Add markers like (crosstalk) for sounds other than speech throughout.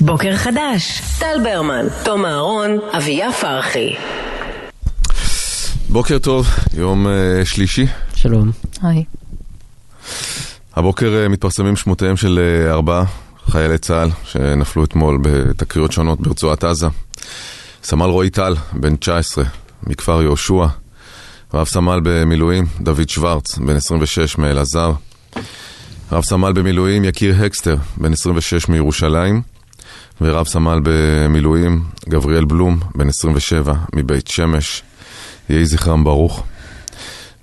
בוקר חדש, טל ברמן, תום אהרון, אביה פרחי. בוקר טוב, יום uh, שלישי. שלום. היי. הבוקר uh, מתפרסמים שמותיהם של uh, ארבעה חיילי צה"ל שנפלו אתמול בתקריות שונות ברצועת עזה. סמל רועי טל, בן 19, מכפר יהושע. רב סמל במילואים, דוד שוורץ, בן 26 מאלעזר. רב סמל במילואים, יקיר הקסטר, בן 26 מירושלים. ורב סמל במילואים, גבריאל בלום, בן 27 מבית שמש. יהי זכרם ברוך.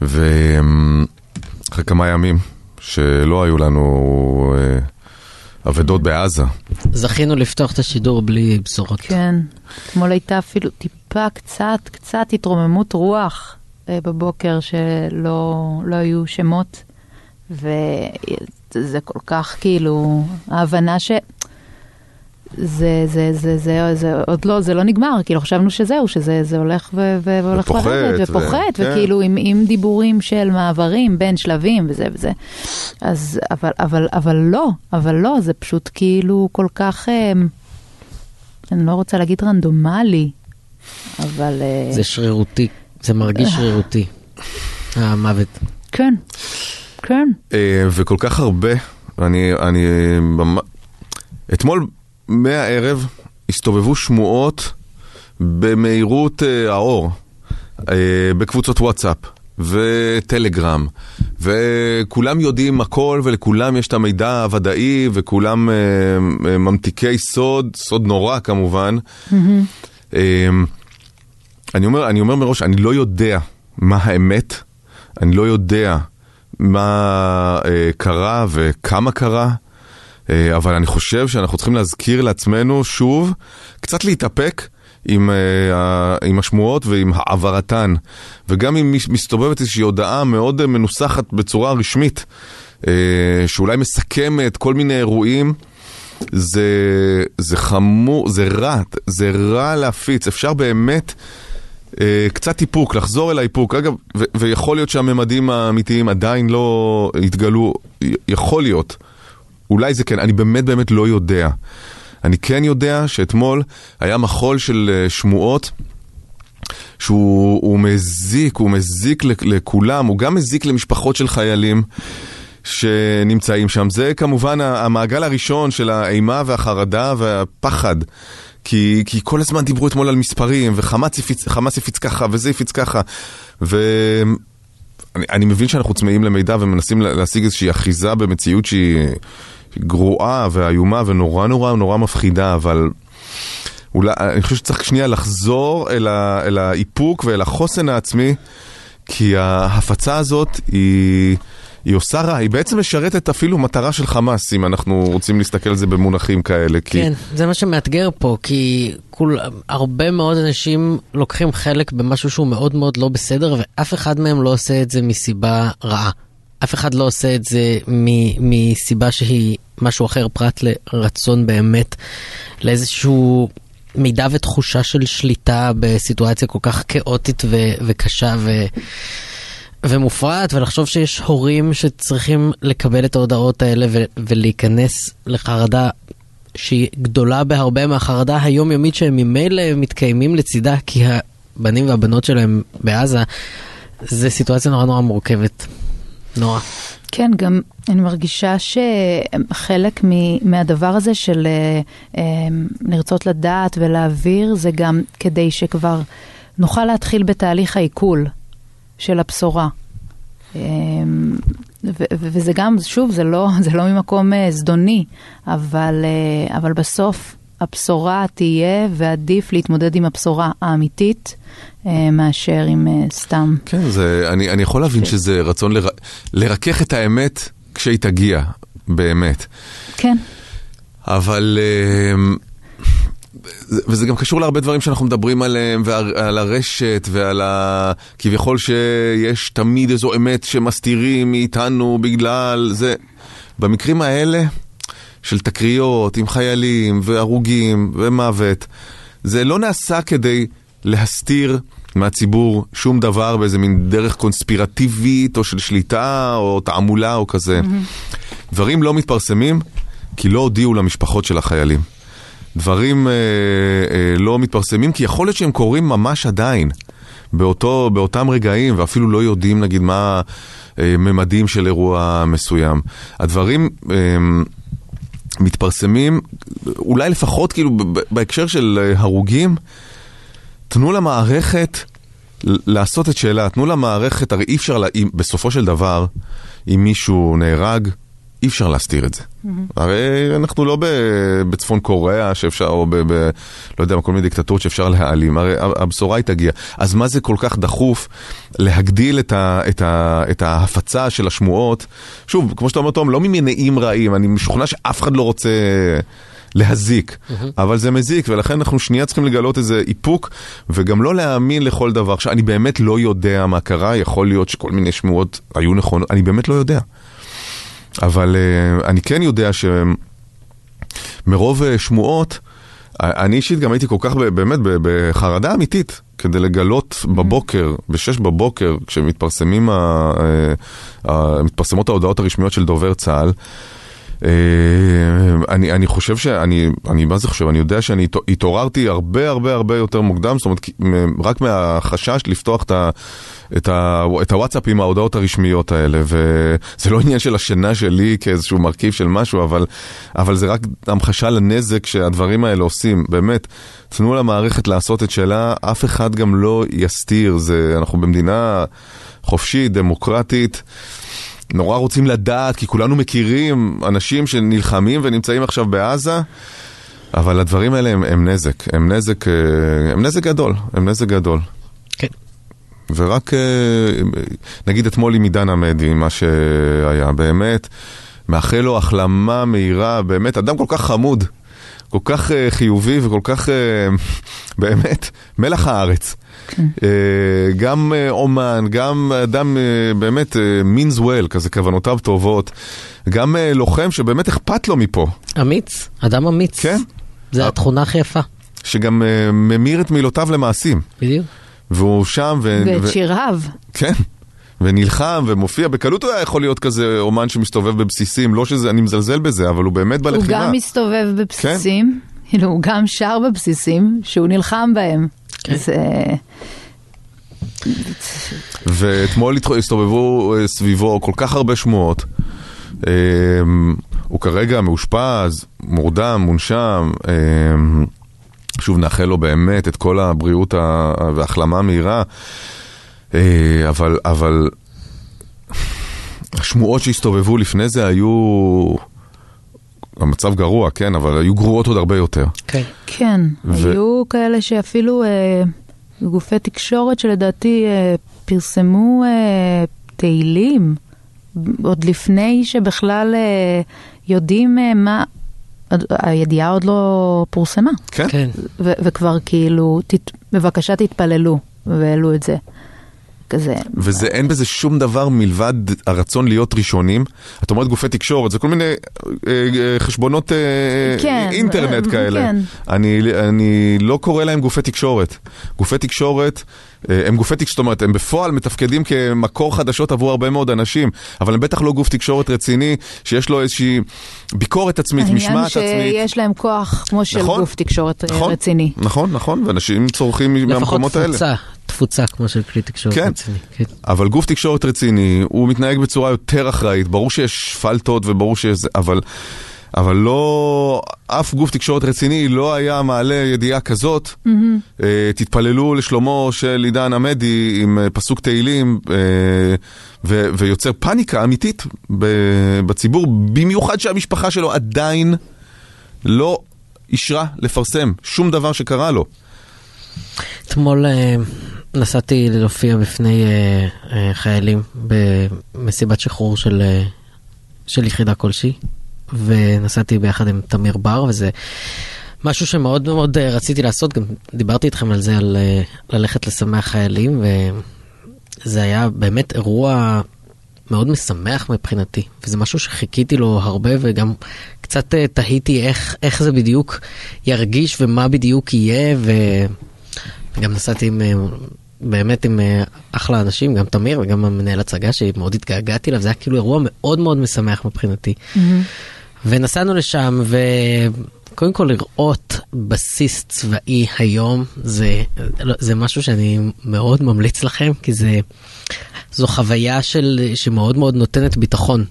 ואחרי כמה ימים שלא היו לנו אה, אבדות בעזה. זכינו לפתוח את השידור בלי בשורות. כן, אתמול הייתה אפילו טיפה קצת, קצת התרוממות רוח אה, בבוקר שלא לא היו שמות, וזה כל כך כאילו, ההבנה ש... זה, זה, זה, זה, זה, עוד לא, זה לא נגמר, כאילו חשבנו שזהו, שזה זה הולך ו, ו, והולך ופוחת, לרדת, ו- ופוחת, כן. וכאילו עם, עם דיבורים של מעברים בין שלבים וזה וזה. אז, אבל, אבל, אבל לא, אבל לא, זה פשוט כאילו כל כך, אה, אני לא רוצה להגיד רנדומלי, אבל... אה, זה שרירותי, זה מרגיש שרירותי, המוות. כן, כן. אה, וכל כך הרבה, אני, אני, אתמול מהערב הסתובבו שמועות במהירות אה, האור, אה, בקבוצות וואטסאפ וטלגרם, וכולם יודעים הכל ולכולם יש את המידע הוודאי וכולם אה, אה, ממתיקי סוד, סוד נורא כמובן. אה, אני אומר, אני אומר מראש, אני לא יודע מה האמת, אני לא יודע מה אה, קרה וכמה קרה, אבל אני חושב שאנחנו צריכים להזכיר לעצמנו שוב, קצת להתאפק. עם, אה, ה- עם השמועות ועם העברתן, וגם אם מסתובבת איזושהי הודעה מאוד אה, מנוסחת בצורה רשמית, אה, שאולי מסכמת כל מיני אירועים, זה, זה חמור, זה רע, זה רע להפיץ, אפשר באמת אה, קצת איפוק, לחזור אל האיפוק. אגב, ו- ויכול להיות שהממדים האמיתיים עדיין לא התגלו, יכול להיות. אולי זה כן, אני באמת באמת לא יודע. אני כן יודע שאתמול היה מחול של אה, שמועות שהוא הוא מזיק, הוא מזיק לכ- לכולם, הוא גם מזיק למשפחות של חיילים שנמצאים שם. זה כמובן המעגל הראשון של האימה והחרדה והפחד. כי, כי כל הזמן דיברו אתמול על מספרים, וחמאס הפיץ, הפיץ ככה, וזה הפיץ ככה. ואני אני מבין שאנחנו צמאים למידע ומנסים לה- להשיג איזושהי אחיזה במציאות שהיא גרועה ואיומה ונורא נורא נורא מפחידה, אבל אולי, אני חושב שצריך שנייה לחזור אל, ה, אל האיפוק ואל החוסן העצמי, כי ההפצה הזאת היא, היא עושה רע, היא בעצם משרתת אפילו מטרה של חמאס, אם אנחנו רוצים להסתכל על זה במונחים כאלה. כי... כן, זה מה שמאתגר פה, כי כול, הרבה מאוד אנשים לוקחים חלק במשהו שהוא מאוד מאוד לא בסדר, ואף אחד מהם לא עושה את זה מסיבה רעה. אף אחד לא עושה את זה מ- מסיבה שהיא משהו אחר פרט לרצון באמת לאיזשהו מידע ותחושה של שליטה בסיטואציה כל כך כאוטית ו- וקשה ו- ומופרעת, ולחשוב שיש הורים שצריכים לקבל את ההודעות האלה ו- ולהיכנס לחרדה שהיא גדולה בהרבה מהחרדה היומיומית שהם ממילא מתקיימים לצידה, כי הבנים והבנות שלהם בעזה, זה סיטואציה נורא נורא מורכבת. נורא. כן, גם אני מרגישה שחלק מהדבר הזה של אה, אה, לרצות לדעת ולהעביר, זה גם כדי שכבר נוכל להתחיל בתהליך העיכול של הבשורה. אה, וזה גם, שוב, זה לא, (laughs) זה לא ממקום זדוני, אבל, אבל בסוף הבשורה תהיה, ועדיף להתמודד עם הבשורה האמיתית מאשר עם אה, סתם. כן, זה, אני, אני יכול להבין שזה רצון לר, לרכך את האמת כשהיא תגיע, באמת. כן. אבל... זה- וזה גם קשור להרבה דברים שאנחנו מדברים עליהם, ועל הרשת, ועל ה... כביכול שיש תמיד איזו אמת שמסתירים מאיתנו בגלל זה. במקרים האלה, של תקריות עם חיילים והרוגים ומוות, זה לא נעשה כדי להסתיר מהציבור שום דבר באיזה מין דרך קונספירטיבית או של שליטה או תעמולה או כזה. דברים לא מתפרסמים כי לא הודיעו למשפחות של החיילים. דברים אה, אה, לא מתפרסמים, כי יכול להיות שהם קורים ממש עדיין, באותו, באותם רגעים, ואפילו לא יודעים נגיד מה הממדים של אירוע מסוים. הדברים... אה, מתפרסמים, אולי לפחות כאילו בהקשר של אה, הרוגים, תנו למערכת לעשות את שאלה, תנו למערכת, הרי אי אפשר, לה, אם, בסופו של דבר, אם מישהו נהרג, אי אפשר להסתיר את זה. הרי אנחנו לא ב- בצפון קוריאה שאפשר, או ב... ב לא יודע, כל מיני דיקטטורות שאפשר להעלים, הרי הבשורה היא תגיע. אז מה זה כל כך דחוף להגדיל את, ה, את, ה, את ההפצה של השמועות? שוב, כמו שאתה אומר, תום, לא ממניעים רעים, אני משוכנע שאף אחד לא רוצה... להזיק, אבל זה מזיק, ולכן אנחנו שנייה צריכים לגלות איזה איפוק, וגם לא להאמין לכל דבר. עכשיו, אני באמת לא יודע מה קרה, יכול להיות שכל מיני שמועות היו נכונות, אני באמת לא יודע. אבל uh, אני כן יודע שמרוב uh, שמועות, אני אישית גם הייתי כל כך באמת בחרדה אמיתית, כדי לגלות בבוקר, בשש בבוקר, כשמתפרסמים ה- uh, ה- מתפרסמות ההודעות הרשמיות של דובר צה"ל, אה, אני, אני חושב שאני, אני מה זה חושב, אני יודע שאני התע- התעוררתי הרבה הרבה הרבה יותר מוקדם, זאת אומרת, רק מהחשש לפתוח את, ה, את, ה, את הוואטסאפ עם ההודעות הרשמיות האלה, וזה לא עניין של השינה שלי כאיזשהו מרכיב של משהו, אבל, אבל זה רק המחשה לנזק שהדברים האלה עושים, באמת. תנו למערכת לעשות את שלה, אף אחד גם לא יסתיר, זה, אנחנו במדינה חופשית, דמוקרטית. נורא רוצים לדעת, כי כולנו מכירים אנשים שנלחמים ונמצאים עכשיו בעזה, אבל הדברים האלה הם, הם נזק, הם נזק, אה, הם נזק גדול, הם נזק גדול. כן. ורק, אה, נגיד אתמול עם עידן עמדי, מה שהיה, באמת, מאחל לו החלמה מהירה, באמת, אדם כל כך חמוד, כל כך אה, חיובי וכל כך, אה, באמת, מלח הארץ. אה, גם אה, אומן, גם אדם אה, באמת אה, means well, כזה כוונותיו טובות, גם אה, לוחם שבאמת אכפת לו מפה, אמיץ, אדם אמיץ. כן. זה. התכונה הכי יפה, שגם אה, ממיר את מילותיו למעשים. בדיוק. והוא שם, ו... ואת ו- שיריו. כן. ונלחם ומופיע, בקלות הוא היה יכול להיות כזה אומן שמסתובב בבסיסים, לא שזה, אני מזלזל בזה, אבל הוא באמת הוא בלחימה. גם מסתובב בבסיסים, כאילו, הוא גם שר בבסיסים שהוא נלחם בהם. כן. זה... ואתמול הסתובבו אה, סביבו כל כך הרבה שמועות. אה, הוא כרגע מאושפז, מורדם, מונשם. אה, שוב, נאחל לו באמת את כל הבריאות וההחלמה המהירה. אה, אבל, אבל השמועות שהסתובבו לפני זה היו... המצב גרוע, כן, אבל היו גרועות עוד הרבה יותר. כן. כן, ו- היו כאלה שאפילו אה, גופי תקשורת שלדעתי אה, פרסמו אה, תהילים, עוד לפני שבכלל אה, יודעים אה, מה, הידיעה עוד לא פורסמה, כן? כן. ו- וכבר כאילו, תת, בבקשה תתפללו, והעלו את זה. כזה. וזה אין בזה שום דבר מלבד הרצון להיות ראשונים. את אומרת גופי תקשורת, זה כל מיני אה, אה, חשבונות אה, כן, אינטרנט אה, כאלה. כן. אני, אני לא קורא להם גופי תקשורת. גופי תקשורת, הם גופי תקשורת, זאת אומרת, הם בפועל מתפקדים כמקור חדשות עבור הרבה מאוד אנשים, אבל הם בטח לא גוף תקשורת רציני, שיש לו איזושהי ביקורת עצמית, משמעת העניין עצמית. שיש להם כוח כמו של נכון, גוף תקשורת נכון, רציני. נכון, נכון, ואנשים צורכים לפחות מהמקומות האלה. תפוצה, תפוצה כמו של כלי תקשורת כן. רציני. כן. אבל גוף תקשורת רציני, הוא מתנהג בצורה יותר אחראית, ברור שיש פלטות וברור שיש זה, אבל, אבל לא, אף גוף תקשורת רציני לא היה מעלה ידיעה כזאת. Mm-hmm. תתפללו לשלומו של עידן עמדי עם אה, פסוק תהילים, אה, ו, ויוצר פאניקה אמיתית ב- בציבור, במיוחד שהמשפחה שלו עדיין לא אישרה לפרסם שום דבר שקרה לו. אתמול נסעתי להופיע בפני אה, אה, חיילים במסיבת שחרור של, אה, של יחידה כלשהי, ונסעתי ביחד עם תמיר בר, וזה משהו שמאוד מאוד אה, רציתי לעשות, גם דיברתי איתכם על זה, על אה, ללכת לשמח חיילים, וזה היה באמת אירוע מאוד משמח מבחינתי, וזה משהו שחיכיתי לו הרבה, וגם קצת אה, תהיתי איך, איך זה בדיוק ירגיש ומה בדיוק יהיה, ו... גם נסעתי עם, אה, באמת עם אה, אחלה אנשים, גם תמיר וגם המנהל הצגה שמאוד התגעגעתי אליו, זה היה כאילו אירוע מאוד מאוד משמח מבחינתי. ונסענו לשם קודם כל לראות בסיס צבאי היום זה, זה משהו שאני מאוד ממליץ לכם, כי זה, זו חוויה של, שמאוד מאוד נותנת ביטחון.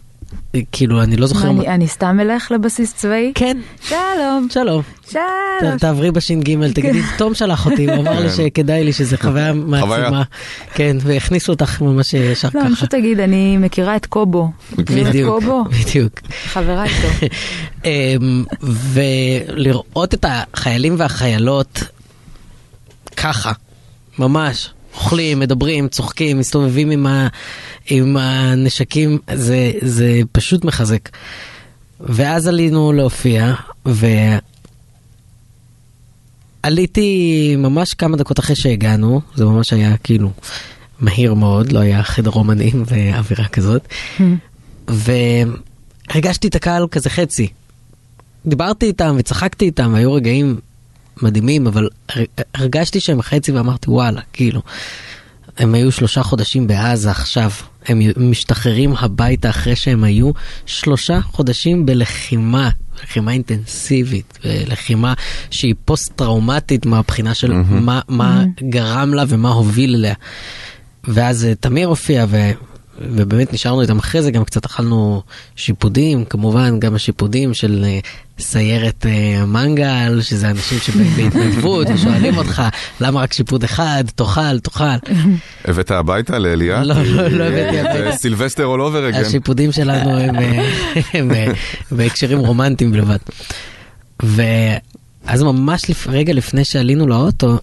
כאילו, אני לא זוכר... אני, אני סתם אלך לבסיס צבאי? כן. שלום. שלום. שלום. תעברי בש"ג, תגידי, תום שלח אותי, הוא אמר לי כן. שכדאי לי, שזה חוויה מעצימה. כן, והכניסו אותך ממש ישר לא, אני ככה. פשוט אגיד, אני מכירה את קובו. בדיוק? בדיוק. חברה איתו. (laughs) אמ, ולראות את החיילים והחיילות ככה, ממש, אוכלים, מדברים, צוחקים, מסתובבים עם, ה, עם הנשקים, זה, זה פשוט מחזק. ואז עלינו להופיע, ועליתי ממש כמה דקות אחרי שהגענו, זה ממש היה כאילו מהיר מאוד, לא היה חדר אומנים (laughs) ואווירה כזאת. והרגשתי את הקהל כזה חצי. דיברתי איתם וצחקתי איתם, היו רגעים מדהימים, אבל הר- הרגשתי שהם חצי ואמרתי וואלה, כאילו, הם היו שלושה חודשים בעזה עכשיו, הם משתחררים הביתה אחרי שהם היו שלושה חודשים בלחימה, לחימה אינטנסיבית, לחימה שהיא פוסט-טראומטית מהבחינה של מה, מה גרם לה ומה הוביל אליה. ואז אה, תמיר הופיע, ו... ובאמת נשארנו איתם אחרי זה, גם קצת אכלנו שיפודים, כמובן, גם השיפודים של אה, סיירת אה, מנגל, שזה אנשים שבאים בהתנדבות (laughs) ושואלים אותך, למה רק שיפוד אחד, תאכל, תאכל. הבאת הביתה לאליה? לא, לא, לא הבאתי זה הביתה. סילבסטר all over again. השיפודים שלנו הם, אה, (laughs) הם אה, בהקשרים רומנטיים בלבד. ואז ממש. רגע לפני שעלינו לאוטו,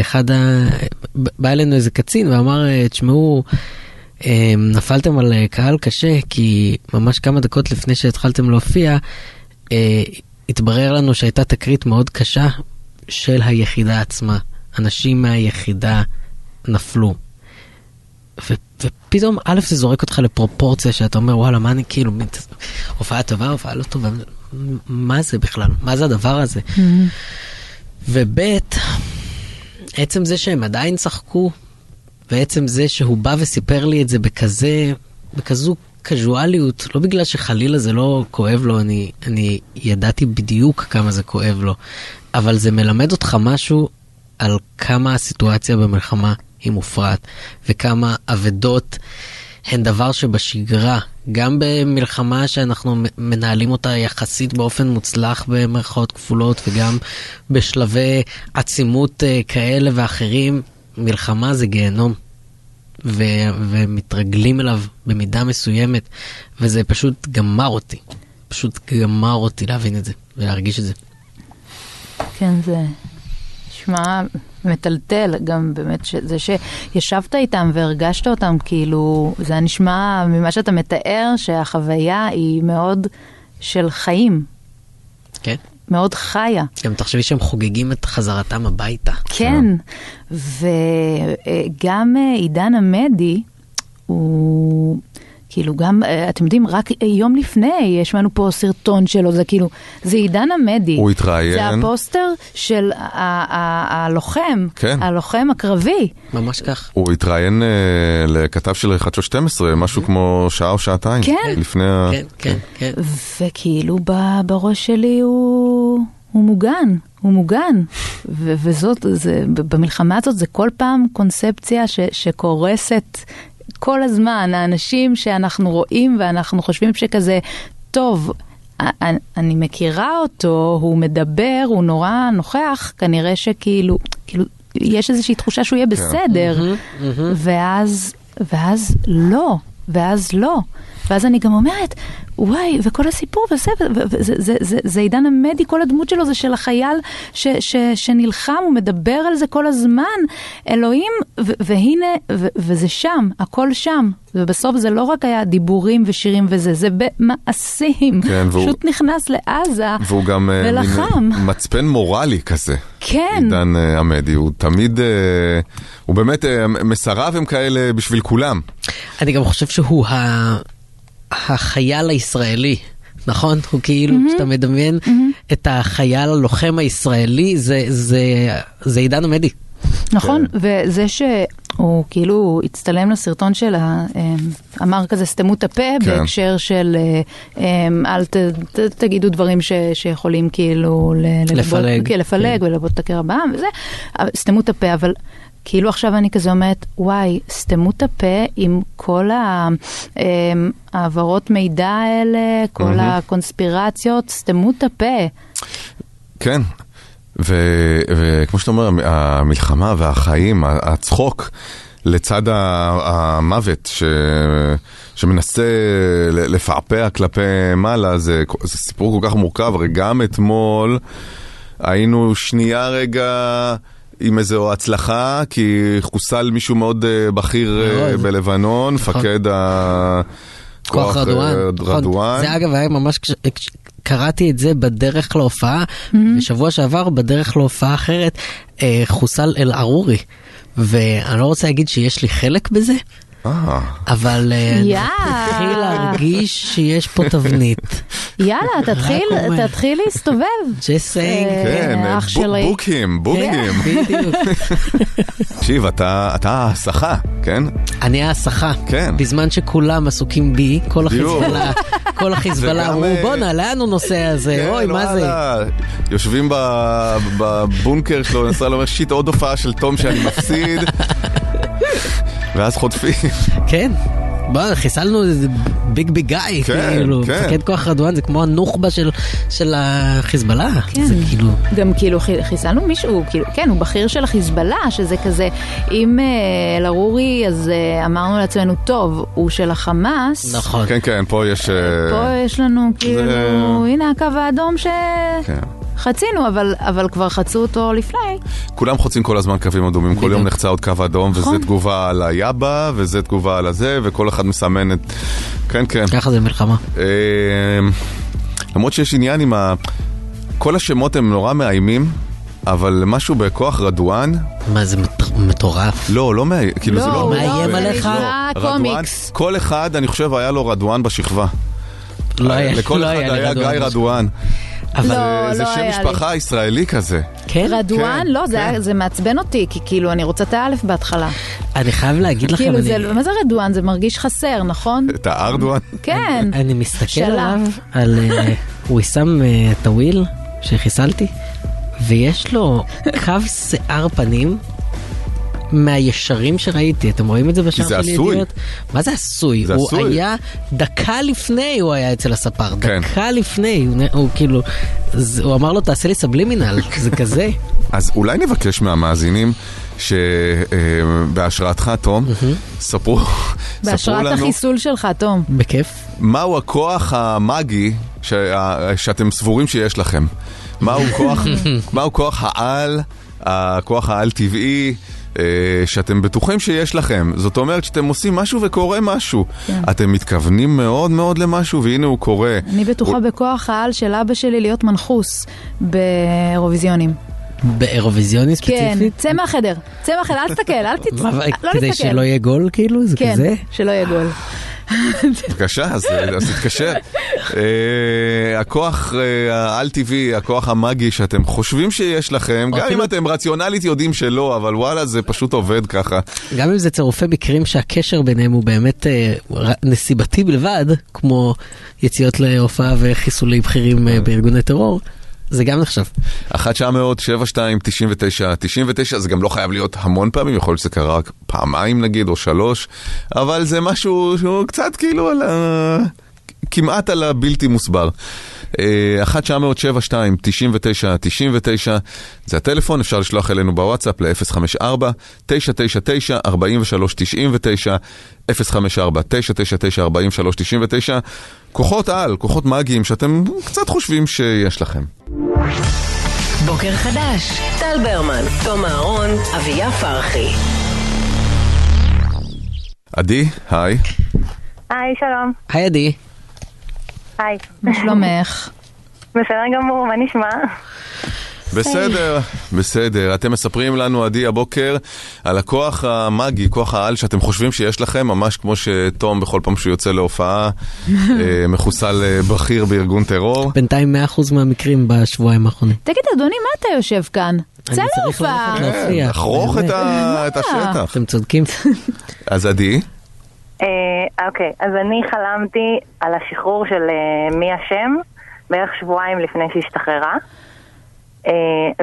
אחד ה... בא אלינו איזה קצין ואמר, אה, תשמעו, אה, נפלתם על אה, קהל קשה, כי ממש כמה דקות לפני שהתחלתם להופיע, אה, התברר לנו שהייתה תקרית מאוד קשה של היחידה עצמה. אנשים מהיחידה נפלו. ו- ופתאום, א', זה זורק אותך לפרופורציה שאתה אומר, וואלה, מה אני כאילו, הופעה טובה, הופעה לא טובה, מה זה בכלל? מה זה הדבר הזה? וב', עצם זה שהם עדיין צחקו, ועצם זה שהוא בא וסיפר לי את זה בכזה, בכזו קזואליות, לא בגלל שחלילה זה לא כואב לו, אני, אני ידעתי בדיוק כמה זה כואב לו, אבל זה מלמד אותך משהו על כמה הסיטואציה במלחמה היא מופרעת, וכמה אבדות הן דבר שבשגרה, גם במלחמה שאנחנו מנהלים אותה יחסית באופן מוצלח במרכאות כפולות, וגם בשלבי עצימות אה, כאלה ואחרים, מלחמה זה גיהנום. ו- ומתרגלים אליו במידה מסוימת, וזה פשוט גמר אותי. פשוט גמר אותי להבין את זה ולהרגיש את זה. כן, זה נשמע מטלטל, גם באמת, זה שישבת איתם והרגשת אותם, כאילו, זה היה נשמע ממה שאתה מתאר, שהחוויה היא מאוד של חיים, כן? מאוד חיה. גם תחשבי שהם חוגגים את חזרתם הביתה. כן, וגם אה, עידן עמדי, הוא כאילו גם, אה, אתם יודעים, רק יום לפני יש לנו פה סרטון שלו, זה כאילו, זה עידן עמדי. הוא התראיין. זה הפוסטר של ה- ה- הלוחם, כן. הלוחם הקרבי. ממש כך. הוא התראיין אה, לכתב של חדשות 12, משהו כמו שעה או שעתיים. כן. לפני ה... כן, כן, כן. וכאילו ב- בראש שלי הוא, הוא מוגן, הוא מוגן. ו- וזאת, זה, במלחמה הזאת זה כל פעם קונספציה ש- שקורסת כל הזמן. האנשים שאנחנו רואים ואנחנו חושבים שכזה, טוב, אני מכירה אותו, הוא מדבר, הוא נורא נוכח, כנראה שכאילו, כאילו, יש איזושהי תחושה שהוא יהיה בסדר. ואז, ואז לא, ואז לא. ואז אני גם אומרת, וואי, וכל הסיפור וזה, וזה, זה, זה, זה עידן עמדי, כל הדמות שלו זה של החייל ש, ש, שנלחם, הוא מדבר על זה כל הזמן. אלוהים, ו, והנה, ו, וזה שם, הכל שם. ובסוף זה לא רק היה דיבורים ושירים וזה, זה במעשים. כן, והוא- פשוט נכנס לעזה והוא גם אה, מין ולחם. מצפן מורלי כזה. כן. עידן אה, עמדי, הוא תמיד, אה, הוא באמת, אה, מסריו הם כאלה בשביל כולם. אני גם חושב שהוא ה... החייל הישראלי. נכון? הוא כאילו, כשאתה מדמיין את החייל הלוחם הישראלי, זה, זה, זה עידן עמדי. נכון, כן. וזה שהוא כאילו הצטלם לסרטון שלה, אמ, אמר כזה סתמו את הפה כן. בהקשר של אמ, אל ת, ת, תגידו דברים ש, שיכולים כאילו ל- לפלג. כן, לפלג כן. וללבות את הקרע בעם וזה, סתמו את הפה, אבל כאילו עכשיו אני כזה אומרת, וואי, סתמו את הפה עם כל אמ, העברות מידע האלה, כל מהמם. הקונספירציות, סתמו את הפה. כן, ו- וכמו שאתה אומר, המלחמה והחיים, הצחוק לצד המוות ש... שמנסה לפעפע כלפי מעלה, זה, זה סיפור כל כך מורכב, הרי גם אתמול היינו שנייה רגע... עם איזו הצלחה, כי חוסל מישהו מאוד אה, בכיר אה. בלבנון, נכון. מפקד ה... כוח אה, רדואן. נכון. זה אגב היה ממש, קראתי את זה בדרך להופעה, בשבוע שעבר בדרך להופעה אחרת, חוסל אל-ערורי. ואני לא רוצה להגיד שיש לי חלק בזה, אבל אה, אני יאה. מתחיל להרגיש שיש פה תבנית. יאללה, תתחיל. תתחיל להסתובב. Just saying. כן, אה, אח בוק- שלי. בוקים, בוקים. כן. (laughs) תקשיב, אתה אתה הסחה, כן? אני ההסחה. כן. בזמן שכולם עסוקים בי, כל. החיזבאללה, (laughs) כל החיזבאללה אמרו אה, בואנה, לאן הוא נוסע הזה? כן, אוי, מה זה? יושבים ב- בבונקר שלו, נסראללה אומר, שיט, עוד הופעה של תום שאני מפסיד. (laughs) ואז חוטפים. כן. בוא, חיסלנו איזה ביג ביג גאי, כן, כאילו, כן. מפקד כוח רדואן זה כמו הנוח'בה של, של החיזבאללה, כן. זה כאילו, גם כאילו חי- חיסלנו מישהו, כאילו, כן, הוא בכיר של החיזבאללה, שזה כזה, אם אה, אל-ערורי, אז אה, אמרנו לעצמנו, טוב, הוא של החמאס. נכון. כן, כן, פה יש... אה, פה יש לנו כאילו, הנה הקו האדום כן. שחצינו, אבל, אבל כבר חצו אותו לפני. כולם חוצים כל הזמן קווים אדומים, כל. יום נחצה עוד קו אדום, וזה נכון. תגובה על היאבה, וזה תגובה על הזה, וכל אחד מסמן את... כן, כן. ככה זה מלחמה. אה, למרות שיש עניין עם ה... כל השמות הם נורא מאיימים, אבל משהו בכוח רדואן, מה זה מט- מטורף. לא, לא מאיים, כאילו זה לא, לא... מאיים לא, עליך? נקרא רדואן. כל אחד, אני חושב, היה לו רדואן בשכבה. לא היה, לכל לא אחד היה לי היה רדואן. גיא רדואן. אבל לא, זה לא שם היה לי. משפחה ישראלי כזה. כן, רדואן? כן, לא, זה כן. היה- זה מעצבן אותי, כי כאילו, אני רוצה את האלף בהתחלה. אני חייב להגיד לכם, כאילו, אני- זה- מה זה רדואן? זה מרגיש חסר, נכון? את הארדואן. כן. אני מסתכל שלף. עליו, על אה, ויסאם אה, טוויל, שחיסלתי, ויש לו קו שיער פנים. מהישרים שראיתי, אתם רואים את זה בשער זה של עשוי. ידיעות? מה זה עשוי? זה הוא עשוי. היה, דקה לפני הוא היה אצל הספר, כן. דקה לפני, הוא, הוא כאילו, זה- הוא אמר לו תעשה לי סבלימינל, (laughs) זה כזה. אז אולי נבקש מהמאזינים שבהשראתך, תום, ספרו ספרו בהשראת לנו החיסול שלך, תום. בכיף. מהו הכוח המאגי שה- שאתם סבורים שיש לכם. מהו כוח, (laughs) מהו כוח העל, הכוח העל-טבעי. אה, שאתם בטוחים שיש לכם, זאת אומרת שאתם עושים משהו וקורה משהו. כן. אתם מתכוונים מאוד מאוד למשהו והנה הוא קורה. אני בטוחה הוא- בכוח העל של אבא שלי להיות מנחוס באירוויזיונים. באירוויזיוני כן, ספציפית? צא מהחדר, צא מהחדר, אל תסתכל, אל תצ... מה, לא כדי להסתכל. שלא יהיה גול כאילו? זה כן, כזה? שלא יהיה גול. בבקשה, אז, אז תתקשר. אה, הכוח אה, העל-טבעי, הכוח המאגי שאתם חושבים שיש לכם, גם אם אתם רציונלית יודעים שלא, אבל וואלה, זה פשוט עובד ככה. גם אם זה צירופי מקרים שהקשר ביניהם הוא באמת אה, נסיבתי בלבד, כמו יציאות להופעה וחיסולי בכירים אה, בארגוני טרור, זה גם נחשב. 1 900 72 99 99 זה גם לא חייב להיות המון פעמים, יכול להיות שזה קרה רק פעמיים נגיד, או שלוש, אבל זה משהו שהוא קצת כאילו על ה... כמעט על הבלתי מוסבר. אה, 1 900 72 99 99 זה הטלפון, אפשר לשלוח אלינו בוואטסאפ ל-054 999 43 99 054 999 43 99 כוחות על, כוחות מאגיים שאתם קצת חושבים שיש לכם. בוקר חדש, טל ברמן, תום אהרון, אביה פרחי. עדי, היי. היי, שלום. היי עדי, היי. מה שלומך? בסדר גמור, מה נשמע? בסדר, בסדר. אתם מספרים לנו, עדי, הבוקר, על הכוח המאגי, כוח העל שאתם חושבים שיש לכם, ממש כמו שתום בכל פעם שהוא יוצא להופעה, (laughs) אה, מחוסל אה, בכיר בארגון טרור. בינתיים 100% מהמקרים בשבועיים האחרונים. תגיד, אדוני, מה אתה יושב כאן? צא אני צריך להופעה. ללכת להופיע. לחרוך את השטח. אתם צודקים. אז עדי, אוקיי, אז אני חלמתי על השחרור של אה, מי אשם בערך שבועיים לפני שהשתחררה. אה,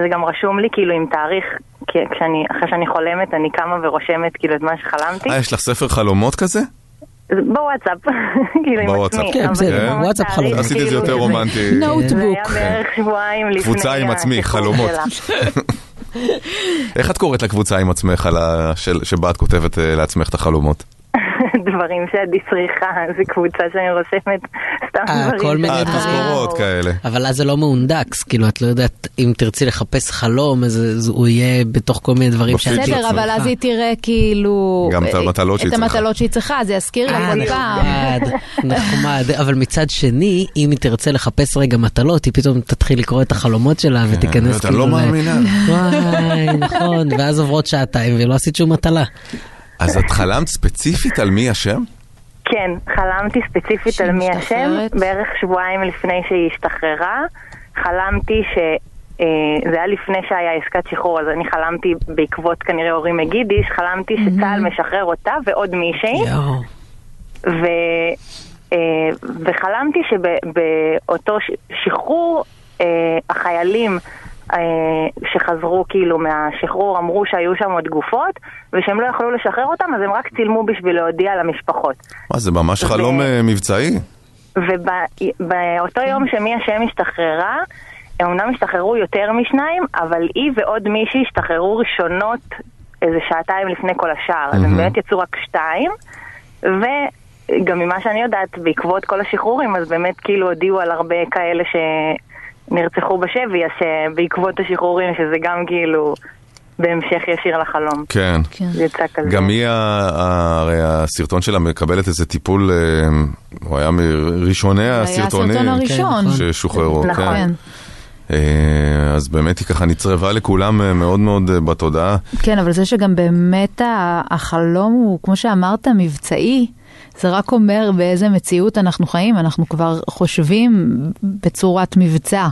זה גם רשום לי כאילו עם תאריך, כי כשאני, אחרי שאני חולמת אני קמה ורושמת כאילו את מה שחלמתי. אה, יש לך ספר חלומות כזה? זה (laughs) בוואטסאפ, (laughs) כאילו עם בוואטסאפ. עצמי. כן, אבל בסדר, זה ממש וואטסאפ תאריך, חלומות. עשיתי את זה כאילו, יותר רומנטי. זה נוטבוק. היה בערך שבועיים לפני קבוצה עם עצמי, חלומות. (laughs) איך את קוראת לקבוצה עם עצמך, שבה את כותבת אה, לעצמך את החלומות? (laughs) דברים שעדי צריכה, זה קבוצה שאני רושמת סתם אה, דברים. כל מיני אה. תזכורות כאלה. אבל אז זה לא מהונדקס, כאילו את לא יודעת אם תרצי לחפש חלום, אז הוא יהיה בתוך כל מיני דברים שאת של בסדר, אבל צריכה. אז היא תראה כאילו... גם את אה, המטלות שהיא את צריכה. המטלות שהיא צריכה, זה יזכיר לה אה, כל פעם. נחמד, נחמד, (laughs) אבל מצד שני, אם היא תרצה לחפש רגע מטלות, היא פתאום תתחיל לקרוא את החלומות שלה ותיכנס אתה כאילו... לא ל- מאמינה. וואי, נכון, ואז עוברות שעתיים ולא עשית שום מטלה. אז את חלמת ספציפית על מי השם? כן, חלמתי ספציפית על מי השם, משתחררת? בערך שבועיים לפני שהיא השתחררה. חלמתי ש... אה, זה היה לפני שהיה עסקת שחרור, אז אני חלמתי בעקבות כנראה הורים מגידיש, חלמתי שצה"ל משחרר אותה ועוד מישהי. ו... אה, וחלמתי שבאותו שחרור אה, החיילים שחזרו כאילו מהשחרור אמרו שהיו שם עוד גופות ושהם לא יכלו לשחרר אותם אז הם רק צילמו בשביל להודיע למשפחות. מה, זה ממש ו- חלום אה, מבצעי? ובאותו יום שמי השם השתחררה, הם אמנם השתחררו יותר משניים, אבל היא ועוד מישהי השתחררו ראשונות איזה שעתיים לפני כל השאר. אז הם. באמת יצאו רק שתיים, וגם ממה שאני יודעת, בעקבות כל השחרורים, אז באמת כאילו הודיעו על הרבה כאלה שנרצחו בשבי, אז שבעקבות השחרורים, שזה גם כאילו בהמשך ישיר לחלום. כן. כן. זה יצא כזה. גם היא, הרי הסרטון שלה מקבלת איזה טיפול, אה, הוא היה מראשוני היה הסרטונים הסרטון הראשון. כן, ששוחררו. נכון. כן. כן. אה, אז באמת היא ככה נצרבה לכולם אה, מאוד מאוד אה, בתודעה. כן, אבל זה שגם באמת החלום הוא, כמו שאמרת, מבצעי, זה רק אומר באיזה מציאות אנחנו חיים. אנחנו כבר חושבים בצורת מבצע,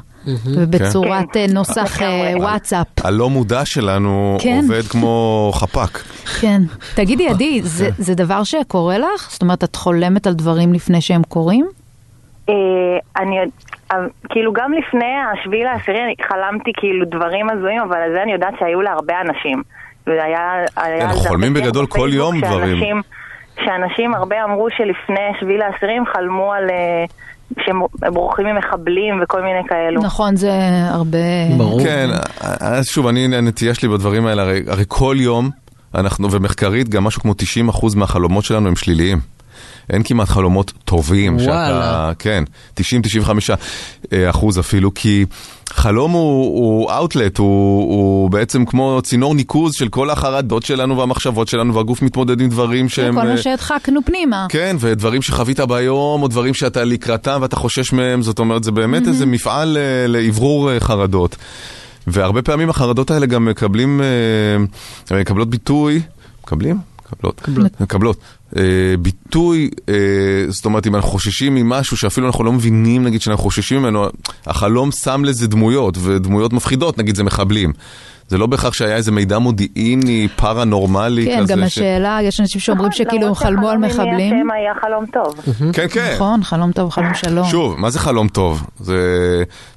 ובצורת כן. אה, נוסח אה. וואטסאפ. הלא מודע שלנו כן. עובד כמו (laughs) חפ"ק. כן. תגידי, עדי, זה- זה דבר שקורה לך? זאת אומרת, את חולמת על דברים לפני שהם קורים? אה, אני כאילו גם לפני השביעי לעשירי אני חלמתי כאילו דברים הזויים, אבל על זה אני יודעת שהיו להרבה אנשים. כן, חולמים בגדול כל יום שאנשים- דברים. שאנשים הרבה אמרו שלפני שביעי לעשירים חלמו על... שהם בורחים ממחבלים וכל מיני כאלו. נכון, זה הרבה... ברור. כן, אז שוב, אני, הנטייה שלי בדברים האלה, הרי, הרי כל יום, אנחנו, ומחקרית, גם משהו כמו 90% מהחלומות שלנו הם שליליים. אין כמעט חלומות טובים. וואלה. כן, 90-95 אה, אחוז אפילו, כי חלום הוא, הוא outlet, הוא, הוא בעצם כמו צינור ניקוז של כל החרדות שלנו והמחשבות שלנו, והגוף מתמודד עם דברים שהם... כל אה, מה שהדחקנו פנימה. כן, ודברים שחווית ביום, או דברים שאתה לקראתם ואתה חושש מהם, זאת אומרת, זה באמת איזה מפעל אה, לאוורור אה, חרדות. והרבה פעמים החרדות האלה גם מקבלים, אה, מקבלות ביטוי, מקבלים? מקבלות. מקבלות. אה, ביטוי, אה, זאת אומרת, אם אנחנו חוששים ממשהו שאפילו אנחנו לא מבינים, נגיד, שאנחנו חוששים ממנו, החלום שם לזה דמויות, ודמויות מפחידות, נגיד, זה מחבלים. זה לא בהכרח שהיה איזה מידע מודיעיני, פרנורמלי כן, כזה. גם ש- השאלה, יש אנשים שאומרים נכון, שכאילו הם למרות חלמו על מחבלים. השם היה חלום טוב. כן, כן. נכון, חלום טוב, חלום שלום. שוב, מה זה חלום טוב? זה,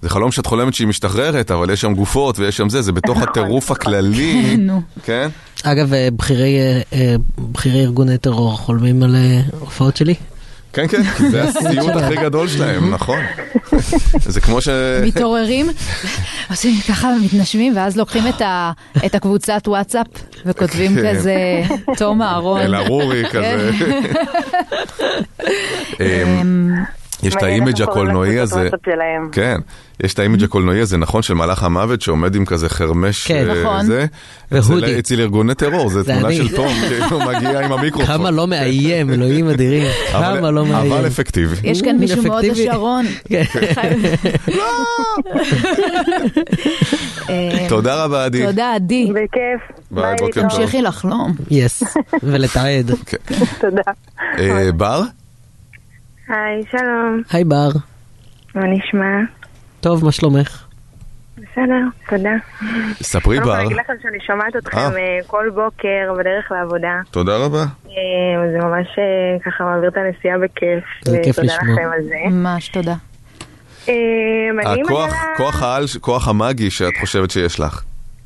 זה חלום שאת חולמת שהיא משתחררת, אבל יש שם גופות ויש שם זה, זה בתוך נכון, הטירוף נכון. הכללי, (laughs) נו. כן? אגב, אה, בכירי, אה, אה, בכירי ארגוני טרור חולמים על הופעות שלי? כן, כן, כי זה הסיוט הכי גדול שלהם, נכון. זה כמו ש... מתעוררים, עושים ככה, מתנשמים, ואז לוקחים את הקבוצת וואטסאפ וכותבים כן. כזה, תום אהרון. אל-ערורי כזה. יש את ה image הקולנועי הזה. כן, יש את ה image הקולנועי הזה, נכון, של מלאך המוות שעומד עם כזה חרמש, כן. אה, נכון. זה, ו hoodie. זה אצל ארגוני טרור, זה זה תמונה. של תום, (laughs) כאילו מגיע עם המיקרופון. כמה לא מאיים, אלוהים אדירים. כמה לא מאיים. אבל אפקטיבי. יש כאן מישהו מאוד. השרון. (laughs) כן. (laughs) אה, תודה רבה, עדי. תודה, עדי. בכיף. ביי, בוקר טוב. תמשיכי לחלום. יס, ולתעד. תודה. אה, בר? היי, שלום. היי בר. מה נשמע? טוב, מה שלומך? בסדר, תודה. ספרי כל בר. אני אגיד לכם שאני שומעת אתכם אה. אה, כל בוקר בדרך לעבודה. תודה רבה. אה, זה ממש ככה מעביר את הנסיעה בכיף. זה כיף לשמוע. לכם על זה. ממש תודה. הכוח. כוח העל, כוח המאגי שאת חושבת שיש לך.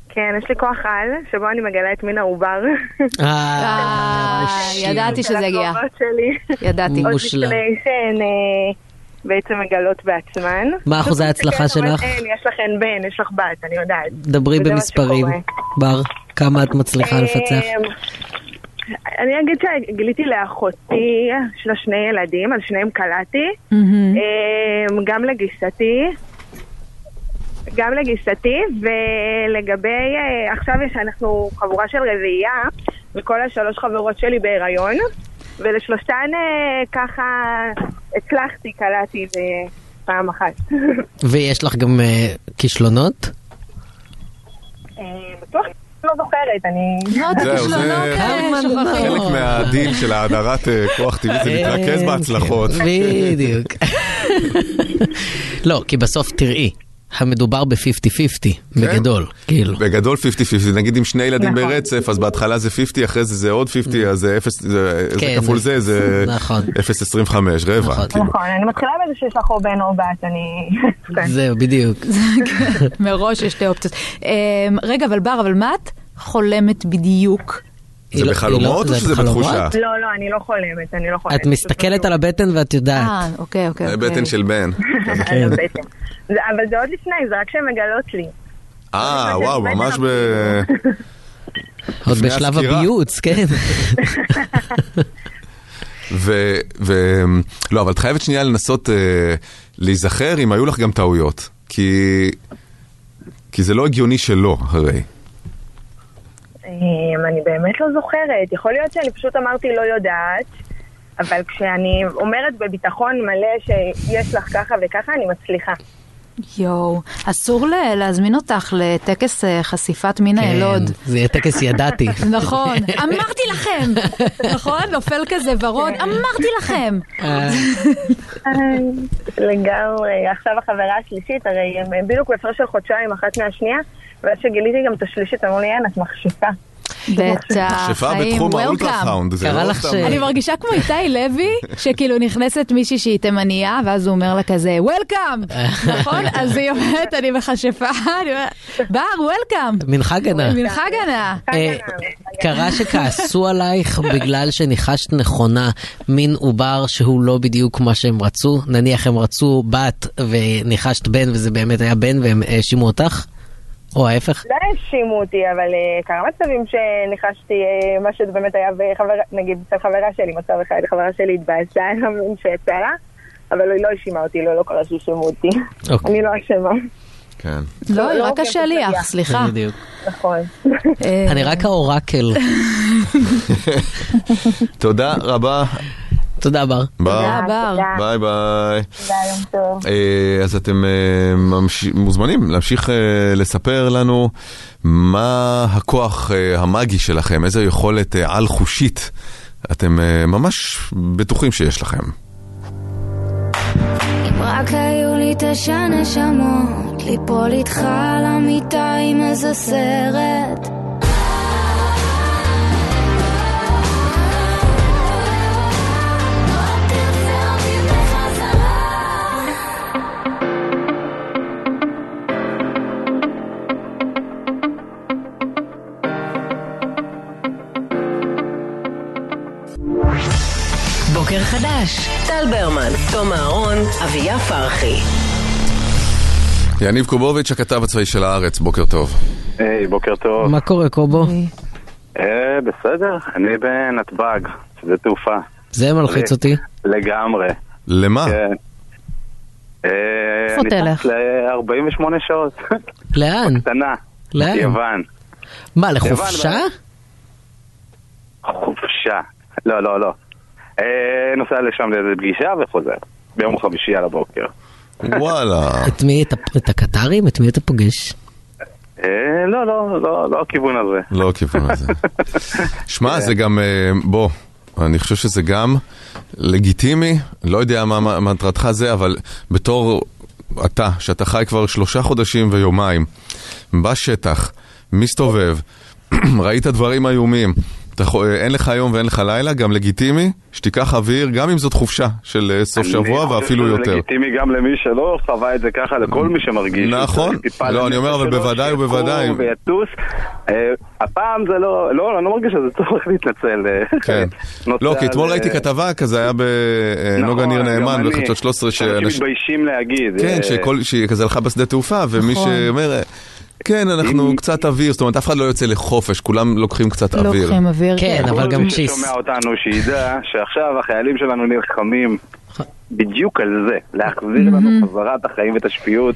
כן, יש לי כוח על, שבו אני מגלה את מין העובר. אה, ידעתי שזה יגיע. של הקרובות שלי. ידעתי. עוד מושלם. לפני שהן אה, בעצם מגלות בעצמן. מה אחוזי ההצלחה אבל שלך? אין, יש לכן בן, יש לך בת, אני יודעת. דברי וזה מה במספרים. שקורה. בר, כמה את מצליחה לפצח? אני אגיד שגיליתי לאחותי, יש לה שני ילדים, על שניהם קלעתי. מהמם. גם לגיסתי. גם לגיסתי, ולגבי, אה, עכשיו יש, אנחנו חבורה של רביעייה, וכל השלוש חברות שלי בהיריון, ולשלושתן אה, ככה הצלחתי, קלעתי זה פעם אחת. (laughs) ויש לך גם אה, כישלונות? אה, בטוח לא זוכרת, אני... לא, זהו, זה- שוכחים. חלק מהדיל של האדרת אה, כוח טבעי זה להתרכז כן, בהצלחות. כן, בדיוק. (laughs) לא, כי בסוף תראי, המדובר ב-50-50, בגדול, כאילו. בגדול 50-50, נגיד עם שני ילדים נכון. ברצף, אז בהתחלה זה 50, אחרי זה זה עוד 50, אז זה 0, זה זה כן, כפול זה- זה, זה נכון. 0.25, רבע. נכון. כאילו. נכון, אני מתחילה בזה שיש לך או בן או בת, אני... כן. זהו, בדיוק. (laughs) מראש יש שתי אופציות. אמ, רגע, אבל בר, אבל מה את חולמת בדיוק? זה לא- בחלומות לא- או זה שזה בחלומות? בתחושה? לא, לא, אני לא חולמת, אני לא חולמת. את מסתכלת על הבטן ואת יודעת. אה, אוקיי, אוקיי. זה אוקיי. בטן של בן. (laughs) על הבטן. זה- אבל זה עוד לפני, זה רק שהן מגלות לי. אה, וואו, ממש ב... עוד בשלב. הביוץ, כן. (laughs) ו... ו... לא, אבל את חייבת שנייה לנסות אה, להיזכר אם היו לך גם טעויות. כי... כי זה לא הגיוני שלא, הרי. אמ, אני באמת לא זוכרת. יכול להיות שאני פשוט אמרתי לא יודעת, אבל כשאני אומרת בביטחון מלא שיש לך ככה וככה, אני מצליחה. יואו, אסור להזמין אותך לטקס אה, חשיפת מין כן, היילוד. זה יהיה טקס ידעתי. (laughs) נכון, אמרתי לכם, נכון? נופל כזה ורוד, אמרתי לכם. אה, לגמרי. עכשיו החברה השלישית, הרי הם בדיוק בהפרש של חודשיים אחת מהשנייה, ואז שגיליתי גם את השלישית, אמרו לי, אין, את מחשיפה. בטח, חיים, וולקאם. אני מרגישה כמו איתי לוי, שכאילו נכנסת מישהי שהיא תימניה, ואז הוא אומר לה כזה, וולקאם, (laughs) נכון? אז היא אומרת, אני מכשפה, אני אומרת, בר, וולקאם, מנחה גנה. מנחה גנה. אה, קרה שכעסו עלייך בגלל שניחשת נכונה מין עובר שהוא לא בדיוק מה שהם רצו? נניח הם רצו בת וניחשת בן וזה באמת היה בן והם האשימו אותך? או ההפך? לא האשימו אותי, אבל אה, קרה מצבים שניחשתי אה, מה שזה באמת היה, וחברה, נגיד, אצל חברה שלי, מצב אחד, חברה שלי התבאסה על המין שיצא לה, אבל היא לא האשימה אותי, לא, לא קרה שהאשימו אותי. אוקיי. אני לא אשמה, כן. לא, היא לא רק עובדת השליח. סליחה. בדיוק. נכון. אה, אני רק ה oracle. (laughs) תודה רבה. תודה בר. ביי. תודה, בר. ביי ביי. אה, אז אתם אה, מוזמנים להמשיך אה, לספר לנו מה הכוח המאגי שלכם, איזו יכולת על-חושית אתם ממש בטוחים שיש לכם. אם רק היו לי תשע נשמות, ליפול איתך על המיטה עם איזה סרט. חדש, טל ברמן, תום אהרון, אביה פרחי. יניב קובוביץ', הכתב הצבאי של הארץ, בוקר טוב. היי, בוקר טוב. מה קורה קובו? אה, בסדר, אני בנתב"ג, שדה תעופה. זה מלחיץ אותי. לגמרי, למה? כן. אה, איפה אני תלך? טס ל-48 שעות. לאן? קטנה. לאן? יוון. מה, לחופשה? חופשה. לא, לא, לא. אה, נוסע לשם לאיזה פגישה וחוזר. ביום חמישי על הבוקר. וואלה. את מי? את הקטרים? את מי אתה פוגש? אה, לא, לא, לא, לא הכיוון הזה. לא הכיוון הזה. (laughs) שמע, זה גם, אה, בוא, אני חושב שזה גם לגיטימי, לא יודע מה מה מטרתך זה, אבל בתור אתה, שאתה חי כבר שלושה חודשים ויומיים, בשטח, מסתובב, (clears throat) ראית דברים איומים, אתה יכול- אין לך יום ואין לך לילה, גם לגיטימי שתיקח אוויר, גם אם זאת חופשה של אה, סוף שבוע אני ואפילו חושב יותר. שזה לגיטימי גם למי שלא חווה את זה ככה, לכל מי שמרגיש. נכון. לא, אני אומר, אבל בוודאי שיקום ובוודאי. ויטוס. אה, הפעם זה לא, לא, אני לא מרגיש שזה צורך להתנצל. אה, כן. לא, כי אתמול ראיתי אה, כתבה כזה, היה בנוגה נכון, ניר נאמן. בחדשות 13, שאנשים שאנשים... מתביישים להגיד. כן, אה, שכל, שהיא כזה הלכה בשדה תעופה, ומי נכון. שאומר, אה, כן, אנחנו אם- קצת אוויר, זאת אומרת, אף אחד לא יוצא לחופש, כולם לוקחים קצת אוויר. לוקחים אוויר. כן, אבל כל גם מי צ'יס. ששומע אותנו שידע שעכשיו החיילים שלנו נלחמים בדיוק על זה, להחזיר לנו חזרה את החיים ואת השפיות,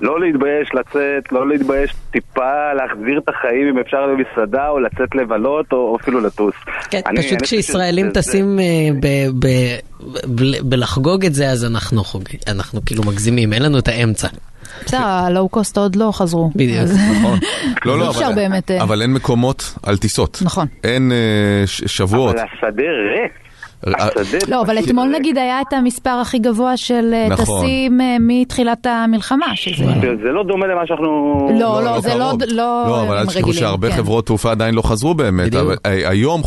לא להתבייש לצאת, לא להתבייש טיפה להחזיר את החיים אם אפשר למסעדה או לצאת לבלות או אפילו לטוס. כן, אני- פשוט כשישראלים טסים אה, ב- ב- בלחגוג את זה, אז אנחנו חוגגים, אנחנו כאילו מגזימים, אין לנו את האמצע. בסדר, הלואו קוסט עוד לא חזרו. בדיוק. אז- נכון. (laughs) לא, לא, אי אפשר אבל- באמת, אה. אבל אין מקומות על טיסות. נכון. אין אה, ש- שבועות. אבל השדה ריק. אה, השדה לא, אבל אתמול. נגיד היה את המספר הכי גבוה של אה, נכון. טסים אה, מתחילת המלחמה, שזה... זה- זה לא דומה למה שאנחנו... לא, לא, זה לא. לא לא, אבל אל תשכחו שהרבה כן. חברות תעופה עדיין לא חזרו באמת. אה, היום אה,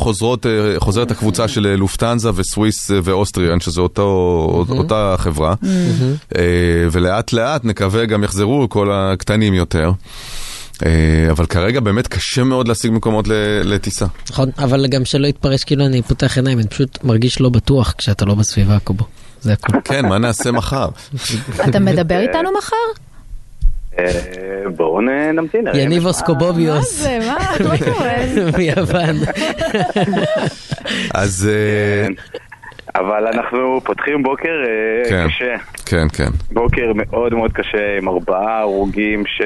חוזרת הקבוצה של אה, לופטנזה וסוויס אה, ואוסטריאן, שזו אותה חברה. אה, ולאט לאט נקווה גם יחזרו כל הקטנים יותר. אה, אבל כרגע באמת קשה מאוד להשיג מקומות ל- לטיסה. נכון, אבל גם שלא יתפרש כאילו אני פותח עיניים, אני פשוט מרגיש לא בטוח כשאתה לא בסביבה הקובו. זה הכול. כן, מה נעשה מחר? אתה מדבר איתנו מחר? אה, בואו נמתין. יניב מה אוסקובוביוס זה? מה? מה קורה? (laughs) מיוון. אז אה, כן. אבל אנחנו פותחים בוקר כן. קשה. כן, כן. בוקר מאוד מאוד קשה עם ארבעה הרוגים ש...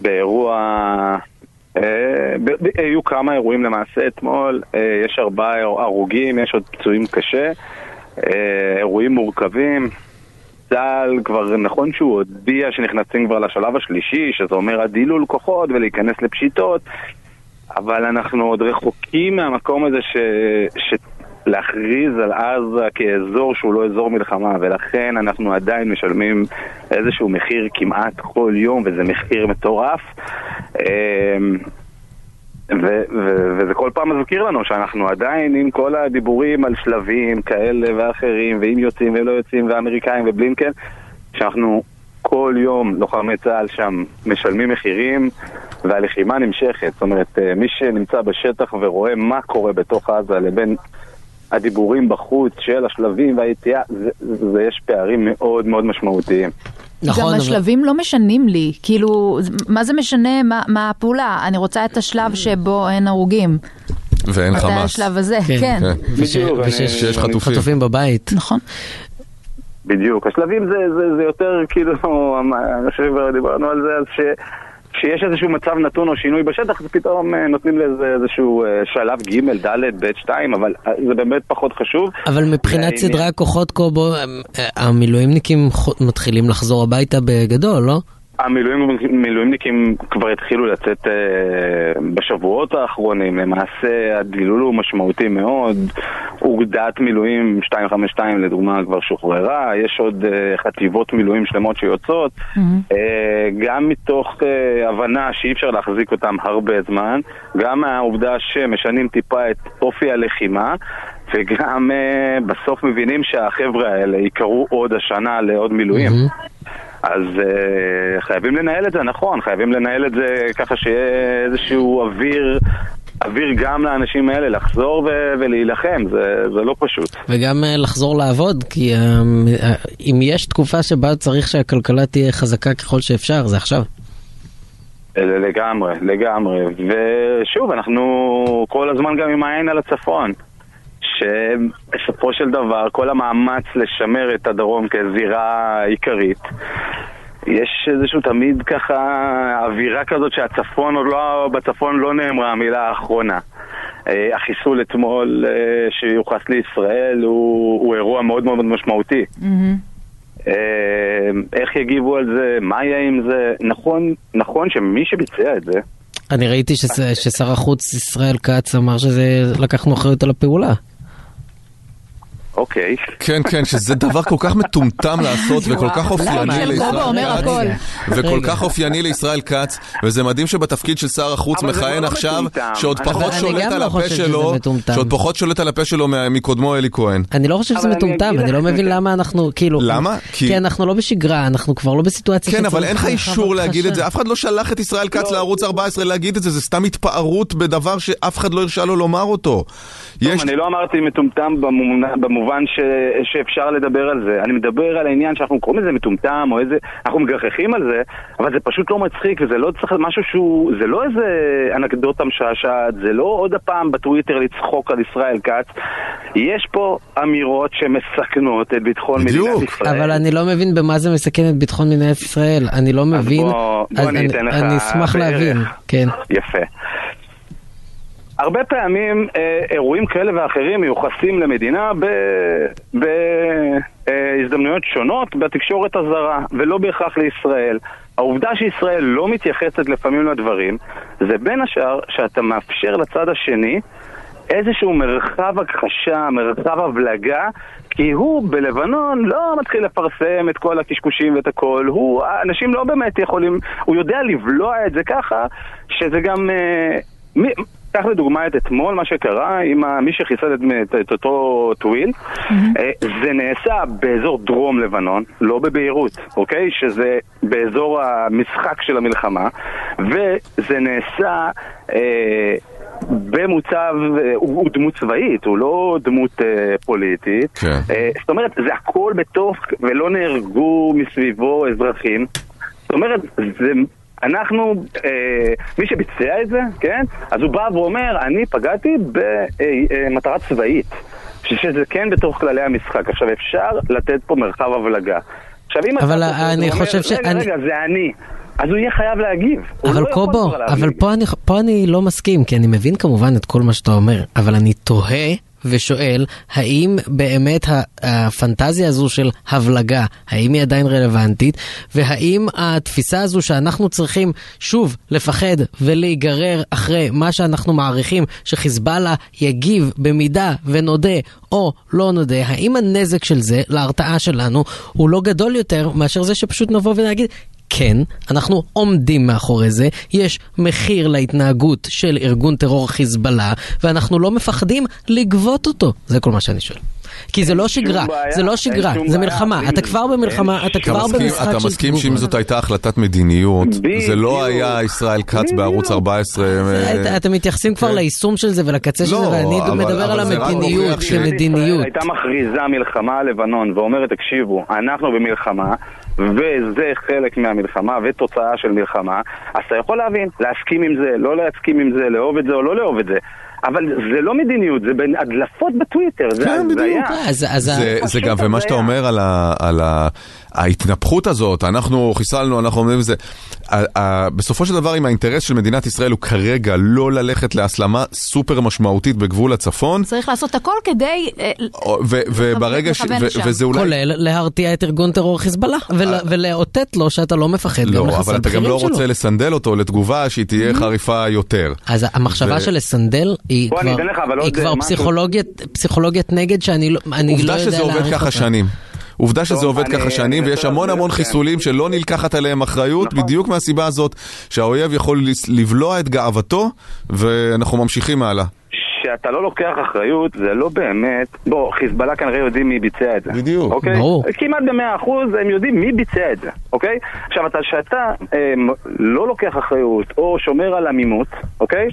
באירוע... אה, היו כמה אירועים למעשה אתמול, אה, יש ארבעה הרוגים, יש עוד פצועים קשה, אה, אירועים מורכבים. צה"ל כבר, נכון שהוא הודיע שנכנסים כבר לשלב השלישי, שזה אומר הדילול כוחות ולהיכנס לפשיטות, אבל אנחנו עוד רחוקים מהמקום הזה ש... ש... להכריז על עזה כאזור שהוא לא אזור מלחמה ולכן אנחנו עדיין משלמים איזשהו מחיר כמעט כל יום וזה מחיר מטורף. אמ, ו- ו- וזה כל פעם מזכיר לנו שאנחנו עדיין עם כל הדיבורים על שלבים כאלה ואחרים ואם יוצאים ולא יוצאים ואמריקאים ובלינקן שאנחנו כל יום לוחמי צה"ל שם משלמים מחירים והלחימה נמשכת. זאת אומרת אה, מי שנמצא בשטח ורואה מה קורה בתוך עזה לבין הדיבורים בחוץ של השלבים והיציאה זה, זה יש פערים מאוד מאוד משמעותיים נכון, גם אבל- השלבים לא משנים לי, כאילו, מה זה משנה מה- מה הפעולה? אני רוצה את השלב שבו אין הרוגים. ואין מתי חמאס. השלב הזה? כן. כן. כן. וש- בדיוק, ושיש שיש חטופים. חטופים בבית. נכון. בדיוק, השלבים זה, זה, זה יותר כאילו, (laughs) אני חושב שכבר דיברנו על זה, אז ש, כשיש איזשהו מצב נתון או שינוי בשטח, אז פתאום אה, נותנים לזה איזשהו אה, שלב ג', ד', ב', 2, אבל אה, זה באמת פחות חשוב. אבל מבחינת סדרי הכוחות קובו, המילואימניקים מתחילים לחזור הביתה בגדול, לא? המילואימניקים כבר התחילו לצאת אה, בשבועות האחרונים, למעשה הדילול הוא משמעותי מאוד, אוגדת מילואים 252 לדוגמה כבר שוחררה, יש עוד אה, חטיבות מילואים שלמות שיוצאות, אה, גם מתוך אה, הבנה שאי אפשר להחזיק אותם הרבה זמן, גם מהעובדה שמשנים טיפה את אופי הלחימה, וגם אה, בסוף מבינים שהחבר'ה האלה ייקראו עוד השנה לעוד מילואים. אז uh, חייבים לנהל את זה נכון, חייבים לנהל את זה ככה שיהיה איזשהו אוויר, אוויר גם לאנשים האלה לחזור ו- ולהילחם, זה, זה לא פשוט. וגם אה, לחזור לעבוד, כי אה, אה, אם יש תקופה שבה צריך שהכלכלה תהיה חזקה ככל שאפשר, זה עכשיו. לגמרי, לגמרי. ושוב, אנחנו כל הזמן גם עם העין על הצפון. שבסופו של דבר כל המאמץ לשמר את הדרום כזירה עיקרית יש איזשהו תמיד ככה אווירה כזאת שהצפון עוד לא, בצפון לא נאמרה המילה האחרונה. אה, החיסול אתמול אה, שיוחס לישראל הוא, הוא אירוע מאוד מאוד משמעותי. אה, איך יגיבו על זה, מה יהיה עם זה. נכון, נכון שמי שביצע את זה, אני ראיתי שס- ששר החוץ ישראל כץ אמר שזה, לקחנו אחריות על הפעולה. אוקיי. כן, כן, שזה דבר כל כך מטומטם לעשות (laughs) וכל כך אופייני לישראל. כץ, וכל. כך אופייני לישראל כץ, וזה מדהים שבתפקיד של שר החוץ מכהן לא עכשיו, מטומטם. שעוד פחות שולט על לא הפה שלו. שעוד פחות שולט על הפה שלו מקודמו אלי כהן. אני לא חושב שזה מטומטם, אני לא מבין למה אנחנו, כאילו... למה? כי- אנחנו לא בשגרה, אנחנו כבר לא בסיטואציה כן, אבל אין לך אישור להגיד את. זה, אף אחד לא שלח את ישראל כץ לא. לערוץ 14 להגיד את זה, זה סתם התפארות בדבר שאף אחד לא הרשה לו לומר אותו. אני לא אמרתי מטומטם במובן, במובן ש, שאפשר לדבר על זה. אני מדבר על העניין שאנחנו קוראים לזה מטומטם, או איזה... אנחנו מגחכים על זה, אבל זה פשוט לא מצחיק, וזה לא צריך משהו שהוא... זה לא איזה אנקדוטה משעשעת, זה לא עוד הפעם בטוויטר לצחוק על ישראל כץ. יש פה אמירות שמסכנות את ביטחון בדיוק. מדינת ישראל. אבל אני לא מבין במה זה מסכן את ביטחון מדינת ישראל, אני לא מבין, בוא- בוא אז אני אתן לך אני אשמח. להבין, כן. יפה. הרבה פעמים אה, אירועים כאלה ואחרים מיוחסים למדינה בהזדמנויות שונות בתקשורת הזרה, ולא בהכרח לישראל. העובדה שישראל לא מתייחסת לפעמים לדברים, זה בין השאר שאתה מאפשר לצד השני איזשהו מרחב הכחשה, מרחב הבלגה, כי הוא בלבנון לא מתחיל לפרסם את כל הקשקושים ואת הכל, הוא, אנשים לא באמת יכולים, הוא יודע לבלוע את זה ככה, שזה גם... אה, מי, קח לדוגמה את אתמול, מה שקרה עם מי שחיסל את, את, את אותו טוויל, אה, זה נעשה באזור דרום לבנון, לא בביירות, אוקיי? שזה באזור המשחק של המלחמה, וזה נעשה... אה, במוצב, אה, הוא, הוא דמות צבאית, הוא לא דמות אה, פוליטית. כן. אה, זאת אומרת, זה הכל בתוך, ולא נהרגו מסביבו אזרחים. זאת אומרת, זה... אנחנו, אה, מי שביצע את זה, כן? אז הוא בא ואומר, אני פגעתי במטרה צבאית. ש- שזה כן בתוך כללי המשחק. עכשיו, אפשר לתת פה מרחב הבלגה. עכשיו, אם אבל אתה... אני הוא אומר, חושב ש- רגע, אני- רגע, זה אני. אז הוא יהיה חייב להגיב. אבל לא קובו. אבל פה אני, פה אני לא מסכים, כי אני מבין כמובן את כל מה שאתה אומר, אבל אני תוהה ושואל, האם באמת הפנטזיה הזו של הבלגה, האם היא עדיין רלוונטית, והאם התפיסה הזו שאנחנו צריכים שוב לפחד ולהיגרר אחרי מה שאנחנו מעריכים שחיזבאללה יגיב במידה ונודה או לא נודה, האם הנזק של זה להרתעה שלנו הוא לא גדול יותר מאשר זה שפשוט נבוא ונגיד כן, אנחנו עומדים מאחורי זה, יש מחיר להתנהגות של ארגון טרור חיזבאללה, ואנחנו לא מפחדים לגבות אותו. זה כל מה שאני שואל. כי זה לא שגרה, בעיה, זה לא שגרה, זה בעיה, מלחמה. אתה כבר במלחמה, אתה אתה כבר במשחק אתה של מסכים שאם. זאת הייתה החלטת מדיניות, זה. לא היה ישראל כץ בערוץ בדיוק. 14. את- אה, אתם מתייחסים כבר כן. ליישום של זה ולקצה של לא, זה, ואני אבל- מדבר אבל על המדיניות, כמדיניות. ישראל הייתה מכריזה מלחמה על לבנון ואומרת, תקשיבו, אנחנו במלחמה, וזה חלק מהמלחמה ותוצאה של מלחמה, אז אתה יכול להבין, להסכים עם זה, לא להסכים עם זה, לאהוב את זה או לא לאהוב את זה. אבל זה לא מדיניות, זה בין הדלפות בטוויטר, זה כן. הזיה. אז- אז ה- זה, זה גם, ומה שאתה. אומר על, ה, על ה, ההתנפחות הזאת, אנחנו חיסלנו, אנחנו אומרים את זה, ה- ה- בסופו של דבר, אם האינטרס של מדינת ישראל הוא כרגע לא ללכת להסלמה סופר משמעותית בגבול הצפון, צריך לעשות הכל כדי... אה, וברגע ש... וזה אולי... כולל להרתיע את ארגון טרור חיזבאללה, ולאותת לו שאתה לא מפחד גם לא, לחסל אבל אתה גם בכירים לא שלו. רוצה לסנדל אותו לתגובה שהיא תהיה חריפה יותר. אז המחשבה ו- של לסנדל היא כבר. פסיכולוגיית, פסיכולוגיית נגד שאני לא, אני לא עובדה יודע שזה עובד להעריך ככה אותה. שנים. עובדה שזה טוב, עובד אני- ככה שנים, ויש המון המון לכם. חיסולים שלא נלקחת עליהם אחריות, נכון. בדיוק מהסיבה הזאת שהאויב יכול לבלוע את גאוותו, ואנחנו ממשיכים הלאה. שאתה לא לוקח אחריות, זה לא באמת... בוא, חיזבאללה כנראה יודעים מי ביצע את זה. בדיוק. אוקיי? ברור. כמעט במאה אחוז הם יודעים מי ביצע את זה, אוקיי? עכשיו, אתה, שאתה אה, לא לוקח אחריות או שומר על עמימות, אוקיי?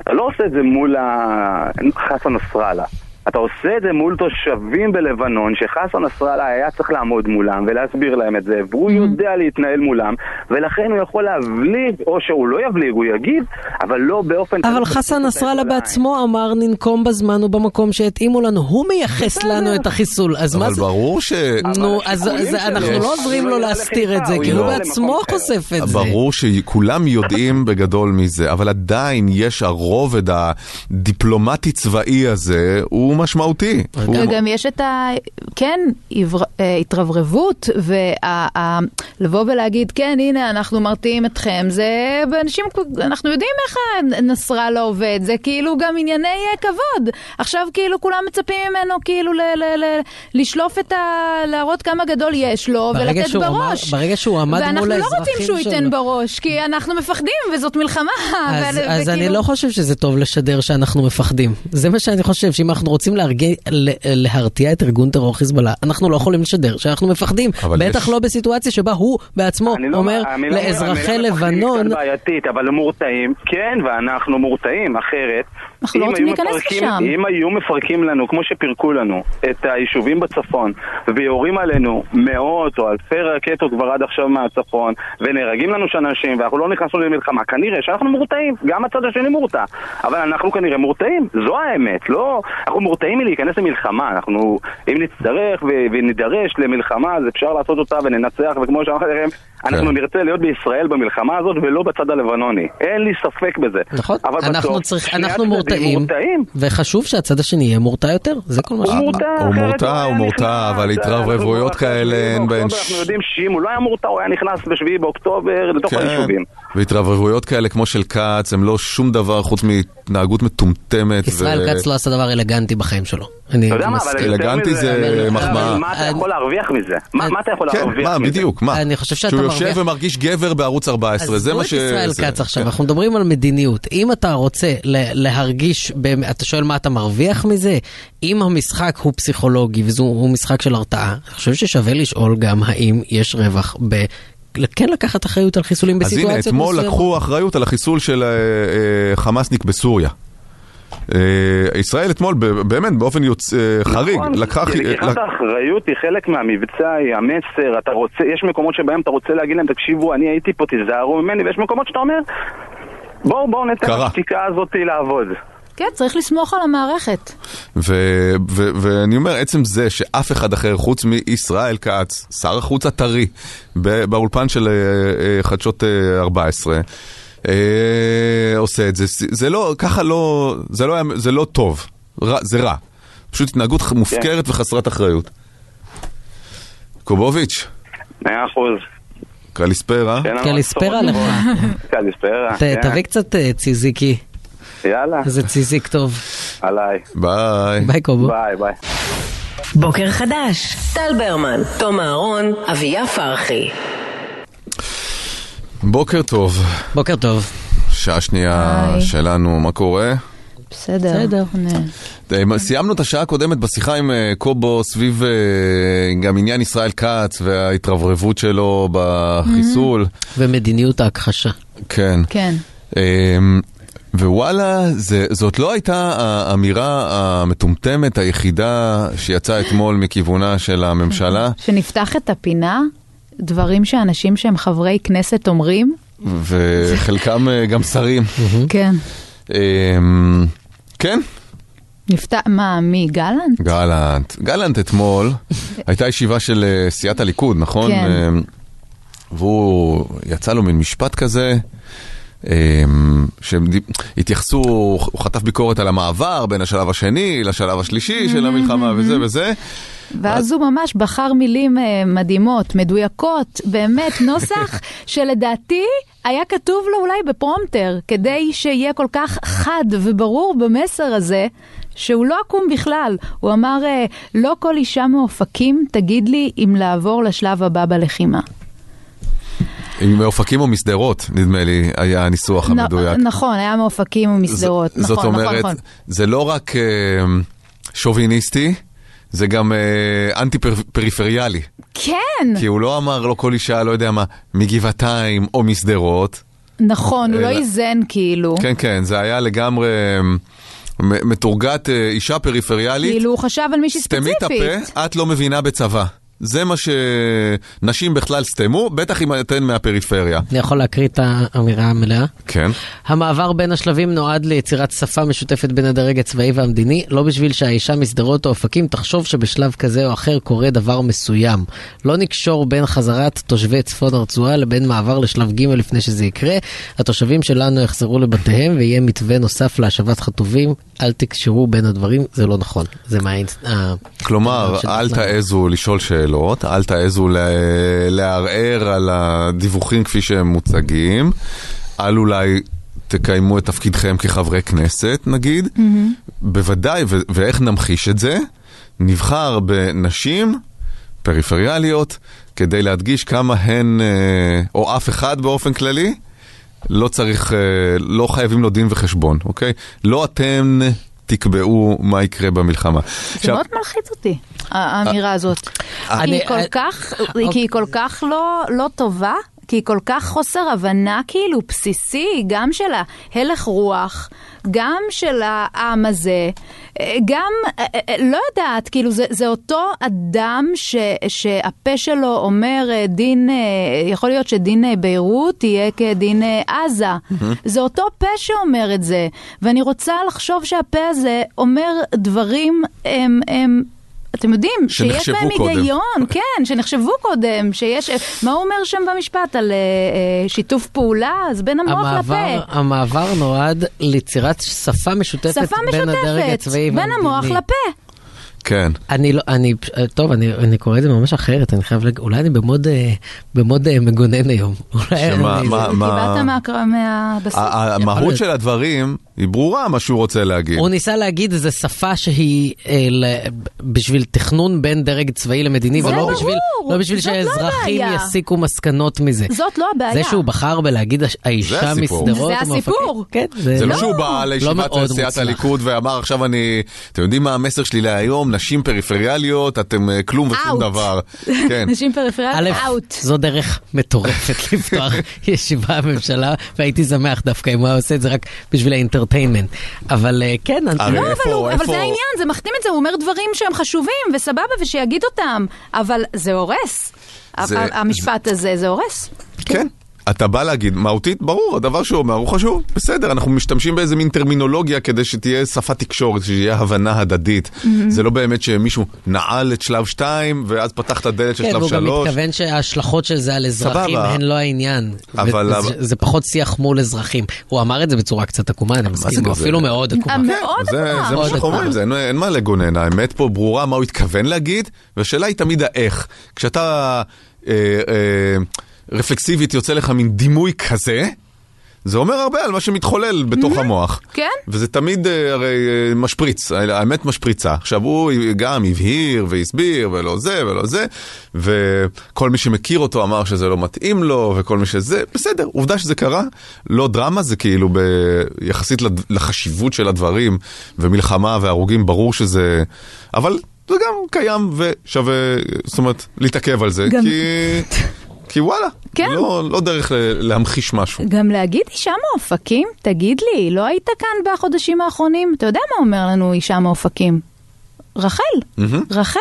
אתה לא עושה את זה מול ה- חסן נסראללה. אתה עושה את זה מול תושבים בלבנון, שחסן נסראללה היה צריך לעמוד מולם ולהסביר להם את זה, והוא יודע להתנהל מולם, ולכן הוא יכול להבליג, או שהוא לא יבליג, הוא יגיב, אבל לא באופן... אבל חסן נסראללה. בעצמו אמר ננקום בזמן ובמקום שהתאימו לנו, הוא מייחס לנו את החיסול, אז מה אבל זה? ברור ש... נו, אבל אז אנחנו לא עוזרים לו להסתיר את זה, כי הוא בעצמו. חושף את זה. ברור שכולם יודעים בגדול מזה, אבל עדיין יש הרובד הדיפלומטי-צבאי הזה, הוא הוא משמעותי. הוא- וגם יש את ה... כן, אה, התרברבות, ולבוא ולהגיד, כן, הנה, אנחנו מרתיעים אתכם, זה אנשים, אנחנו יודעים איך נסראללה עובד, זה כאילו גם ענייני אה, כבוד. עכשיו כאילו כולם מצפים ממנו כאילו ל- ל- ל- לשלוף את ה... להראות כמה גדול יש לו, ולתת שהוא אמר- בראש. ברגע שהוא עמד מול ואנחנו לא האזרחים רוצים שהוא ייתן שלו. בראש, כי אנחנו מפחדים, וזאת מלחמה. אז, ו- אז אני וכאילו- לא חושב שזה טוב לשדר שאנחנו מפחדים. זה מה שאני חושב, שאם אנחנו רוצים להרגיע, ל- להרתיע את ארגון טרור חיזבאללה, אנחנו לא יכולים לשדר שאנחנו מפחדים. בטח יש- לא בסיטואציה שבה הוא בעצמו אני לא- אומר המילה- לאזרחי המילה מפחדים היא לבנון, בעייתית, אבל מורתעים, כן, ואנחנו מורתעים, אחרת. אנחנו לא אם רוצים להיכנס מפרקים- לשם. אם היו מפרקים לנו, כמו שפירקו לנו, את היישובים בצפון, ויורים עלינו מאות או אלפי רקטות כבר עד עכשיו מהצפון, ונהרגים לנו שם אנשים, ואנחנו לא נכנסנו למלחמה, כנראה שאנחנו מורתעים, גם הצד השני מורתע. אבל אנחנו כנראה מורתעים, זו האמת, לא... אנחנו מורתעים מלהיכנס למלחמה, אנחנו... אם נצטרך ו- ונידרש למלחמה, אז אפשר לעשות אותה וננצח, וכמו שאמרתי לכם, אנחנו כן. נרצה להיות בישראל במלחמה הזאת ולא בצד הלבנוני. אין לי ספק בזה. נכון, אבל אנחנו, בסוף, צריך, אנחנו הצדדים מורתעים, מורתעים. וחשוב שהצד השני יהיה מורתע יותר, זה כל מה הוא ש... מורתע, הוא מורתע, לא הוא מורתע. אבל התרברבויות כאלה אין בהן אנחנו יודעים שאם הוא לא היה מורתע, הוא היה נכנס בשביעי באוקטובר לתוך היישובים. כן. והתרברבויות כאלה כמו של כץ, הם לא שום דבר חוץ מהתנהגות מטומטמת. ישראל כץ לא עשה דבר אלגנטי בחיים שלו. אני אתה יודע מה, אבל מסכים. אלגנטי זה מחמאה. מה אתה יכול להרוויח מזה? מה מה אתה יכול כן, להרוויח מה, מזה? בדיוק, מה? אני חושב שאתה שהוא מרוויח- יושב ומרגיש גבר בערוץ 14, זה מה ש... עזבו את ישראל כץ עכשיו, כן. אנחנו מדברים על מדיניות. אם אתה רוצה להרגיש, אתה שואל מה אתה מרוויח מזה? אם המשחק הוא פסיכולוגי והוא משחק של הרתעה, אני חושב ששווה לשאול גם האם יש רווח ב... כן לקחת אחריות על חיסולים אז בסיטואציות הנה, מסוימות. אתמול לקחו אחריות על החיסול של אה, אה, חמאסניק בסוריה. אה, ישראל אתמול, באמת, באופן יוצ... אה, חריג, נכון, לקחה... כי לקיחת לק- האחריות היא חלק מהמבצע, היא המסר, אתה רוצה, יש מקומות שבהם אתה רוצה להגיד להם, תקשיבו, אני הייתי פה, תיזהרו ממני, ויש מקומות שאתה אומר, בואו, בואו ניתן. לשתיקה הזאת לעבוד. כן, צריך לסמוך על המערכת. ו- ו- ואני אומר, עצם זה שאף אחד אחר חוץ מישראל כץ, שר החוץ הטרי, ב- באולפן של אה, אה, חדשות אה, 14, אה, עושה את זה, זה לא, ככה לא, זה לא, זה לא טוב, רע, זה רע. פשוט התנהגות מופקרת וחסרת אחריות. קובוביץ', מאה אחוז. קליספרה. לנו קליספרה לך. טובות. קליספרה, ת- כן. תביא קצת אה, ציזיקי, יאללה, איזה ציזיק טוב. עליי. ביי. ביי קובו. ביי, ביי. בוקר חדש, טל ברמן, תום אהרון, אביה פרחי. בוקר טוב, בוקר טוב. שעה שנייה היי. שלנו, מה קורה? בסדר. בסדר. נה. אה, סיימנו את השעה הקודמת בשיחה עם אה, קובו סביב אה, גם עניין ישראל כץ וההתרברבות שלו בחיסול. ומדיניות ההכחשה. כן. כן. ווואלה, זה, זאת לא הייתה האמירה המטומטמת היחידה שיצאה אתמול מכיוונה של הממשלה, (laughs) שנפתח את הפינה, דברים שאנשים שהם חברי כנסת אומרים, וחלקם אה, גם שרים. (laughs) כן. אה, כן, נפתח, מה, מי, גלנט? גלנט. גלנט אתמול, (laughs) הייתה ישיבה של אה, סיעת הליכוד, נכון? כן. אה, והוא, יצא לו מין משפט כזה, שהתייחסו, הוא חטף ביקורת על המעבר בין השלב השני לשלב השלישי של המלחמה וזה וזה. ואז הוא ממש בחר מילים אה, מדהימות, מדויקות, באמת, (laughs) נוסח שלדעתי היה כתוב לו אולי בפרומטר, כדי שיהיה כל כך חד וברור במסר הזה, שהוא לא עקום בכלל. הוא אמר, אה, לא כל אישה מאופקים תגיד לי אם לעבור לשלב הבא בלחימה. מאופקים או משדרות, נדמה לי, היה הניסוח המדויק. נכון, היה מאופקים ומשדרות. ז- נכון, זאת נכון, אומרת, נכון. זה לא רק אה, שוביניסטי, זה גם אה, אנטי פריפריאלי. כן, כי הוא לא אמר לו כל אישה, לא יודע מה, מגבעתיים או משדרות. נכון, הוא לא איזן כאילו. כן, כן, זה היה לגמרי אה, מתורגת אישה פריפריאלית. כאילו הוא חשב על מישהי סתמי ספציפית. את הפה, את לא מבינה בצבא. זה מה שנשים בכלל סתמו, בטח אם אתן מהפריפריה. אני יכול להקריא את האמירה המלאה? כן. המעבר בין השלבים נועד ליצירת שפה משותפת בין הדרג הצבאי והמדיני, לא בשביל שהאישה משדרות או אופקים תחשוב שבשלב כזה או אחר קורה דבר מסוים. לא נקשור בין חזרת תושבי צפון הרצועה לבין מעבר לשלב ג' לפני שזה יקרה. התושבים שלנו יחזרו לבתיהם ויהיה מתווה נוסף להשבת חטובים. אל תקשרו בין הדברים, זה לא נכון. זה מה... כלומר, אל תעזו לשאול שאלות, אל תעזו לערער על הדיווחים כפי שהם מוצגים, אל אולי תקיימו את תפקידכם כחברי כנסת, נגיד. בוודאי, ו- ואיך נמחיש את זה? נבחר בנשים פריפריאליות כדי להדגיש כמה הן, אה, או אף אחד באופן כללי, לא צריך, אה, לא חייבים לו דין וחשבון, אוקיי? לא אתם תקבעו מה יקרה במלחמה. זה מאוד מלחיץ אותי, האמירה הזאת. כי אני- היא כל אה, כך, כי היא כל כך לא, לא טובה. כי כל כך חוסר הבנה כאילו בסיסי, גם של ההלך רוח, גם של העם הזה, אה, גם, אה, אה, לא יודעת, כאילו זה, זה אותו אדם ש, שהפה שלו אומר דין, יכול להיות שדין ביירות יהיה כדין עזה. זה אותו פה שאומר את זה, ואני רוצה לחשוב שהפה הזה אומר דברים, הם, הם, אתם יודעים, שיש בהם קודם. היגיון, כן, שנחשבו קודם, שיש, מה הוא אומר שם במשפט על אה, שיתוף פעולה? אז בין המוח המעבר, לפה. המעבר נועד ליצירת שפה משותפת שפה בין הדרג משותפת, הצבאי בין והמדיני. המוח לפה. כן. אני לא, אני, טוב, אני, אני קורא את זה ממש אחרת, אני חייב, לג... אולי אני במוד, אה, במוד אה, מגונן היום. (laughs) אולי שמה, אני- מה- מה- קיבלת מהקר- מהבסיס. המהות. של הדברים היא ברורה, מה שהוא רוצה להגיד. הוא ניסה להגיד איזה שפה שהיא אה, ל, בשביל תכנון בין דרג צבאי למדיני, זה ולא ברור, בשביל, לא בשביל לא שהאזרחים הבעיה. יסיקו מסקנות מזה. זאת לא הבעיה. זה שהוא בחר בלהגיד האישה. משדרות, זה הסיפור. כן, זה לא לא, שהוא בא לא לישיבת סיעת. הליכוד ואמר עכשיו אני, אתם יודעים מה המסר שלי להיום? נשים פריפריאליות, אתם אה, כלום ושום Out. דבר. כן. (laughs) נשים פריפריאליות, אאוט. זו דרך מטורפת (laughs) לפתוח ישיבה בממשלה, והייתי שמח דווקא אם הוא היה עושה את זה רק בשביל האינטרטיינמנט. אבל אה, כן, אני- לא, אבל, איפה- הוא, אבל זה העניין, זה מחתים את זה, הוא אומר דברים שהם חשובים, וסבבה, ושיגיד אותם, אבל זה הורס. זה- המשפט הזה, זה הורס. כן. אתה בא להגיד, מהותית, ברור, הדבר שהוא אומר הוא חשוב, בסדר, אנחנו משתמשים באיזה מין טרמינולוגיה כדי שתהיה שפת תקשורת, שיהיה הבנה הדדית. זה לא באמת שמישהו נעל את שלב 2 ואז פתח את הדלת של כן, שלב והוא גם 3. מתכוון שההשלכות של זה על אזרחים סבבה. הן לא העניין. אבל- זה פחות שיח מול אזרחים. הוא אמר את זה בצורה קצת עקומה, אני מסכים, זה הוא? אפילו מאוד עקומה. אה, מאוד זה, עקומה. זה מה שאנחנו. אומרים, זה אין, אין מה לגונן, האמת פה ברורה מה הוא התכוון להגיד, והשאלה היא תמיד האיך. כשאתה אה, אה, רפלקסיבית יוצא לך מין דימוי כזה, זה אומר הרבה על מה שמתחולל בתוך המוח. כן. וזה תמיד אה, הרי אה, משפריץ, האמת משפריצה. עכשיו הוא גם הבהיר והסביר ולא זה ולא זה, וכל מי שמכיר אותו אמר שזה לא מתאים לו, וכל מי שזה, בסדר, עובדה שזה קרה, לא דרמה, זה כאילו ב... יחסית לחשיבות של הדברים, ומלחמה והרוגים, ברור שזה... אבל זה גם קיים ושווה, זאת אומרת, להתעכב על זה, גם- כי... כי וואלה, כן. לא, לא דרך להמחיש משהו. גם להגיד אישה מאופקים? תגיד לי, לא היית כאן בחודשים האחרונים? אתה יודע מה אומר לנו אישה מאופקים? רחל, רחל.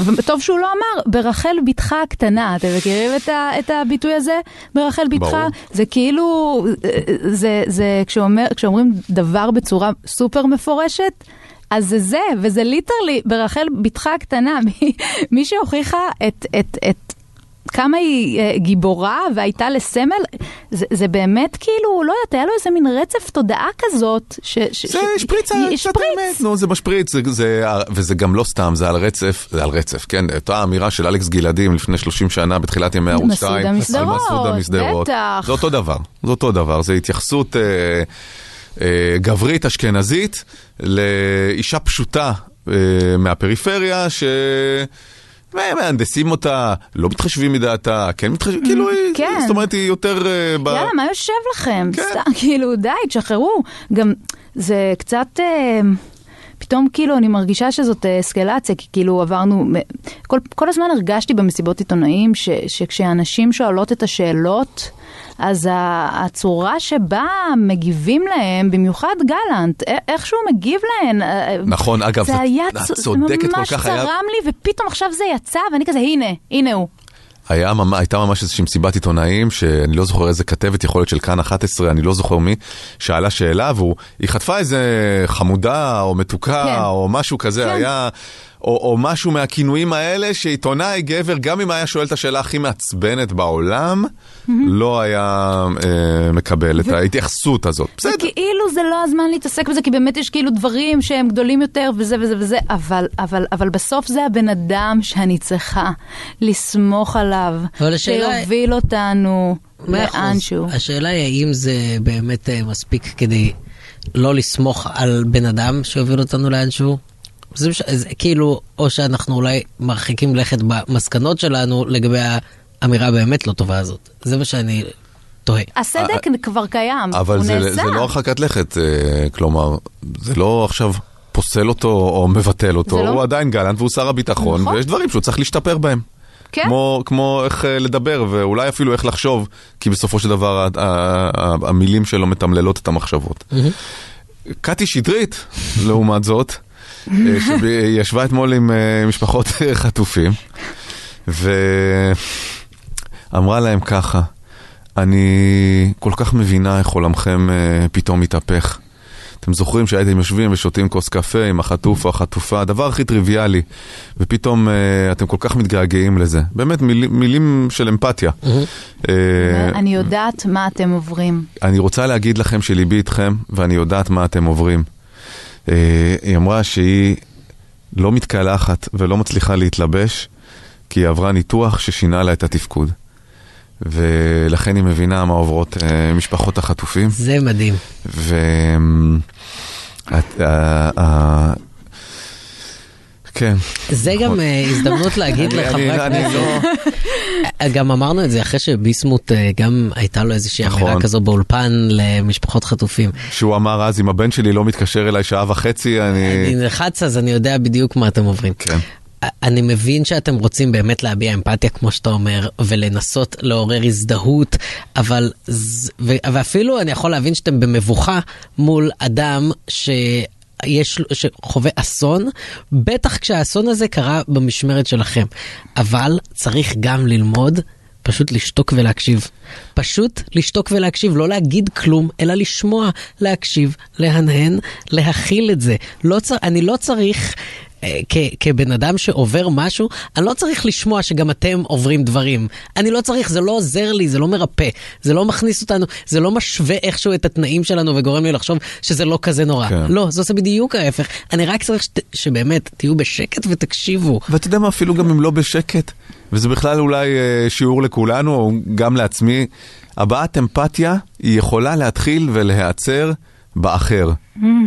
וטוב שהוא לא אמר, ברחל בתך הקטנה, אתם מכירים את, ה, את הביטוי הזה? ברחל בתך? ברור. זה כאילו, זה, זה כשאומר, כשאומרים דבר בצורה סופר מפורשת, אז זה זה, וזה ליטרלי ברחל בתך הקטנה, (laughs) מי, מי שהוכיחה את, את, את כמה היא אה, גיבורה והייתה לסמל, זה, זה באמת כאילו, לא יודעת, היה לו איזה מין רצף תודעה כזאת. ש, ש, זה ש- שפריץ, היא- קצת אמת, נו, זה משפריץ, זה, זה, וזה גם לא סתם, זה על רצף, זה על רצף, כן, אותה אמירה של אלכס גלעדים לפני 30 שנה בתחילת ימי ערוץ מסעודה 2, על משדרות, מסעודה משדרות, בטח. זה אותו דבר, זה אותו דבר, זה התייחסות אה, אה, גברית אשכנזית לאישה פשוטה אה, מהפריפריה, ש... מהנדסים אותה, לא מתחשבים מדעתה, כן מתחשבים, כאילו היא, כן. זאת אומרת היא יותר... אה, ב- יאללה, מה יושב לכם? כן. סתם, (laughs) כאילו, די, תשחררו. גם, זה קצת... אה, פתאום כאילו אני מרגישה שזאת אה, אסקלציה, כי כאילו עברנו, כל, כל הזמן הרגשתי במסיבות עיתונאים ש, שכשאנשים שואלות את השאלות, אז הצורה שבה מגיבים להם, במיוחד גלנט, איך שהוא מגיב להן, אה, נכון, אגב, זה זה- היה צודקת כל כך, היה- צרם לי, ופתאום עכשיו זה יצא, ואני כזה, הנה, הנה הוא. היה, הייתה ממש איזושהי מסיבת עיתונאים, שאני לא זוכר איזה כתבת, יכול להיות של כאן 11, אני לא זוכר מי, שאלה שאלה, והיא חטפה איזה חמודה או מתוקה כן. או משהו כזה, כן. היה... או, או משהו מהכינויים האלה, שעיתונאי גבר, גם אם היה שואל את השאלה הכי מעצבנת בעולם, לא היה אה, מקבל את ההתייחסות הזאת. בסדר. וכאילו זה לא הזמן להתעסק בזה, כי באמת יש כאילו דברים שהם גדולים יותר וזה וזה וזה, אבל, אבל, אבל בסוף זה הבן אדם שאני צריכה לסמוך עליו, שיוביל אותנו. לאנשהו. השאלה היא האם זה באמת אה, מספיק כדי לא לסמוך על בן אדם שיוביל אותנו לאנשהו? זה, מש... זה כאילו, או שאנחנו אולי מרחיקים לכת במסקנות שלנו לגבי האמירה הבאמת לא טובה הזאת. זה מה שאני תוהה. הסדק כבר קיים, אבל הוא זה, נעשה. זה לא הרחקת לכת, אה, כלומר, זה לא עכשיו פוסל אותו או מבטל אותו, לא- הוא עדיין גלנט והוא שר הביטחון, נכון. ויש דברים שהוא צריך להשתפר בהם. כן. כמו, כמו איך אה, לדבר, ואולי אפילו איך לחשוב, כי בסופו של דבר המילים שלו מתמללות את המחשבות. קטי שטרית, לעומת זאת, שישבה אתמול עם אה, משפחות אה, (laughs) חטופים, ואמרה להם ככה, אני כל כך מבינה איך עולמכם אה, פתאום מתהפך. אתם זוכרים שהייתם יושבים ושותים כוס קפה עם החטוף או החטופה, הדבר הכי טריוויאלי, ופתאום אה, אתם כל כך מתגעגעים לזה. באמת מילים, מילים של אמפתיה. אה, אני יודעת מה אתם עוברים. אני רוצה להגיד לכם שליבי איתכם, ואני יודעת מה אתם עוברים. אה, היא אמרה שהיא לא מתקלחת ולא מצליחה להתלבש, כי היא עברה ניתוח ששינה לה את התפקוד. ולכן היא מבינה מה עוברות אה, משפחות החטופים. זה מדהים. ו... כן. זה גם אה, הזדמנות להגיד לחברי הכנסת. לא- גם אמרנו את זה אחרי שביסמוט אה, גם הייתה לו איזושהי נכון. אמירה כזו באולפן למשפחות חטופים. שהוא אמר אז, אם הבן שלי לא מתקשר אליי שעה וחצי, אני... אני נלחץ אז אני יודע בדיוק מה אתם עוברים. כן. אני מבין שאתם רוצים באמת להביע אמפתיה, כמו שאתה אומר, ולנסות לעורר הזדהות, אבל... ו- ואפילו אני יכול להבין שאתם במבוכה מול אדם ש... יש, שחווה אסון, בטח כשהאסון הזה קרה במשמרת שלכם. אבל צריך גם ללמוד פשוט לשתוק ולהקשיב. פשוט לשתוק ולהקשיב, לא להגיד כלום, אלא לשמוע, להקשיב, להנהן, להכיל את זה. לא צר... אני לא צריך... אה, כ- כבן אדם שעובר משהו, אני לא צריך לשמוע שגם אתם עוברים דברים. אני לא צריך, זה לא עוזר לי, זה לא מרפא, זה לא מכניס אותנו, זה לא משווה איכשהו את התנאים שלנו וגורם לי לחשוב שזה לא כזה נורא. כן. לא, זה עושה בדיוק ההפך. אני רק צריך שת, שבאמת תהיו בשקט ותקשיבו. ואתה יודע מה, אפילו גם אם לא בשקט, וזה בכלל אולי אה, שיעור לכולנו, או גם לעצמי, הבעת אמפתיה היא יכולה להתחיל ולהיעצר באחר.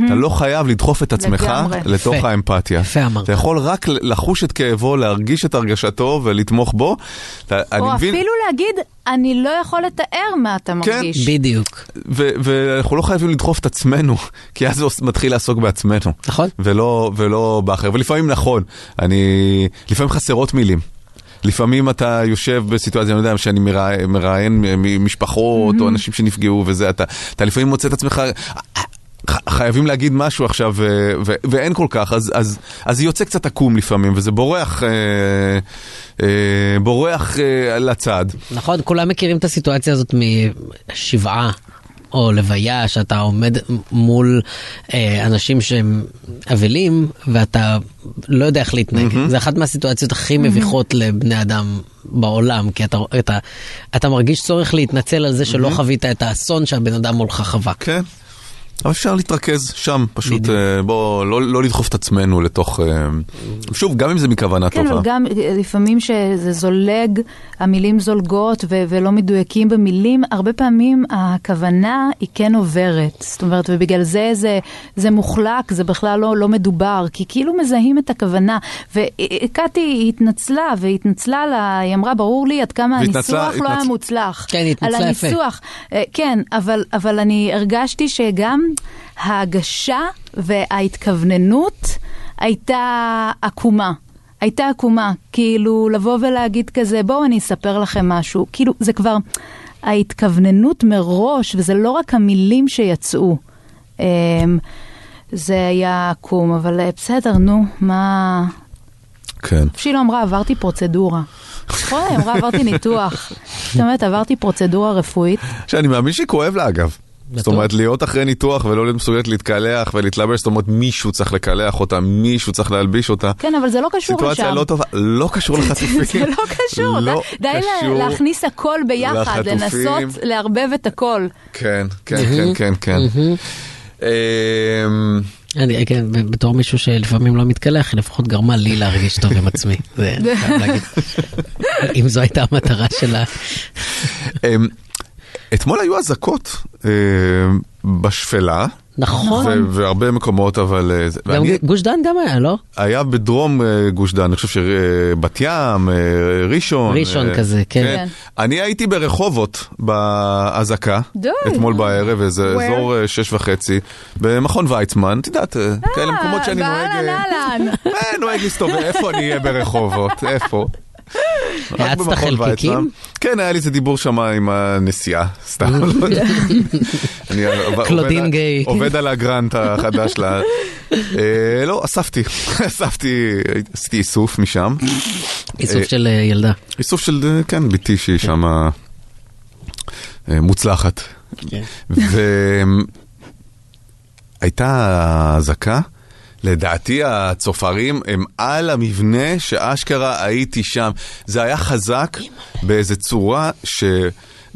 אתה לא חייב לדחוף את עצמך לגמרי. לתוך יפה. האמפתיה. יפה אמרת. אתה יכול רק לחוש את כאבו, להרגיש את הרגשתו ולתמוך בו. אתה- אני או מבין- אפילו להגיד, אני לא יכול לתאר מה אתה כן. מרגיש. בדיוק. ו- ואנחנו לא חייבים לדחוף את עצמנו, (laughs) כי אז זה מתחיל לעסוק בעצמנו. נכון. ולא, ולא באחר. ולפעמים נכון, אני... לפעמים חסרות מילים. לפעמים אתה יושב בסיטואציה, אני יודע, שאני מראיין, משפחות או אנשים שנפגעו וזה, אתה, אתה לפעמים מוצא את עצמך, ח- חייבים להגיד משהו עכשיו ו- ו- ואין כל כך, אז, אז, אז יוצא קצת עקום לפעמים, וזה בורח, אה, אה, בורח אה, לצד. נכון, כולם מכירים את הסיטואציה הזאת משבעה. או לוויה, שאתה עומד מול אה, אנשים שהם אבלים ואתה לא יודע איך להתנהג. Mm-hmm. זה אחת מהסיטואציות הכי מביכות לבני אדם בעולם, כי אתה, אתה, אתה מרגיש צורך להתנצל על זה שלא Mm-hmm. חווית את האסון שהבן אדם מולך חווה. כן. אבל אפשר להתרכז שם, פשוט. אה, בוא לא, לא לדחוף את עצמנו לתוך... אה, שוב, גם אם זה מכוונה כן, טובה. אבל גם אה, לפעמים שזה זולג, המילים זולגות ו- ולא מדויקים במילים, הרבה פעמים הכוונה היא כן עוברת. זאת אומרת, ובגלל זה זה, זה מוחלק, זה בכלל לא, לא מדובר, כי כאילו מזהים את הכוונה. וקטי התנצלה, והתנצלה לה, היא אמרה, ברור לי עד כמה והתנצלה- הניסוח לא היה התנצ- מוצלח. כן, היא התנצלה על יפה. הניסוח. כן, אבל, אבל אני הרגשתי שגם ההגשה וההתכווננות הייתה עקומה. הייתה עקומה, כאילו לבוא ולהגיד כזה, בואו אני אספר לכם משהו, כאילו זה כבר, ההתכווננות מראש, וזה לא רק המילים שיצאו. אמ, זה היה עקום, אבל אה, בסדר, נו, מה... כן. שילה אמרה, עברתי פרוצדורה. נכון, היא אמרה, עברתי ניתוח. זאת אומרת, עברתי פרוצדורה רפואית. שאני מאמין שכואב לה אגב. זאת אומרת, להיות אחרי ניתוח ולא להיות מסוגלת להתקלח ולהתלבש, זאת אומרת, מישהו צריך לקלח אותה, מישהו צריך להלביש אותה. כן, אבל זה לא קשור לשם. סיטואציה לא טובה, לא קשור (laughs) לחטופים. זה לא קשור, לא די קשור להכניס הכל ביחד. לנסות לערבב את הכל. כן, כן, כן, כן, כן. אמ, אני, כן, בתור מישהו שלפעמים לא מתקלח, היא לפחות גרמה לי להרגיש טוב עם עצמי. זה, אני חייב להגיד. (laughs) אם זו הייתה המטרה שלה. אתמול היו אזעקות אמ, בשפלה. נכון. והרבה מקומות, אבל... אה, גם ואני- גוש דן גם היה, לא? היה בדרום אה, גוש דן, אני חושב שבת ים, אה, ראשון. ראשון אה, כזה, כן. אני הייתי ברחובות באזעקה. אתמול בערב, איזה Where? אזור אה, שש וחצי, במכון ויצמן, את יודעת, אה, כאלה מקומות שאני נוהג... אה, אהלן. אה, נוהג להסתובב, איפה אני אהיה ברחובות? איפה? האצת חלקיקים? כן, היה לי איזה דיבור שם עם הנסיעה, סתם. (laughs) לא (laughs) קלודין גיי. עובד על הגרנט החדש לה. אה, לא, אספתי, (laughs) אספתי, עשיתי איסוף משם. איסוף של אה, ילדה. איסוף של, אה, כן, בתי שהיא שם מוצלחת. כן. והייתה אזעקה, לדעתי הצופרים הם על המבנה שאשכרה הייתי שם. זה היה חזק באיזה צורה ש...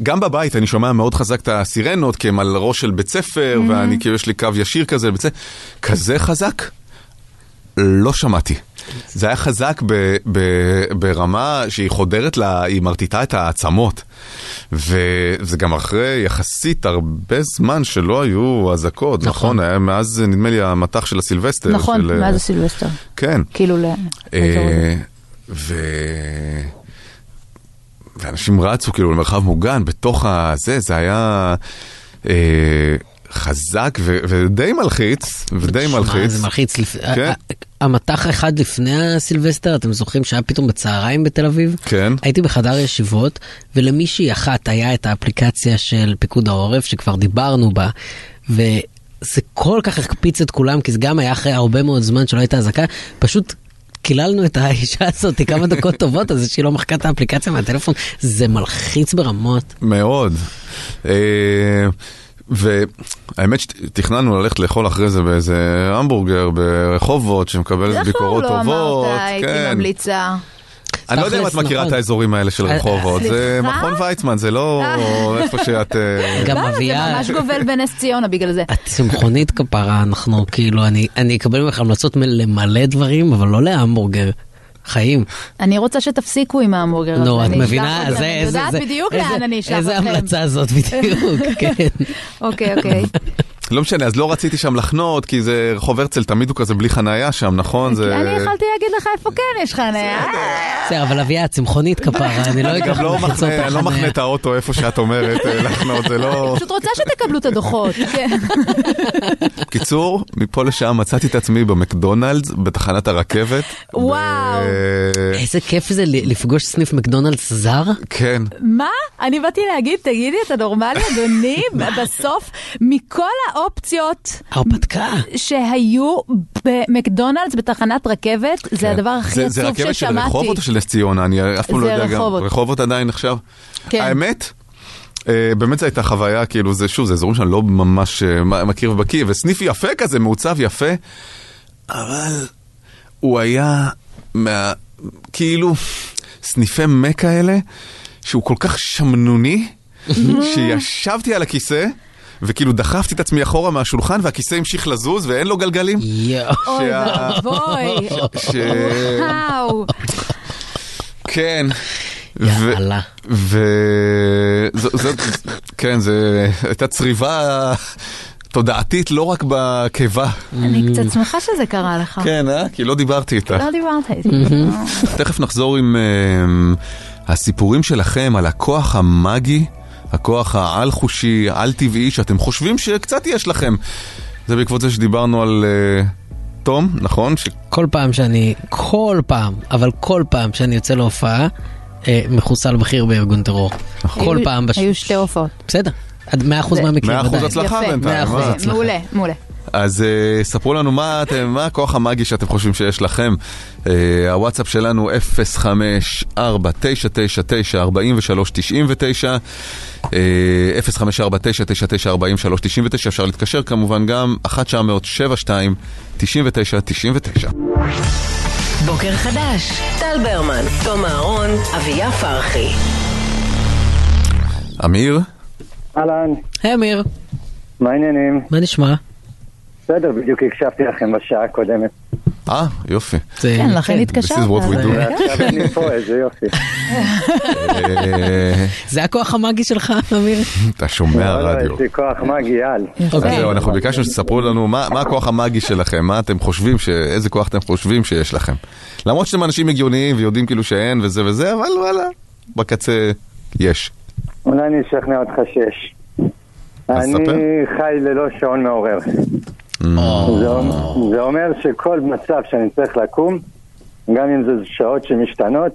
גם בבית אני שומע מאוד חזק את הסירנות, כי הם על ראש של בית ספר, ואני כאילו יש לי קו ישיר כזה לבית ספר. כזה חזק? לא שמעתי. זה היה חזק ב, ב, ברמה שהיא חודרת לה, היא מרטיטה את העצמות. וזה גם אחרי יחסית הרבה זמן שלא היו אזעקות, נכון? נכון. היה מאז, נדמה לי, המטח של הסילבסטר. נכון, של, מאז הסילבסטר. כן. כאילו ל... אה, ו... ואנשים רצו כאילו למרחב מוגן בתוך הזה, זה היה אה, חזק ו... ודי מלחיץ, ודי מלחיץ. זה מלחיץ. כן. המטח אחד לפני הסילבסטר, אתם זוכרים שהיה פתאום בצהריים בתל אביב? כן. הייתי בחדר ישיבות, ולמישהי אחת היה את האפליקציה של פיקוד העורף, שכבר דיברנו בה, וזה כל כך הקפיץ את כולם, כי זה גם היה אחרי הרבה מאוד זמן שלא הייתה אזעקה, פשוט... קיללנו את האישה (laughs) הזאת כמה דקות טובות זה שהיא לא מחקה את האפליקציה מהטלפון, זה מלחיץ ברמות. מאוד. אה, והאמת שתכננו ללכת לאכול אחרי זה באיזה המבורגר ברחובות שמקבל ביקורות איך טובות. לא אמרת, הייתי כן. ממליצה. אני לא יודע אם את מכירה. את האזורים האלה של אה, רחובות, זה? מכון ויצמן, זה לא איפה שאת... אה, גם? זה אביה, ממש גובל בנס ציונה בגלל זה. את צמחונית כפרה, אנחנו כאילו, אני, אני אקבל ממך המלצות למלא דברים, אבל לא להמבורגר. חיים. אני רוצה שתפסיקו עם ההמבורגר הזה. נו, את מבינה? זה, איזה, יודעת זה, בדיוק איזה, לאן אני אשלח איזה אתכם. המלצה זאת בדיוק, (laughs) כן. אוקיי, אוקיי. לא משנה, אז לא רציתי שם לחנות, כי זה רחוב הרצל, תמיד הוא כזה בלי חנייה שם, נכון? זה... אני יכלתי להגיד לך איפה כן יש חניה. בסדר, אבל אביה, צמחונית (laughs) כפרה, אני לא אני אקח לא מחיצות מחנה, אני לא מחנה. את האוטו איפה שאת אומרת אה, לחנות, זה לא... פשוט רוצה שתקבלו את הדוחות. (laughs) כן. קיצור, מפה לשם מצאתי את עצמי במקדונלדס, בתחנת הרכבת. וואו. איזה כיף זה לפגוש סניף מקדונלדס זר. כן. מה? אני באתי להגיד, תגידי, אתה נורמלי, אדוני? (laughs) בסוף, מכל האופציות הרפתקה. שהיו במקדונלדס בתחנת רכבת, זה הדבר הכי כן. זה- זה עצוב רכבת של ששמעתי. רחובות או של נס ציונה? אני אף פעם לא יודע גם. רחובות. רחובות עדיין עכשיו? כן. האמת? אה, באמת זו הייתה חוויה, כאילו זה שוב, זה אזורים שאני לא ממש אה, מכיר ובקיא, וסניף יפה כזה, מעוצב יפה, אבל הוא היה מה... כאילו סניפי מק כאלה, שהוא כל כך שמנוני, (laughs) שישבתי על הכיסא. וכאילו דחפתי את עצמי אחורה מהשולחן והכיסא המשיך לזוז ואין לו גלגלים. יואו. אוי ואבוי. וואו. כן. יאללה. ו... ז- זאת, כן, זו הייתה צריבה תודעתית לא רק בקיבה. אני קצת שמחה שזה קרה לך. כן, אה? כי לא דיברתי איתה. לא דיברת איתי. תכף נחזור עם um, הסיפורים שלכם על הכוח המאגי, הכוח העל-חושי, על-טבעי, שאתם חושבים שקצת יש לכם. זה בעקבות זה שדיברנו על uh, תום, נכון? ש... כל פעם שאני, כל פעם, אבל כל פעם שאני יוצא להופעה, אה, מחוסל בכיר בארגון טרור. כל היו- פעם. בש- היו שתי הופעות. בסדר, עד 100% זה- מהמקרים. 100% ודאי. הצלחה. בינתיים. 100% מה? הצלחה. מעולה, מעולה. אז uh, ספרו לנו מה, אתם, מה הכוח המאגי שאתם חושבים שיש לכם. Uh, הוואטסאפ שלנו 054-999-4399, uh, 054-999-4399, אפשר להתקשר כמובן גם 1-900-72-99-99. בוקר חדש, טל ברמן, תום אהרון, אביה פרחי. אמיר? אהלן, היי אמיר, מה העניינים? מה נשמע? בסדר, בדיוק הקשבתי לכם בשעה הקודמת. אה, יופי. זה- כן, לכן התקשרת. This is what we do. ועכשיו אני פה, איזה יופי. אה, זה הכוח המאגי שלך, אמיר? אתה שומע וואלה, רדיו. יש לי כוח מגי על. אז. זהו, אנחנו ביקשנו שתספרו לנו מה, מה הכוח המאגי שלכם, מה אתם חושבים, ש... איזה כוח אתם חושבים שיש לכם. למרות שאתם אנשים הגיוניים ויודעים כאילו שאין וזה וזה, אבל וואלה, בקצה יש. אולי אני אשכנע אותך שיש. אז אני. חי ללא שעון מעורר. Mm. זה אומר- זה אומר שכל מצב שאני צריך לקום, גם אם זה שעות שמשתנות,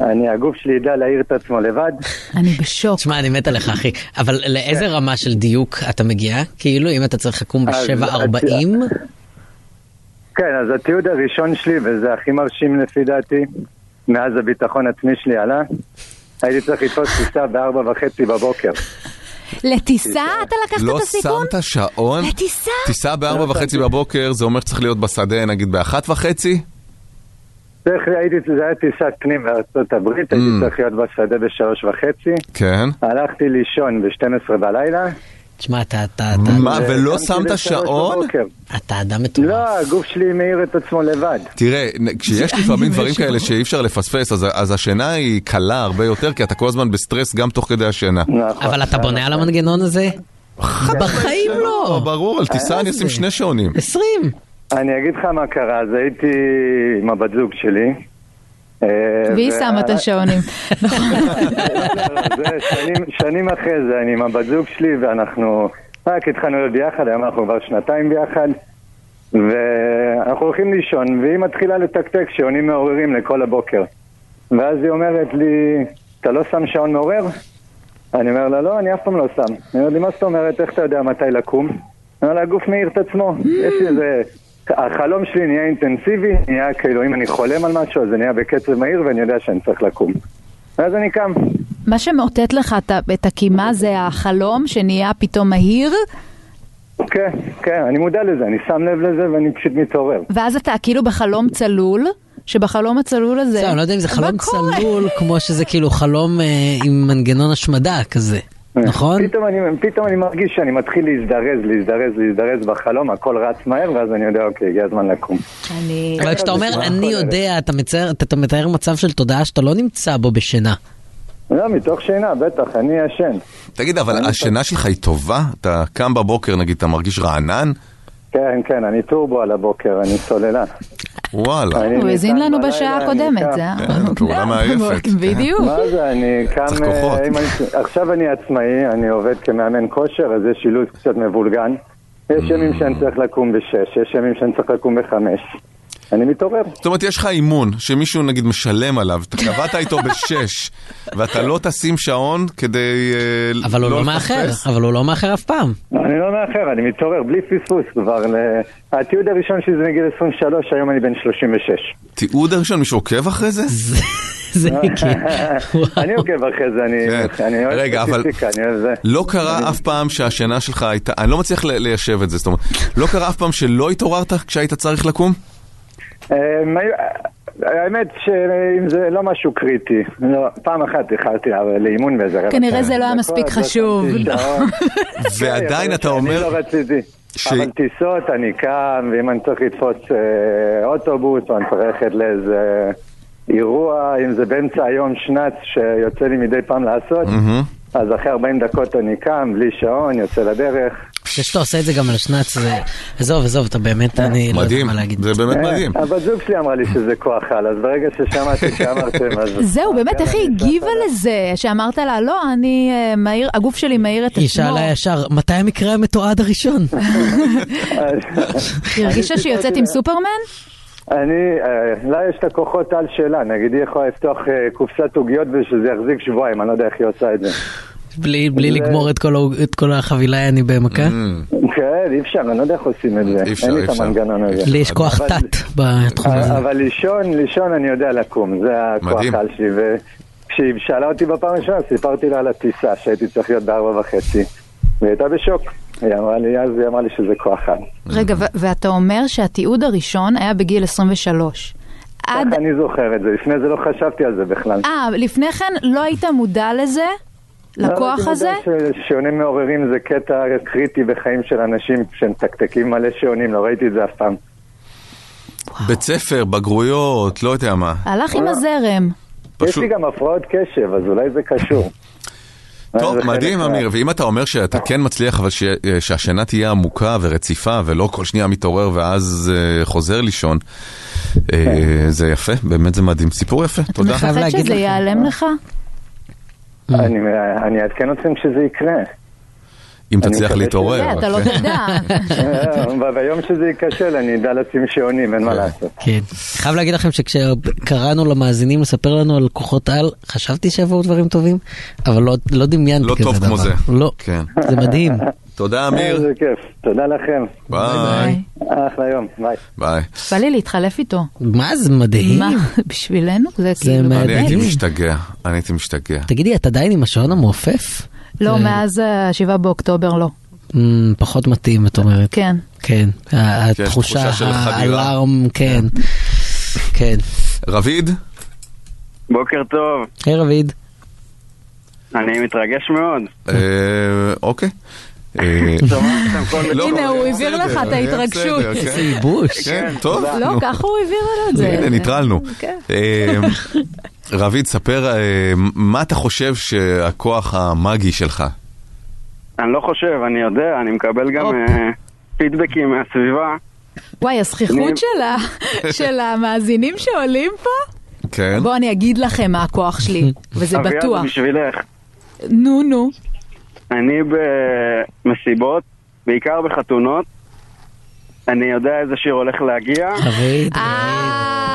אני, הגוף שלי ידע להעיר את עצמו לבד. אני בשוק. תשמע, אני מת עליך, אחי. אבל לאיזה רמה של דיוק אתה מגיע? כאילו, אם אתה צריך לקום אז ב-7.40? כן, אז התיעוד הראשון שלי, וזה הכי מרשים לפי דעתי, מאז הביטחון העצמי שלי עלה, הייתי צריך לתפוס טיסה בארבע וחצי בבוקר. לטיסה אתה לקחת לא את הסיכון? שמת שעון? לטיסה? טיסה בארבע וחצי בבוקר, זה אומר שצריך להיות בשדה נגיד באחת וחצי? צריך, הייתי, זה היה טיסת פנים בארצות הברית, הייתי צריך להיות בשדה בשלוש וחצי. כן. הלכתי לישון ב-12 בלילה. תשמע, אתה, אתה, אתה, מה, ולא וקמתי שמת שעון? אתה אדם מטורף. לא, הגוף שלי מעיר את עצמו לבד. תראה, כשיש לפעמים דברים כאלה שאי אפשר לפספס, אז- אז השינה היא קלה הרבה יותר, כי אתה כל הזמן בסטרס גם תוך כדי השינה. נכון. אבל אתה בונה על המנגנון הזה? (laughs) בחיים לא! ברור, על טיסה אני אשים שני שעונים. 20! אני אגיד לך מה קרה, אז הייתי עם הבת זוג שלי. אה, והיא וה- שמה את השעונים. (laughs) נכון. שנים, אחרי זה, אני עם הבת זוג שלי ואנחנו רק התחלנו להיות ביחד, היום אנחנו כבר שנתיים ביחד ואנחנו הולכים לישון והיא מתחילה לתקתק שעונים מעוררים לכל הבוקר ואז היא אומרת לי, אתה לא שם שעון מעורר? אני אומר לה, לא, אני אף פעם לא שם. היא אומרת לי, מה זאת אומרת, איך אתה יודע מתי לקום? אני אומר לה, הגוף מעיר את עצמו. יש לי איזה... החלום שלי נהיה אינטנסיבי, נהיה כאילו, אם אני חולם על משהו, אז זה נהיה בקצב מהיר ואני יודע שאני צריך לקום. ואז אני קם. מה שמאותת לך את הקימה זה החלום שנהיה פתאום מהיר, כן, כן, אני מודע לזה, אני שם לב לזה ואני פשוט מתעורר. ואז אתה כאילו בחלום צלול, שבחלום הצלול הזה... בסדר, אני לא יודע אם זה חלום? צלול, כמו שזה כאילו חלום אה, עם מנגנון השמדה כזה, נכון? פתאום אני, פתאום אני מרגיש שאני מתחיל להזדרז, להזדרז, להזדרז בחלום, הכל רץ מהר, ואז אני יודע, אוקיי, הגיע הזמן לקום. אני... אבל כשאתה אומר אני יודע, אתה מצייר- אתה מתאר מצב של תודעה שאתה לא נמצא בו בשינה. לא, מתוך שינה, בטח, אני ישן. תגיד, אבל השינה שלך היא טובה? אתה קם בבוקר, נגיד, אתה מרגיש רענן? כן, כן, אני טורבו על הבוקר, אני סוללה. וואלה. הוא האזין לנו בשעה הקודמת. זה היה... כן, פעולה מעייפת. בדיוק. מה זה, אני קם... צריך אה, כוחות. עכשיו אני עצמאי, אני עובד כמאמן כושר, אז יש אילוץ קצת מבולגן. יש ימים שאני צריך לקום בשש, יש ימים שאני צריך לקום בחמש. אני מתעורר. זאת אומרת, יש לך אימון, שמישהו נגיד משלם עליו, אתה קבעת איתו בשש, (laughs) ואתה לא תשים שעון כדי אה, אבל הוא לא לפספס? מאחר, אבל הוא לא מאחר אף פעם. אני לא מאחר, אני מתעורר בלי פספוס כבר. התיעוד הראשון שלי זה מגיל 23, היום אני בן 36. תיעוד הראשון, מישהו עוקב אחרי זה? (laughs) זה כאילו... (laughs) אני עוקב אחרי זה, אני- כן. אני אוהב רגע, אבל סטטיסטיקה, אני אוהב זה. לא קרה אף פעם שהשינה שלך הייתה, אני לא מצליח ל- ליישב את זה, זאת אומרת, לא קרה אף פעם שלא התעוררת כשהיית צריך לקום? מה- האמת שאם זה לא משהו קריטי, לא, פעם אחת איחרתי לאימון באיזה רבע כנראה. זה לא היה מספיק חשוב. (laughs) ועדיין כן, אתה אני אומר... לא רציתי. ש- אבל טיסות, אני קם, ואם אני צריך לתפוס אה, אוטובוס, או אני צריך ללכת לאיזה אירוע, אם זה באמצע היום שנץ שיוצא לי מדי פעם לעשות, מהמם. אז אחרי 40 דקות אני קם, בלי שעון, יוצא לדרך. זה שאתה עושה את זה גם על השנץ, זה... עזוב, עזוב, אתה באמת, אני לא יודע מדהים, מה להגיד. זה באמת מדהים. אה, הבת זוג שלי אמרה לי שזה כוח על, אז ברגע ששמעתי שאמרתם, אז... זהו, באמת, איך היא הגיבה. לזה? שאמרת לה, לא, אני אה, מהיר, הגוף שלי מהיר את עצמו. היא שאלה ישר, מתי המקרה המתועד הראשון? (laughs) היא הרגישה שהיא יוצאת עם סופרמן? אני, אה, לה יש את הכוחות על שלה, נגיד היא יכולה לפתוח קופסת עוגיות ושזה יחזיק שבועיים, אני לא יודע איך היא עושה את זה. בלי, בלי זה- לגמור את כל, את כל החבילה אני במכה? כן, אי אפשר, אני לא יודע איך עושים את זה. אי אפשר, אין לי את. המנגנון הזה. לי יש כוח אבל- תת בתחום הזה. אבל לישון, לישון אני יודע לקום, זה הכוח. על שלי. וכשהיא שאלה אותי בפעם הראשונה, סיפרתי לה על הטיסה, שהייתי צריך להיות בארבע וחצי. והיא הייתה בשוק. היא אמרה לי, אז היא אמרה לי שזה כוח על. רגע, ו- ואתה אומר שהתיעוד הראשון היה בגיל 23. עד... ככה אני זוכר את זה, לפני זה לא חשבתי על זה בכלל. אה, לפני כן לא היית מודע לזה? לכוח לא, הזה? ששעונים מעוררים זה קטע קריטי בחיים של אנשים שמתקתקים מלא שעונים, לא ראיתי את זה אף פעם. בית ספר, בגרויות, לא יודע מה. הלך עם אה. הזרם. יש. לי גם הפרעות קשב, אז אולי זה קשור. (laughs) טוב, חלק מדהים אמיר, ואם אתה אומר שאתה כן מצליח, אבל ש- שהשינה תהיה עמוקה ורציפה, ולא כל שנייה מתעורר ואז אה, חוזר לישון, אה, זה יפה, באמת זה מדהים. סיפור יפה, אתה תודה. חייב מפחד שזה. ייעלם לך? אני אני אעדכן אתכם כשזה יקרה. אם תצליח להתעורר. אתה לא כן. תדע. (laughs) ביום שזה ייכשל אני אדע לשים שעונים, אין מה לעשות. כן. חייב להגיד לכם שכשקראנו למאזינים לספר לנו על כוחות על, חשבתי שיבואו דברים טובים, אבל לא, לא דמיינתי לא כזה טוב דבר. כמו זה. לא, כן. זה מדהים. (laughs) תודה אמיר. איזה כיף. תודה לכם. ביי. אחלה יום. ביי. ביי. בא לי להתחלף איתו. מה זה מדהים. מה, (laughs) בשבילנו? זה כאילו... מדהים. אני הייתי. משתגע, אני הייתי משתגע. תגידי, את עדיין עם השעון המעופף? לא, מאז ה-7 באוקטובר לא. אמ, פחות מתאים, את אומרת. כן. כן. התחושה, תחושה של. ה alarm, כן. כן. רביד? בוקר טוב, היי רביד. אני מתרגש מאוד. אה, אוקיי. אה, כל... לא, הנה, הוא העביר בסדר, לך את היה ההתרגשות. כן. איזה ייבוש. כן, טוב. לא. ככה הוא העביר לנו את זה. הנה, ניטרלנו. כן. אה, רביד, ספר, אה, מה אתה חושב שהכוח המאגי שלך? אני לא חושב, אני יודע, אני מקבל גם. אה, פידבקים מהסביבה. וואי, הזכיחות (laughs) של המאזינים שעולים פה? כן? בואו אני אגיד לכם מה הכוח שלי, וזה אביעד, בטוח. זה בשבילך. נו, נו. אני במסיבות, בעיקר בחתונות. אני יודע איזה שיר הולך להגיע. רביד,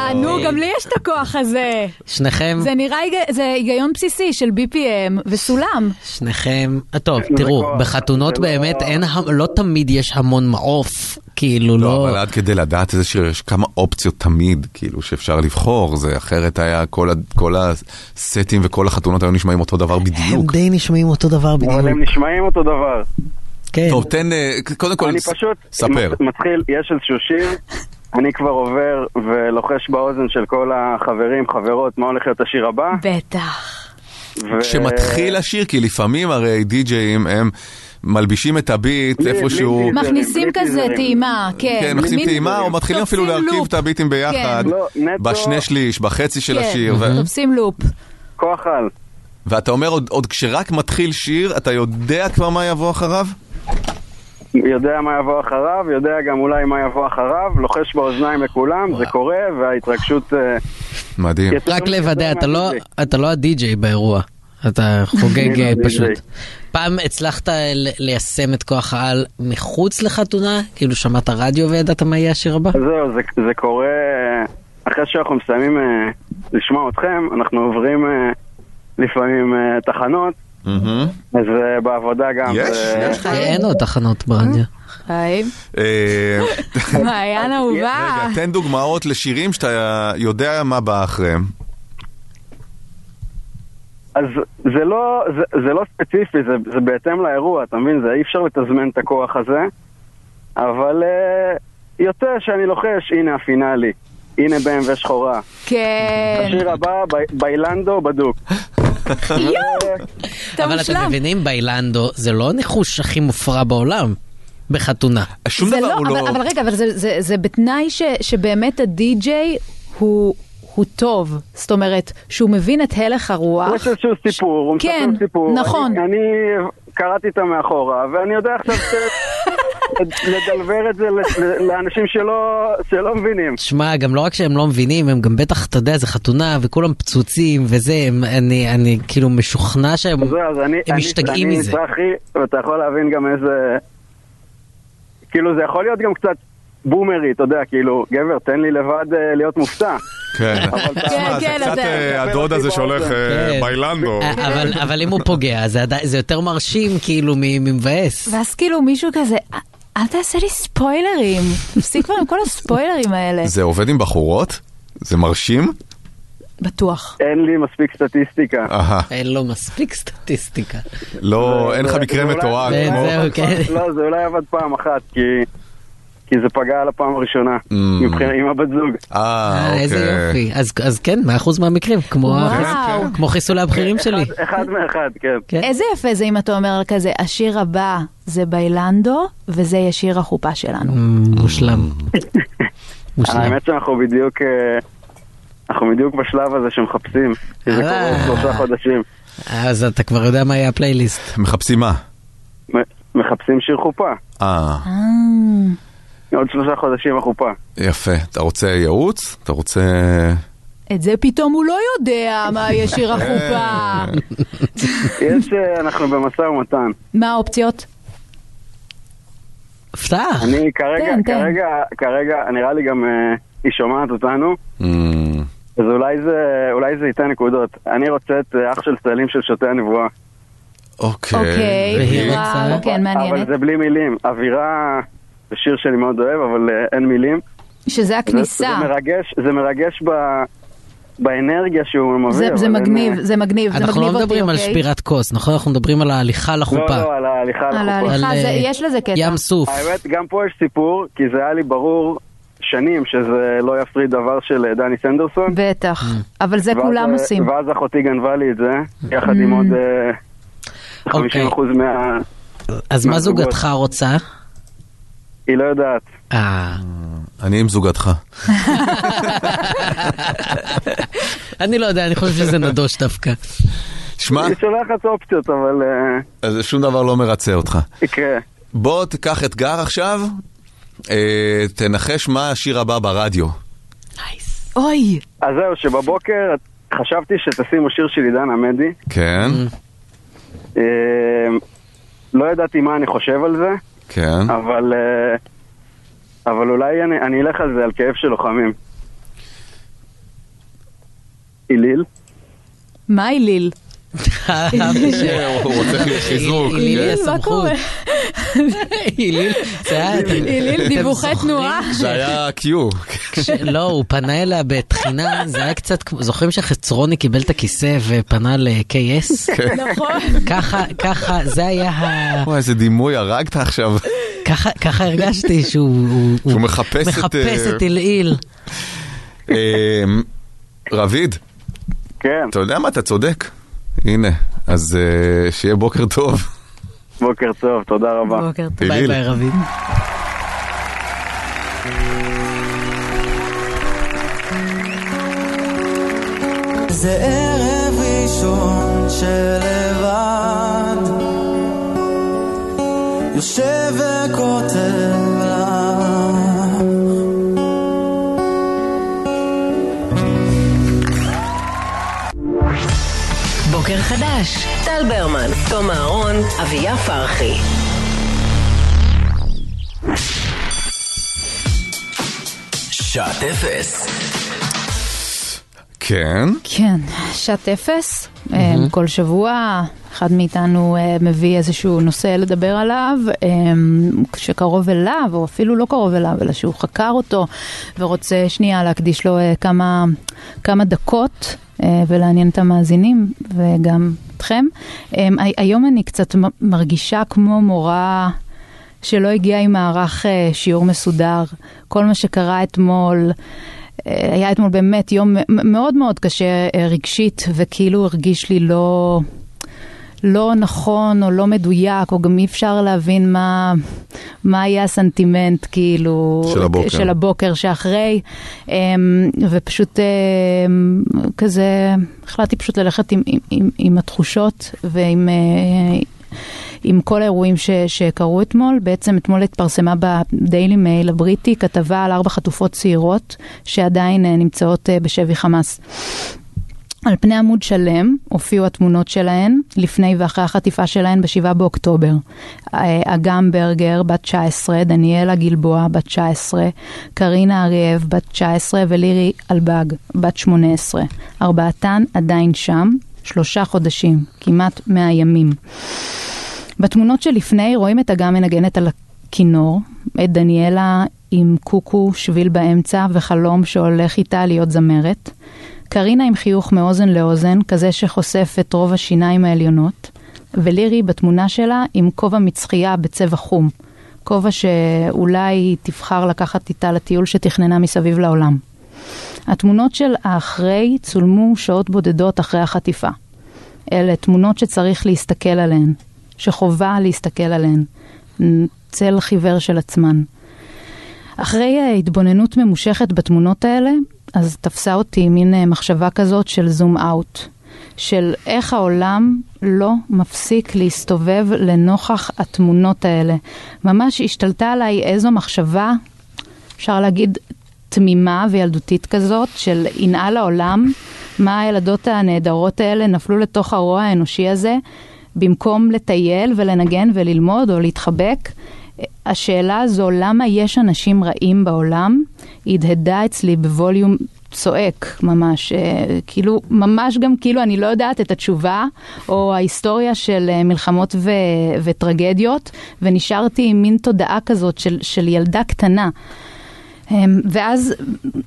אה, נו, גם לי יש את הכוח הזה. שניכם, זה נראה, זה היגיון בסיסי של BPM וסולם. שניכם, אה, טוב, זה תראו, כוח, בחתונות זה באמת לא- אין, לא תמיד יש המון מעוף, כאילו לא, לא, אבל עד כדי לדעת איזה שיר, יש כמה אופציות תמיד, כאילו, שאפשר לבחור, זה אחרת היה כל הסטים וכל החתונות היו נשמעים אותו דבר הם בדיוק. די נשמעים אותו דבר אבל הם בדיוק, נשמעים אותו דבר. כן, טוב, תן, אה, קודם כל, אני ס- פשוט ספר. מתחיל, יש איזשהו שיר, אני כבר עובר ולוחש באוזן של כל החברים, חברות, מה הולך להיות השיר הבא. בטח. ו- כשמתחיל השיר, כי לפעמים הרי די-ג'אים הם מלבישים את הביט בלי- איפשהו, בלי- מכניסים בלי כזה. טעימה, כן. כן, מכניסים טעימה, או מתחילים אפילו תופסים להרכיב לופ. את הביטים ביחד, כן. לא, נטו- בשני שליש, בחצי של כן, השיר, ו- תופסים לופ. כוח על. ואתה אומר עוד- עוד כשרק מתחיל שיר, אתה יודע כבר מה יבוא אחריו? יודע מה יבוא אחריו, יודע גם אולי מה יבוא אחריו, לוחש באוזניים לכולם, זה קורה, וההתרגשות... אה, מדהים. רק לוודא, אתה לא-. אתה לא הדי-ג'יי באירוע, אתה חוגג לא אה, הדי-ג'יי. פשוט. פעם הצלחת ל- ליישם את כוח העל מחוץ לחתונה? כאילו שמעת רדיו וידעת מה יהיה השיר הבא? זהו, זה, זה קורה אה, אחרי שאנחנו מסיימים אה, לשמוע אתכם, אנחנו עוברים אה, לפעמים אה, תחנות. אז אה, בעבודה גם. יש, יש. אין עוד תחנות ברדיו. חיים. אה, מעיין (laughs) אהובה. רגע, תן דוגמאות לשירים שאתה יודע מה בא אחריהם. אז זה לא, זה, זה לא ספציפי, זה, זה בהתאם לאירוע, אתה מבין? זה אי אפשר לתזמן את הכוח הזה, אבל אה, יוצא שאני לוחש, הנה הפינאלי, הנה BMW שחורה. כן. השיר הבא, בי, ביילנדו בדוק. (laughs) יואו, אתה אבל אתם. מבינים, ביילנדו זה לא הניחוש הכי מופרע בעולם בחתונה. שום דבר לא, הוא לא... אבל, אבל רגע, אבל זה, זה, זה בתנאי ש, שבאמת הדי-ג'יי הוא, הוא טוב. זאת אומרת, שהוא מבין את הלך הרוח. יש איזשהו סיפור, הוא כן, מספר סיפור. נכון. אני, אני קראתי אותה מאחורה, ואני יודע עכשיו ש- (laughs) לדלבר את זה לאנשים שלא, שלא מבינים. שמע, גם לא רק שהם לא מבינים, הם גם בטח, אתה יודע, זה חתונה וכולם פצוצים וזה, הם, אני, אני כאילו משוכנע שהם אז אז אני, הם אני, משתגעים אני מזה. צחי, ואתה יכול להבין גם איזה... כאילו זה יכול להיות גם קצת בומרי, אתה יודע, כאילו, גבר, תן לי לבד אה, להיות מופתע. כן. כן, זה כן, קצת אתה- אה, הדוד הזה שהולך אה, כן. ביילנדו. אבל, אם הוא פוגע, זה, זה יותר מרשים כאילו ממבאס. ואז כאילו מישהו כזה, "אל- אל תעשה לי ספוילרים, תפסיק כבר עם כל הספוילרים האלה. זה עובד עם בחורות? זה מרשים? בטוח. אין לי מספיק סטטיסטיקה. אין לו מספיק סטטיסטיקה. לא, אין לך זה- מקרה זה מתועד. כן. לא, זה אולי עבד פעם אחת, כי... כי זה פגע על הפעם הראשונה, Mm. מבחינת עם הבת זוג. אה, אה, איזה אוקיי. יופי. אז, כן, 100% מהמקרים, כמו, חיסולי הבכירים שלי. אחד- אחד מאחד, כן. כן. איזה יפה זה אם אתה אומר כזה, השיר הבא זה ביילנדו, וזה יהיה שיר החופה שלנו. Mm, מושלם. (laughs) מושלם. האמת שאנחנו בדיוק... אה, אנחנו בדיוק בשלב הזה שמחפשים, כי זה קורה אה. שלושה חודשים. אז אתה כבר יודע מה יהיה הפלייליסט. מחפשים מה? מחפשים שיר חופה. אה, עוד שלושה חודשים החופה. יפה. אתה רוצה ייעוץ? אתה רוצה... את זה פתאום הוא לא יודע מה יהיה שיר החופה. (laughs) יש, אה, אנחנו במשא ומתן. מה האופציות? פתח. אני כרגע, תן, תן. כרגע, כרגע, נראה לי גם אה, היא שומעת אותנו, אמ, אז אולי זה, אולי זה ייתן נקודות. אני רוצה את אה, אח של צאלים של שותי הנבואה. אוקיי. אוקיי, רוצה- כן, אבל מעניינת. זה בלי מילים. אווירה, זה שיר שאני מאוד אוהב, אבל אה, אין מילים. שזה זה, הכניסה. זה מרגש, זה מרגש ב, באנרגיה שהוא מביא. זה- זה אין, מגניב, אה, זה מגניב, זה אנחנו מגניב לא אותי, מדברים על אוקיי? שבירת כוס, נכון? אנחנו מדברים על ההליכה לא, לחופה. לא, על ההליכה על לחופה. ההליכה, על, זה- אה, יש לזה קטע. ים סוף. האמת, גם פה יש סיפור, כי זה היה לי ברור שנים שזה לא יפריד דבר של אה, דני סנדרסון. בטח, Mm. אבל זה ואז, כולם אה, עושים. ואז אחותי גנבה לי את זה, יחד Mm. עם עוד אה, אוקיי. 50% מה... אז מה. זוגתך רוצה? היא לא יודעת. אה, אני עם זוגתך. אני לא יודע, אני חושב שזה נדוש דווקא. שמע, היא שולחת אופציות, אבל אה, אז שום דבר לא מרצה אותך. יקרה. בוא תיקח אתגר עכשיו, אה, תנחש מה השיר הבא ברדיו. נייס. אוי, אז זהו, שבבוקר חשבתי שתשימו שיר של עידן עמדי. כן, אה, לא ידעתי מה אני חושב על זה, כן. אבל... אה, אבל אולי אני, אני אלך על זה, על כאב של לוחמים. אליל? מה אליל? ש- הוא רוצה חיזוק. היא כן. מה הסמכות. (laughs) אתם דיווחי תנועה. זה היה קיו. לא, הוא פנה אליה בתחינה, זה היה קצת כמו, זוכרים שחצרוני קיבל את הכיסא ופנה ל-KS? (laughs) נכון. ככה, ככה, זה היה ה... וואי, איזה דימוי הרגת עכשיו. ככה, הרגשתי שהוא... הוא- שהוא הוא מחפש את, אה, את אלעיל. אה, רביד, כן, אתה יודע מה? אתה צודק. הנה, אז אה, שיהיה בוקר טוב. בוקר טוב, תודה רבה. בוקר טוב. ביי. ביי רביד. זה ערב ראשון שלבד יושב וכותב טל ברמן, תום אהרון, אביה פרחי. שעת אפס כן, כן, שעת אפס. אה, כל שבוע אחד מאיתנו אה, מביא איזשהו נושא לדבר עליו, אה, שקרוב אליו, או אפילו לא קרוב אליו, אלא שהוא חקר אותו, ורוצה שנייה להקדיש לו אה, כמה, כמה דקות. אה, ולעניין את המאזינים וגם אתכם. הי- היום אני קצת מרגישה כמו מורה שלא הגיעה עם מערך אה, שיעור מסודר. כל מה שקרה אתמול, אה, היה אתמול באמת יום מאוד מאוד קשה אה, רגשית, וכאילו הרגיש לי לא, לא נכון או לא מדויק, או גם אי אפשר להבין מה, מה היה הסנטימנט, כאילו, של הבוקר. של הבוקר שאחרי, אמ, ופשוט אמ, כזה, החלטתי פשוט ללכת עם, עם, עם, עם התחושות ועם... אה, עם כל האירועים ש, שקרו אתמול. בעצם אתמול התפרסמה בדיילי מייל הבריטי כתבה על ארבע חטופות צעירות שעדיין אה, נמצאות אה, בשבי חמאס. על פני עמוד שלם הופיעו התמונות שלהן לפני ואחרי החטיפה שלהן ב-7 באוקטובר. אה, אגם ברגר, בת 19, דניאלה גלבוע, בת 19, קרינה אריאב, בת 19 ולירי אלבג, בת 18. ארבעתן עדיין שם, שלושה חודשים, כמעט 100 ימים. בתמונות שלפני רואים את אגם מנגנת על הכינור, את דניאלה עם קוקו, שביל באמצע וחלום שהולך איתה להיות זמרת. קרינה עם חיוך מאוזן לאוזן, כזה שחושף את רוב השיניים העליונות, ולירי בתמונה שלה עם כובע מצחייה בצבע חום, כובע שאולי תבחר לקחת איתה לטיול שתכננה מסביב לעולם. התמונות של האחרי צולמו שעות בודדות אחרי החטיפה. אלה תמונות שצריך להסתכל עליהן, שחובה להסתכל עליהן, צל חיוור של עצמן. אחרי התבוננות ממושכת בתמונות האלה, אז תפסה אותי מין אה, מחשבה כזאת של זום אאוט, של איך העולם לא מפסיק להסתובב לנוכח התמונות האלה. ממש השתלטה עליי איזו מחשבה, אפשר להגיד, תמימה וילדותית כזאת, של ינאה לעולם, מה הילדות הנהדרות האלה נפלו לתוך הרוע האנושי הזה, במקום לטייל ולנגן וללמוד או להתחבק. השאלה הזו, למה יש אנשים רעים בעולם, הדהדה אצלי בווליום צועק ממש, אה, כאילו, ממש גם כאילו אני לא יודעת את התשובה, או ההיסטוריה של אה, מלחמות ו- וטרגדיות, ונשארתי עם מין תודעה כזאת של, של ילדה קטנה. אמ, ואז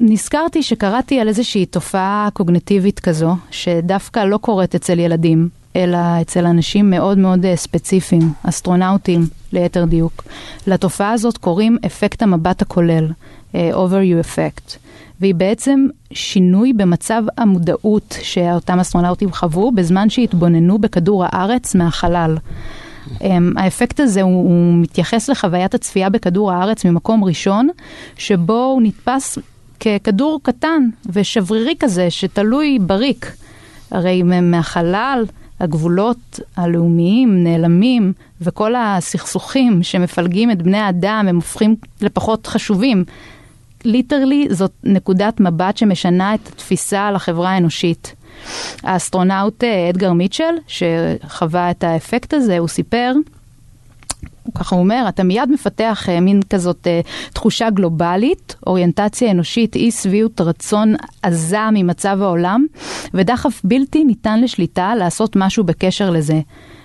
נזכרתי שקראתי על איזושהי תופעה קוגנטיבית כזו, שדווקא לא קורית אצל ילדים, אלא אצל אנשים מאוד מאוד אה, ספציפיים, אסטרונאוטים ליתר דיוק. לתופעה הזאת קוראים אפקט המבט הכולל, overview effect. והיא בעצם שינוי במצב המודעות שאותם אסטרונאוטים חוו בזמן שהתבוננו בכדור הארץ מהחלל. Um, האפקט הזה הוא, הוא מתייחס לחוויית הצפייה בכדור הארץ ממקום ראשון, שבו הוא נתפס ככדור קטן ושברירי כזה שתלוי בריק. הרי מהחלל הגבולות הלאומיים נעלמים, וכל הסכסוכים שמפלגים את בני האדם הם הופכים לפחות חשובים. literally זאת נקודת מבט שמשנה את התפיסה על החברה האנושית. האסטרונאוט אה, אדגר מיטשל, שחווה את האפקט הזה, הוא סיפר ככה הוא אומר, אתה מיד מפתח אה, מין כזאת אה, תחושה גלובלית, אוריינטציה אנושית, אי שביעות רצון עזה ממצב העולם, ודחף בלתי ניתן לשליטה לעשות משהו בקשר לזה.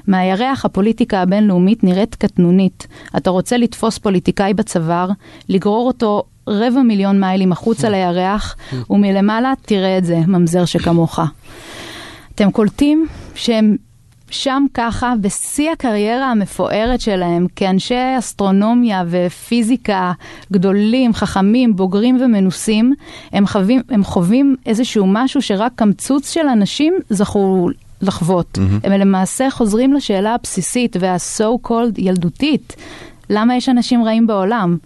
מהירח הפוליטיקה הבינלאומית נראית קטנונית. אתה רוצה לתפוס פוליטיקאי בצוואר, לגרור אותו רבע מיליון מיילים החוצה (laughs) לירח, ומלמעלה תראה את זה, ממזר שכמוך. אתם קולטים שהם שם ככה, בשיא הקריירה המפוארת שלהם, כאנשי אסטרונומיה ופיזיקה גדולים, חכמים, בוגרים ומנוסים, הם, חווים, הם חווים איזשהו משהו שרק קמצוץ של אנשים זכו לחוות. Mm-hmm. הם למעשה חוזרים לשאלה הבסיסית וה-so called ילדותית, למה יש אנשים רעים בעולם?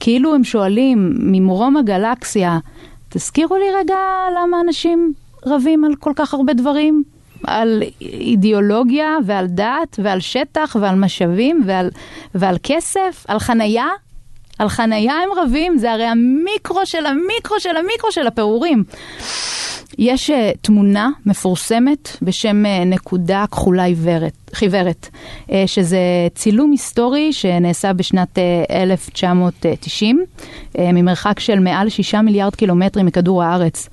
כאילו הם שואלים ממרום הגלקסיה, תזכירו לי רגע למה אנשים רבים על כל כך הרבה דברים? על אידיאולוגיה ועל דת ועל שטח ועל משאבים ועל, ועל כסף, על חנייה. על חנייה הם רבים, זה הרי המיקרו של המיקרו של המיקרו של הפירורים. יש uh, תמונה מפורסמת בשם uh, נקודה כחולה עיוורת, חיוורת, uh, שזה צילום היסטורי שנעשה בשנת uh, 1990, uh, ממרחק של מעל שישה מיליארד קילומטרים מכדור הארץ.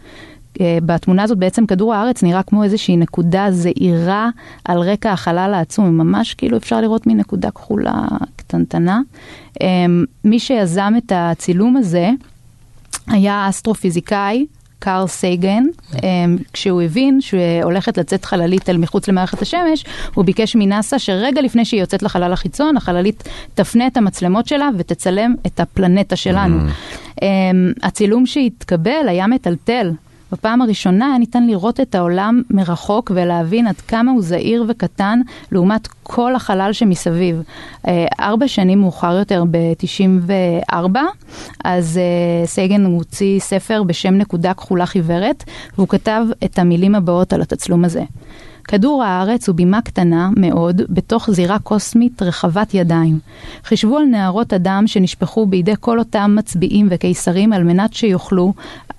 אה, בתמונה הזאת בעצם כדור הארץ נראה כמו איזושהי נקודה זעירה על רקע החלל העצום, ממש כאילו אפשר לראות מין נקודה כחולה קטנטנה. אמ, מי שיזם את הצילום הזה היה אסטרופיזיקאי. קארל סייגן, אמ, כשהוא הבין שהולכת לצאת חללית אל מחוץ למערכת השמש, הוא ביקש מנאסא שרגע לפני שהיא יוצאת לחלל החיצון, החללית תפנה את המצלמות שלה ותצלם את הפלנטה שלנו. Mm. הצילום שהתקבל היה מטלטל, בפעם הראשונה היה ניתן לראות את העולם מרחוק ולהבין עד כמה הוא זעיר וקטן לעומת כל החלל שמסביב. אה, ארבע שנים מאוחר יותר, ב-94, אז אה, סייגן הוציא ספר בשם נקודה כחולה חיוורת, והוא כתב את המילים הבאות על התצלום הזה. כדור הארץ הוא בימה קטנה מאוד בתוך זירה קוסמית רחבת ידיים. חישבו על נהרות הדם שנשפכו בידי כל אותם מצביעים וקיסרים על מנת שיוכלו,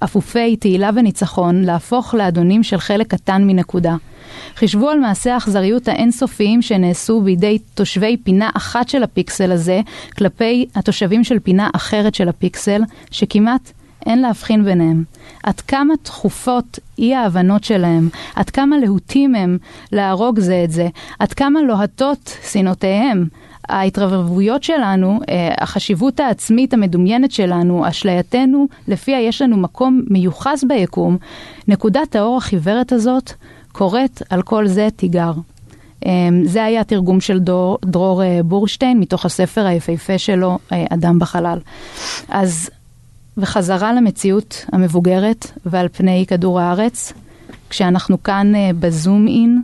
אפופי תהילה וניצחון, להפוך לאדונים של חלק קטן מנקודה. חישבו על מעשי האכזריות האינסופיים שנעשו בידי תושבי פינה אחת של הפיקסל הזה כלפי התושבים של פינה אחרת של הפיקסל, שכמעט אין להבחין ביניהם. עד כמה תכופות אי ההבנות שלהם, עד כמה להוטים הם להרוג זה את זה, עד כמה לוהטות שנאותיהם. ההתרברבויות שלנו, אה, החשיבות העצמית המדומיינת שלנו, אשלייתנו, לפיה יש לנו מקום מיוחס ביקום, נקודת האור החיוורת הזאת קוראת על כל זה תיגר. אה, זה היה התרגום של דור, דרור אה, בורשטיין מתוך הספר היפהפה שלו, אדם בחלל. אז וחזרה למציאות המבוגרת ועל פני כדור הארץ, כשאנחנו כאן אה, בזום אין,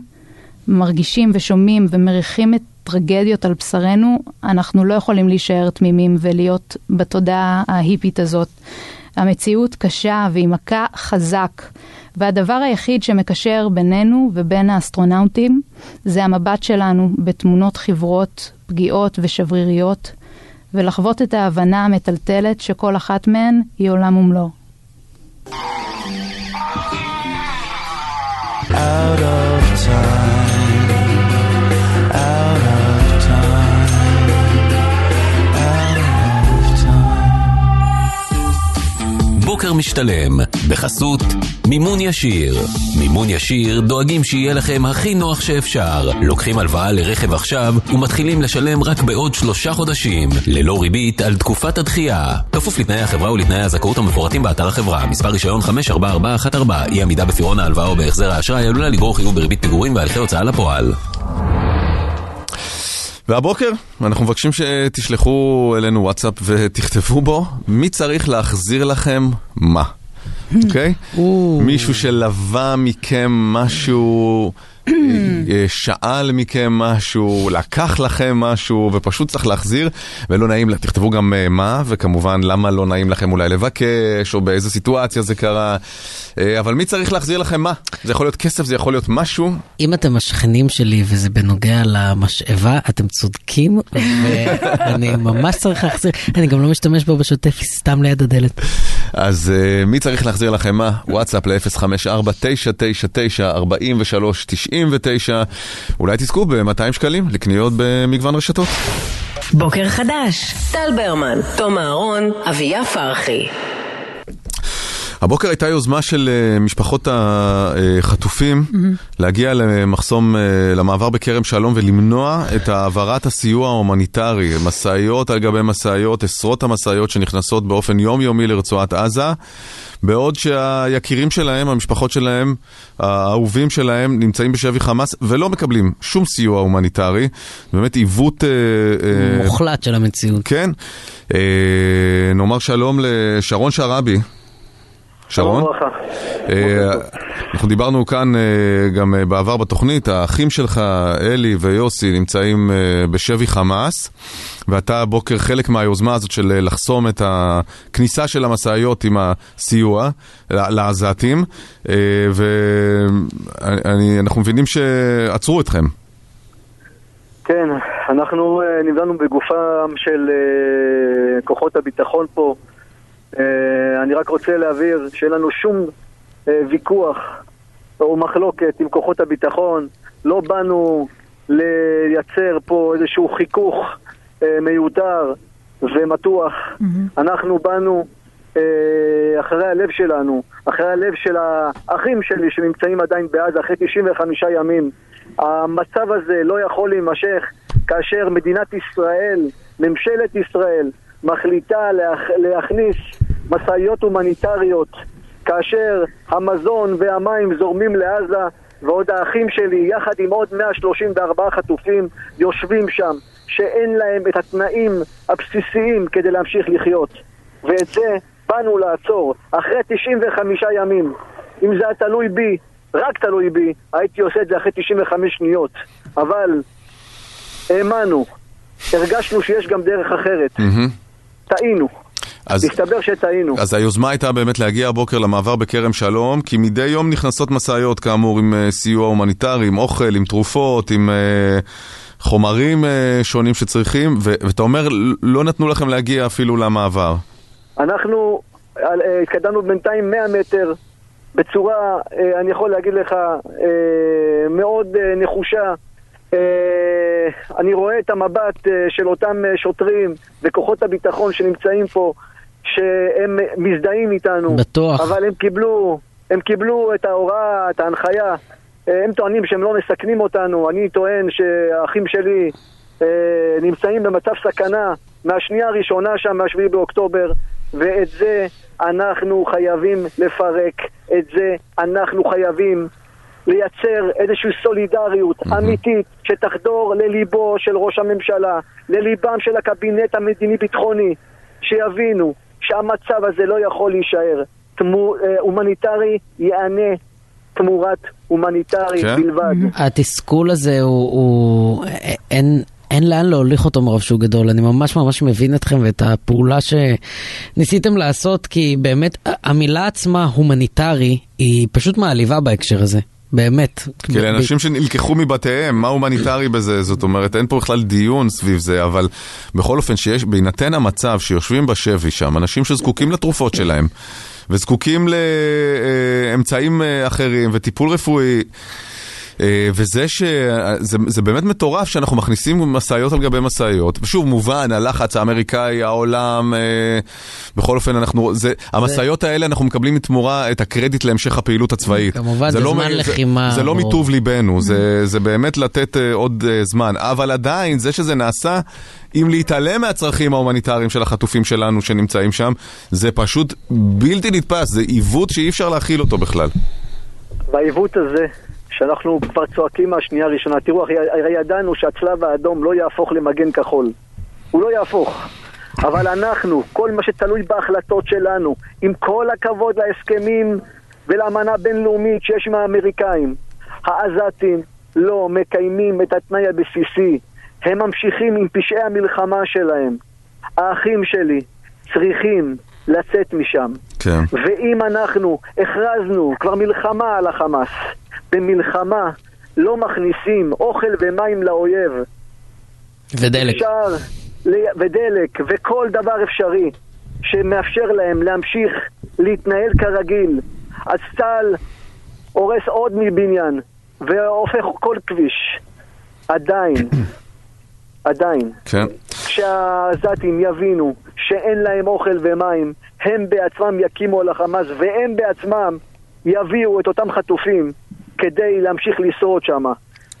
מרגישים ושומעים ומריחים את טרגדיות על בשרנו, אנחנו לא יכולים להישאר תמימים ולהיות בתודעה ההיפית הזאת. המציאות קשה והיא מכה חזק, והדבר היחיד שמקשר בינינו ובין האסטרונאוטים זה המבט שלנו בתמונות חברות, פגיעות ושבריריות, ולחוות את ההבנה המטלטלת שכל אחת מהן היא עולם ומלואו. Out of time, בוקר משתלם, בחסות מימון ישיר. מימון ישיר דואגים שיהיה לכם הכי נוח שאפשר. לוקחים הלוואה לרכב עכשיו ומתחילים לשלם רק בעוד שלושה חודשים, ללא ריבית על תקופת הדחייה. כפוף לתנאי החברה ולתנאי הזכאות המפורטים באתר החברה. מספר רישיון 54414, אי עמידה בפירעון ההלוואה או בהחזר האשראי עלולה לגרור חיוב בריבית פיגורים והליכי הוצאה לפועל. והבוקר אנחנו מבקשים שתשלחו אלינו וואטסאפ ותכתבו בו מי צריך להחזיר לכם מה, אוקיי? (laughs) מישהו שלווה מכם משהו, שאל מכם משהו, לקח לכם משהו ופשוט צריך להחזיר ולא נעים, תכתבו גם אה, מה וכמובן למה לא נעים לכם אולי לבקש או באיזה סיטואציה זה קרה, אה, אבל מי צריך להחזיר לכם מה? זה יכול להיות כסף, זה יכול להיות משהו. אם אתם השכנים שלי וזה בנוגע למשאבה, אתם צודקים, (laughs) ואני ממש צריך להחזיר, אני גם לא משתמש בו בשוטף, היא סתם ליד הדלת. אז uh, מי צריך להחזיר לכם מה? וואטסאפ ל-054-999-4399 אולי תזכו ב-200 שקלים לקניות במגוון רשתות. בוקר חדש, טל ברמן, תום אהרון, אביה פרחי. הבוקר הייתה יוזמה של אה, משפחות החטופים להגיע למחסום, אה, למעבר בכרם שלום ולמנוע את העברת הסיוע ההומניטרי. משאיות על גבי משאיות, עשרות המשאיות שנכנסות באופן יומיומי לרצועת עזה, בעוד שהיקירים שלהם, המשפחות שלהם, האהובים שלהם, נמצאים בשבי חמאס ולא מקבלים שום סיוע הומניטרי. באמת עיוות... אה, מוחלט של המציאות. כן. אה, נאמר שלום לשרון שרעבי. שרון? אה, אנחנו דיברנו כאן אה, גם אה, בעבר בתוכנית, האחים שלך, אלי ויוסי, נמצאים בשבי חמאס, ואתה הבוקר חלק מהיוזמה הזאת של לחסום את הכניסה של המשאיות עם הסיוע לעזתים, ואנחנו מבינים שעצרו אתכם. כן, אנחנו נבדלנו בגופם של כוחות הביטחון פה. אה, אני רק רוצה להבהיר שאין לנו שום אה, ויכוח או מחלוקת עם כוחות הביטחון. לא באנו לייצר פה איזשהו חיכוך אה, מיותר ומתוח. אנחנו באנו אחרי הלב שלנו, אחרי הלב של האחים שלי שנמצאים עדיין בעזה אחרי 95 ימים. המצב הזה לא יכול להימשך כאשר מדינת ישראל, ממשלת ישראל, מחליטה להכ... להכניס משאיות הומניטריות כאשר המזון והמים זורמים לעזה ועוד האחים שלי יחד עם עוד 134 חטופים יושבים שם שאין להם את התנאים הבסיסיים כדי להמשיך לחיות. ואת זה באנו לעצור אחרי 95 ימים. אם זה היה תלוי בי, רק תלוי בי, הייתי עושה את זה אחרי 95 שניות. אבל האמנו, הרגשנו שיש גם דרך אחרת. מהמם. טעינו אז- מסתבר שטעינו. אז היוזמה הייתה באמת להגיע הבוקר למעבר בכרם שלום, כי מדי יום נכנסות משאיות כאמור עם אה, סיוע הומניטרי, עם אוכל, עם תרופות, עם אה, חומרים אה, שונים שצריכים, ו- ואתה אומר, לא נתנו לכם להגיע אפילו למעבר. אנחנו התקדמנו בינתיים 100 מטר בצורה, אני יכול להגיד לך, מאוד נחושה. אני רואה את המבט של אותם שוטרים וכוחות הביטחון שנמצאים פה, שהם מזדהים איתנו. בטוח. אבל הם קיבלו, הם קיבלו את ההוראה, את ההנחיה. אה, הם טוענים שהם לא מסכנים אותנו. אני טוען שהאחים שלי אה, נמצאים במצב סכנה מהשנייה הראשונה שם, מה-7 באוקטובר, ואת זה אנחנו חייבים לפרק. את זה אנחנו חייבים לייצר איזושהי סולידריות אמיתית שתחדור לליבו של ראש הממשלה, לליבם של הקבינט המדיני-ביטחוני, שיבינו שהמצב הזה לא יכול להישאר. תמו, אה, הומניטרי יענה תמורת הומניטרי כן. בלבד. התסכול הזה הוא, הוא אין, אין לאן להוליך אותו מרוב שהוא גדול. אני ממש ממש מבין אתכם ואת הפעולה שניסיתם לעשות, כי באמת המילה עצמה, הומניטרי, היא פשוט מעליבה בהקשר הזה. באמת. כי אלה אנשים שנלקחו מבתיהם, מה הומניטרי בזה? זאת אומרת, אין פה בכלל דיון סביב זה, אבל בכל אופן, שיש, בהינתן המצב שיושבים בשבי שם, אנשים שזקוקים לתרופות שלהם, וזקוקים לאמצעים אה, אחרים וטיפול רפואי. אה, וזה שזה זה באמת מטורף שאנחנו מכניסים משאיות על גבי משאיות, ושוב מובן, הלחץ האמריקאי, העולם, אה, בכל אופן אנחנו, זה, המשאיות האלה אנחנו מקבלים בתמורה את הקרדיט להמשך הפעילות הצבאית. כמובן, זה לא זמן מ- לחימה, זה, זה לא. מטוב ליבנו, זה, זה באמת לתת אה, עוד זמן, אבל עדיין זה שזה נעשה אם להתעלם מהצרכים ההומניטריים של החטופים שלנו שנמצאים שם, זה פשוט בלתי נתפס, זה עיוות שאי אפשר להכיל אותו בכלל. בעיוות הזה, שאנחנו כבר צועקים מהשנייה הראשונה, תראו, הרי ידענו שהצלב האדום לא יהפוך למגן כחול. הוא לא יהפוך. אבל אנחנו, כל מה שתלוי בהחלטות שלנו, עם כל הכבוד להסכמים ולאמנה בינלאומית שיש עם האמריקאים, העזתים לא מקיימים את התנאי הבסיסי. הם ממשיכים עם פשעי המלחמה שלהם. האחים שלי צריכים לצאת משם. כן. ואם אנחנו הכרזנו כבר מלחמה על החמאס, במלחמה לא מכניסים אוכל ומים לאויב, ודלק. אפשר, ודלק, וכל דבר אפשרי שמאפשר להם להמשיך להתנהל כרגיל, אז צה"ל הורס עוד מבניין והופך כל כביש. עדיין, עדיין, כן. כשהעזתים יבינו שאין להם אוכל ומים, הם בעצמם יקימו על החמאס והם בעצמם יביאו את אותם חטופים כדי להמשיך לשרוד שם.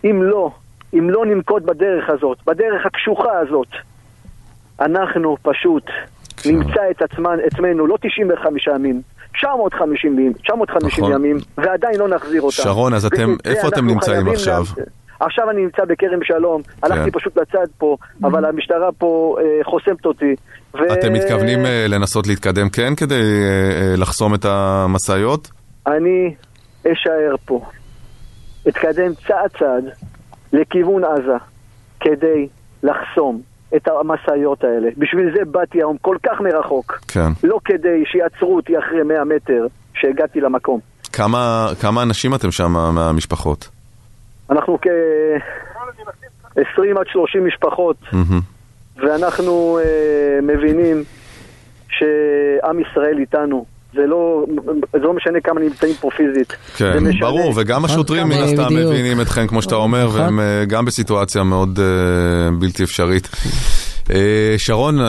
אם לא, אם לא ננקוט בדרך הזאת, בדרך הקשוחה הזאת, אנחנו פשוט נמצא את עצמן, עצמנו לא 95 ימים, 950 ימים, 950 נכון. ימים, ועדיין לא נחזיר אותם. שרון, אז אתם- איפה אתם נמצאים עכשיו? לעשות. עכשיו אני נמצא בכרם שלום, הלכתי פשוט לצד פה, אבל המשטרה פה אה, חוסמת אותי. ו- אתם מתכוונים אה, לנסות להתקדם כן כדי אה, אה, לחסום את המשאיות? אני אשאר פה. אתקדם צעד צעד לכיוון עזה כדי לחסום את המשאיות האלה. בשביל זה באתי היום כל כך מרחוק. כן. לא כדי שיעצרו אותי אחרי 100 מטר שהגעתי למקום. כמה, כמה אנשים אתם שם מהמשפחות? אנחנו כ-20 עד 30 משפחות. ואנחנו אה, מבינים שעם ישראל איתנו. זה לא, זה לא משנה כמה נמצאים פה פיזית. כן, משנה ברור, וגם השוטרים מן הסתם. מבינים אתכם כמו שאתה אומר, נכון. והם אה, גם בסיטואציה מאוד אה, בלתי אפשרית. אה, שרון, אה,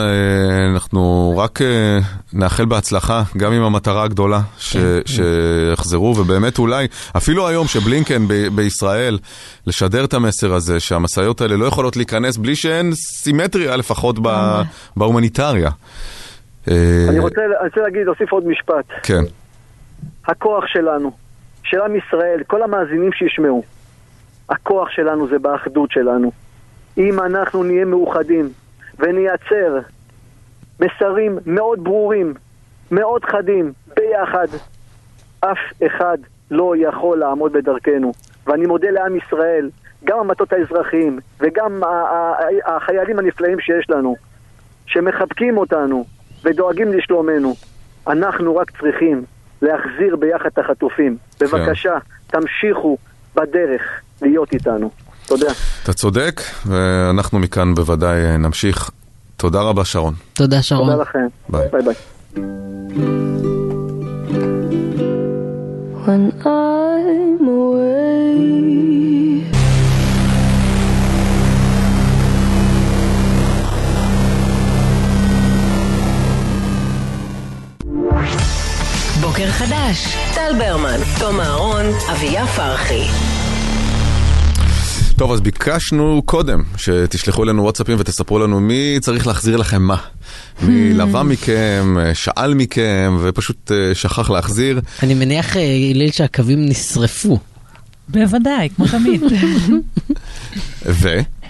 אנחנו רק אה, נאחל בהצלחה, גם עם המטרה הגדולה, ש- שיחזרו, ובאמת אולי, אפילו היום שבלינקן ב- בישראל, לשדר את המסר הזה, שהמשאיות האלה לא יכולות להיכנס בלי שאין סימטריה לפחות ב- בהומניטריה. אני רוצה, אני רוצה להגיד, להוסיף עוד משפט. כן, הכוח שלנו, של עם ישראל, כל המאזינים שישמעו, הכוח שלנו זה באחדות שלנו. אם אנחנו נהיה מאוחדים ונייצר מסרים מאוד ברורים, מאוד חדים, ביחד, אף אחד לא יכול לעמוד בדרכנו. ואני מודה לעם ישראל, גם המטות האזרחיים וגם החיילים הנפלאים שיש לנו, שמחבקים אותנו ודואגים לשלומנו. אנחנו רק צריכים להחזיר ביחד את החטופים. בבקשה, תמשיכו בדרך להיות איתנו. תודה. אתה צודק, ואנחנו מכאן בוודאי אה, נמשיך. תודה רבה, שרון. תודה, שרון. תודה לכם. ביי. ביי ביי. When I'm away. בוקר חדש, טל ברמן, תום אהרון, אביה פרחי. טוב, אז ביקשנו קודם שתשלחו אלינו וואטסאפים ותספרו לנו מי צריך להחזיר לכם מה. מי לווה מכם, אה, שאל מכם, ופשוט אה, שכח להחזיר. אני מניח, אה, הלל, שהקווים נשרפו. בוודאי, כמו תמיד. ו?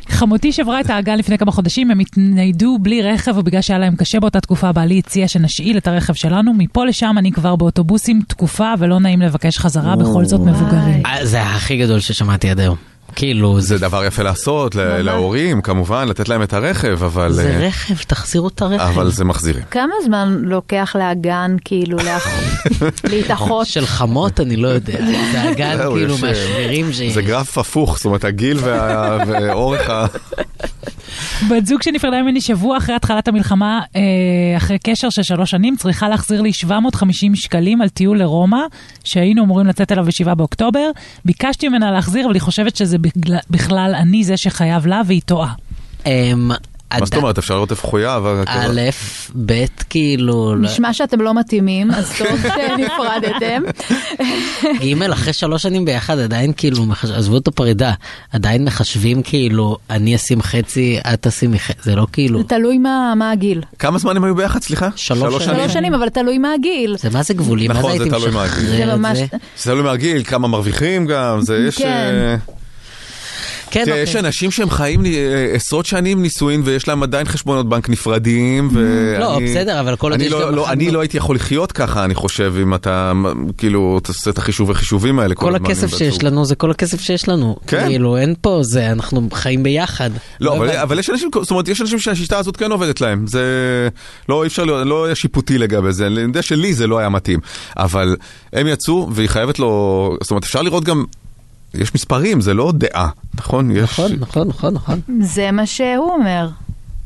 חמותי שברה את האגן לפני כמה חודשים, הם התניידו בלי רכב, ובגלל שהיה להם קשה באותה תקופה, בעלי הציע שנשאיל את הרכב שלנו. מפה לשם אני כבר באוטובוסים תקופה, ולא נעים לבקש חזרה, בכל זאת מבוגרים. זה הכי גדול ששמעתי עד היום. כאילו, זה דבר יפה לעשות ל- להורים, כמובן, לתת להם את הרכב, אבל... זה אה, רכב, תחזירו את הרכב. אבל זה מחזירים. כמה זמן לוקח לאגן כאילו (laughs) להתאחות? של חמות אני לא יודע. (laughs) זה אגן כאילו אה, מהשבירים ש... זה גרף הפוך, זאת אומרת, הגיל וה- (laughs) ואורך ה... בת זוג שנפרדה ממני שבוע אחרי התחלת המלחמה, אה, אחרי קשר של שלוש שנים, צריכה להחזיר לי 750 שקלים על טיול לרומא, שהיינו אמורים לצאת אליו ב-7 באוקטובר. ביקשתי ממנה להחזיר, אבל היא חושבת שזה בכלל אני זה שחייב לה, והיא טועה. מה זאת אומרת, אפשר לראות איפה חויה, אבל... א', ב', כאילו... לא- נשמע שאתם לא מתאימים, אז טוב (laughs) שנפרדתם. ג', אחרי שלוש שנים ביחד עדיין כאילו, עזבו את הפרידה, עדיין מחשבים כאילו, אני אשים חצי, את תשימי חצי, זה לא כאילו... זה תלוי מה מה הגיל. כמה זמן הם היו ביחד, סליחה? שלוש שלוש שנים, אבל תלוי מה הגיל. זה מה זה גבולי? מה זה נכון, הייתי. משחרר את. זה? זה תלוי מהגיל, כמה מרוויחים גם, זה יש... כן. תראה, יש אוקיי. אנשים שהם חיים אה, עשרות שנים נישואין ויש להם עדיין חשבונות בנק נפרדים. ואני- לא, בסדר, אבל כל עוד יש לא- גם לא- אני לא הייתי יכול לחיות ככה, אני חושב, אם אתה כאילו תעשה את החישובי חישובים האלה. כל הכסף שיש. לנו זה כל הכסף שיש לנו. כן. כאילו, אין פה זה, אנחנו חיים ביחד. לא, אבל, הבנתי. אבל יש אנשים, זאת אומרת, יש אנשים שהשיטה הזאת כן עובדת להם. זה לא, אי אפשר, להיות- לא היה שיפוטי לגבי זה. אני יודע שלי זה לא היה מתאים. אבל הם יצאו והיא חייבת לו, זאת אומרת, אפשר לראות גם, יש מספרים, זה לא דעה, נכון? יש, נכון, נכון, נכון, נכון. זה מה שהוא אומר.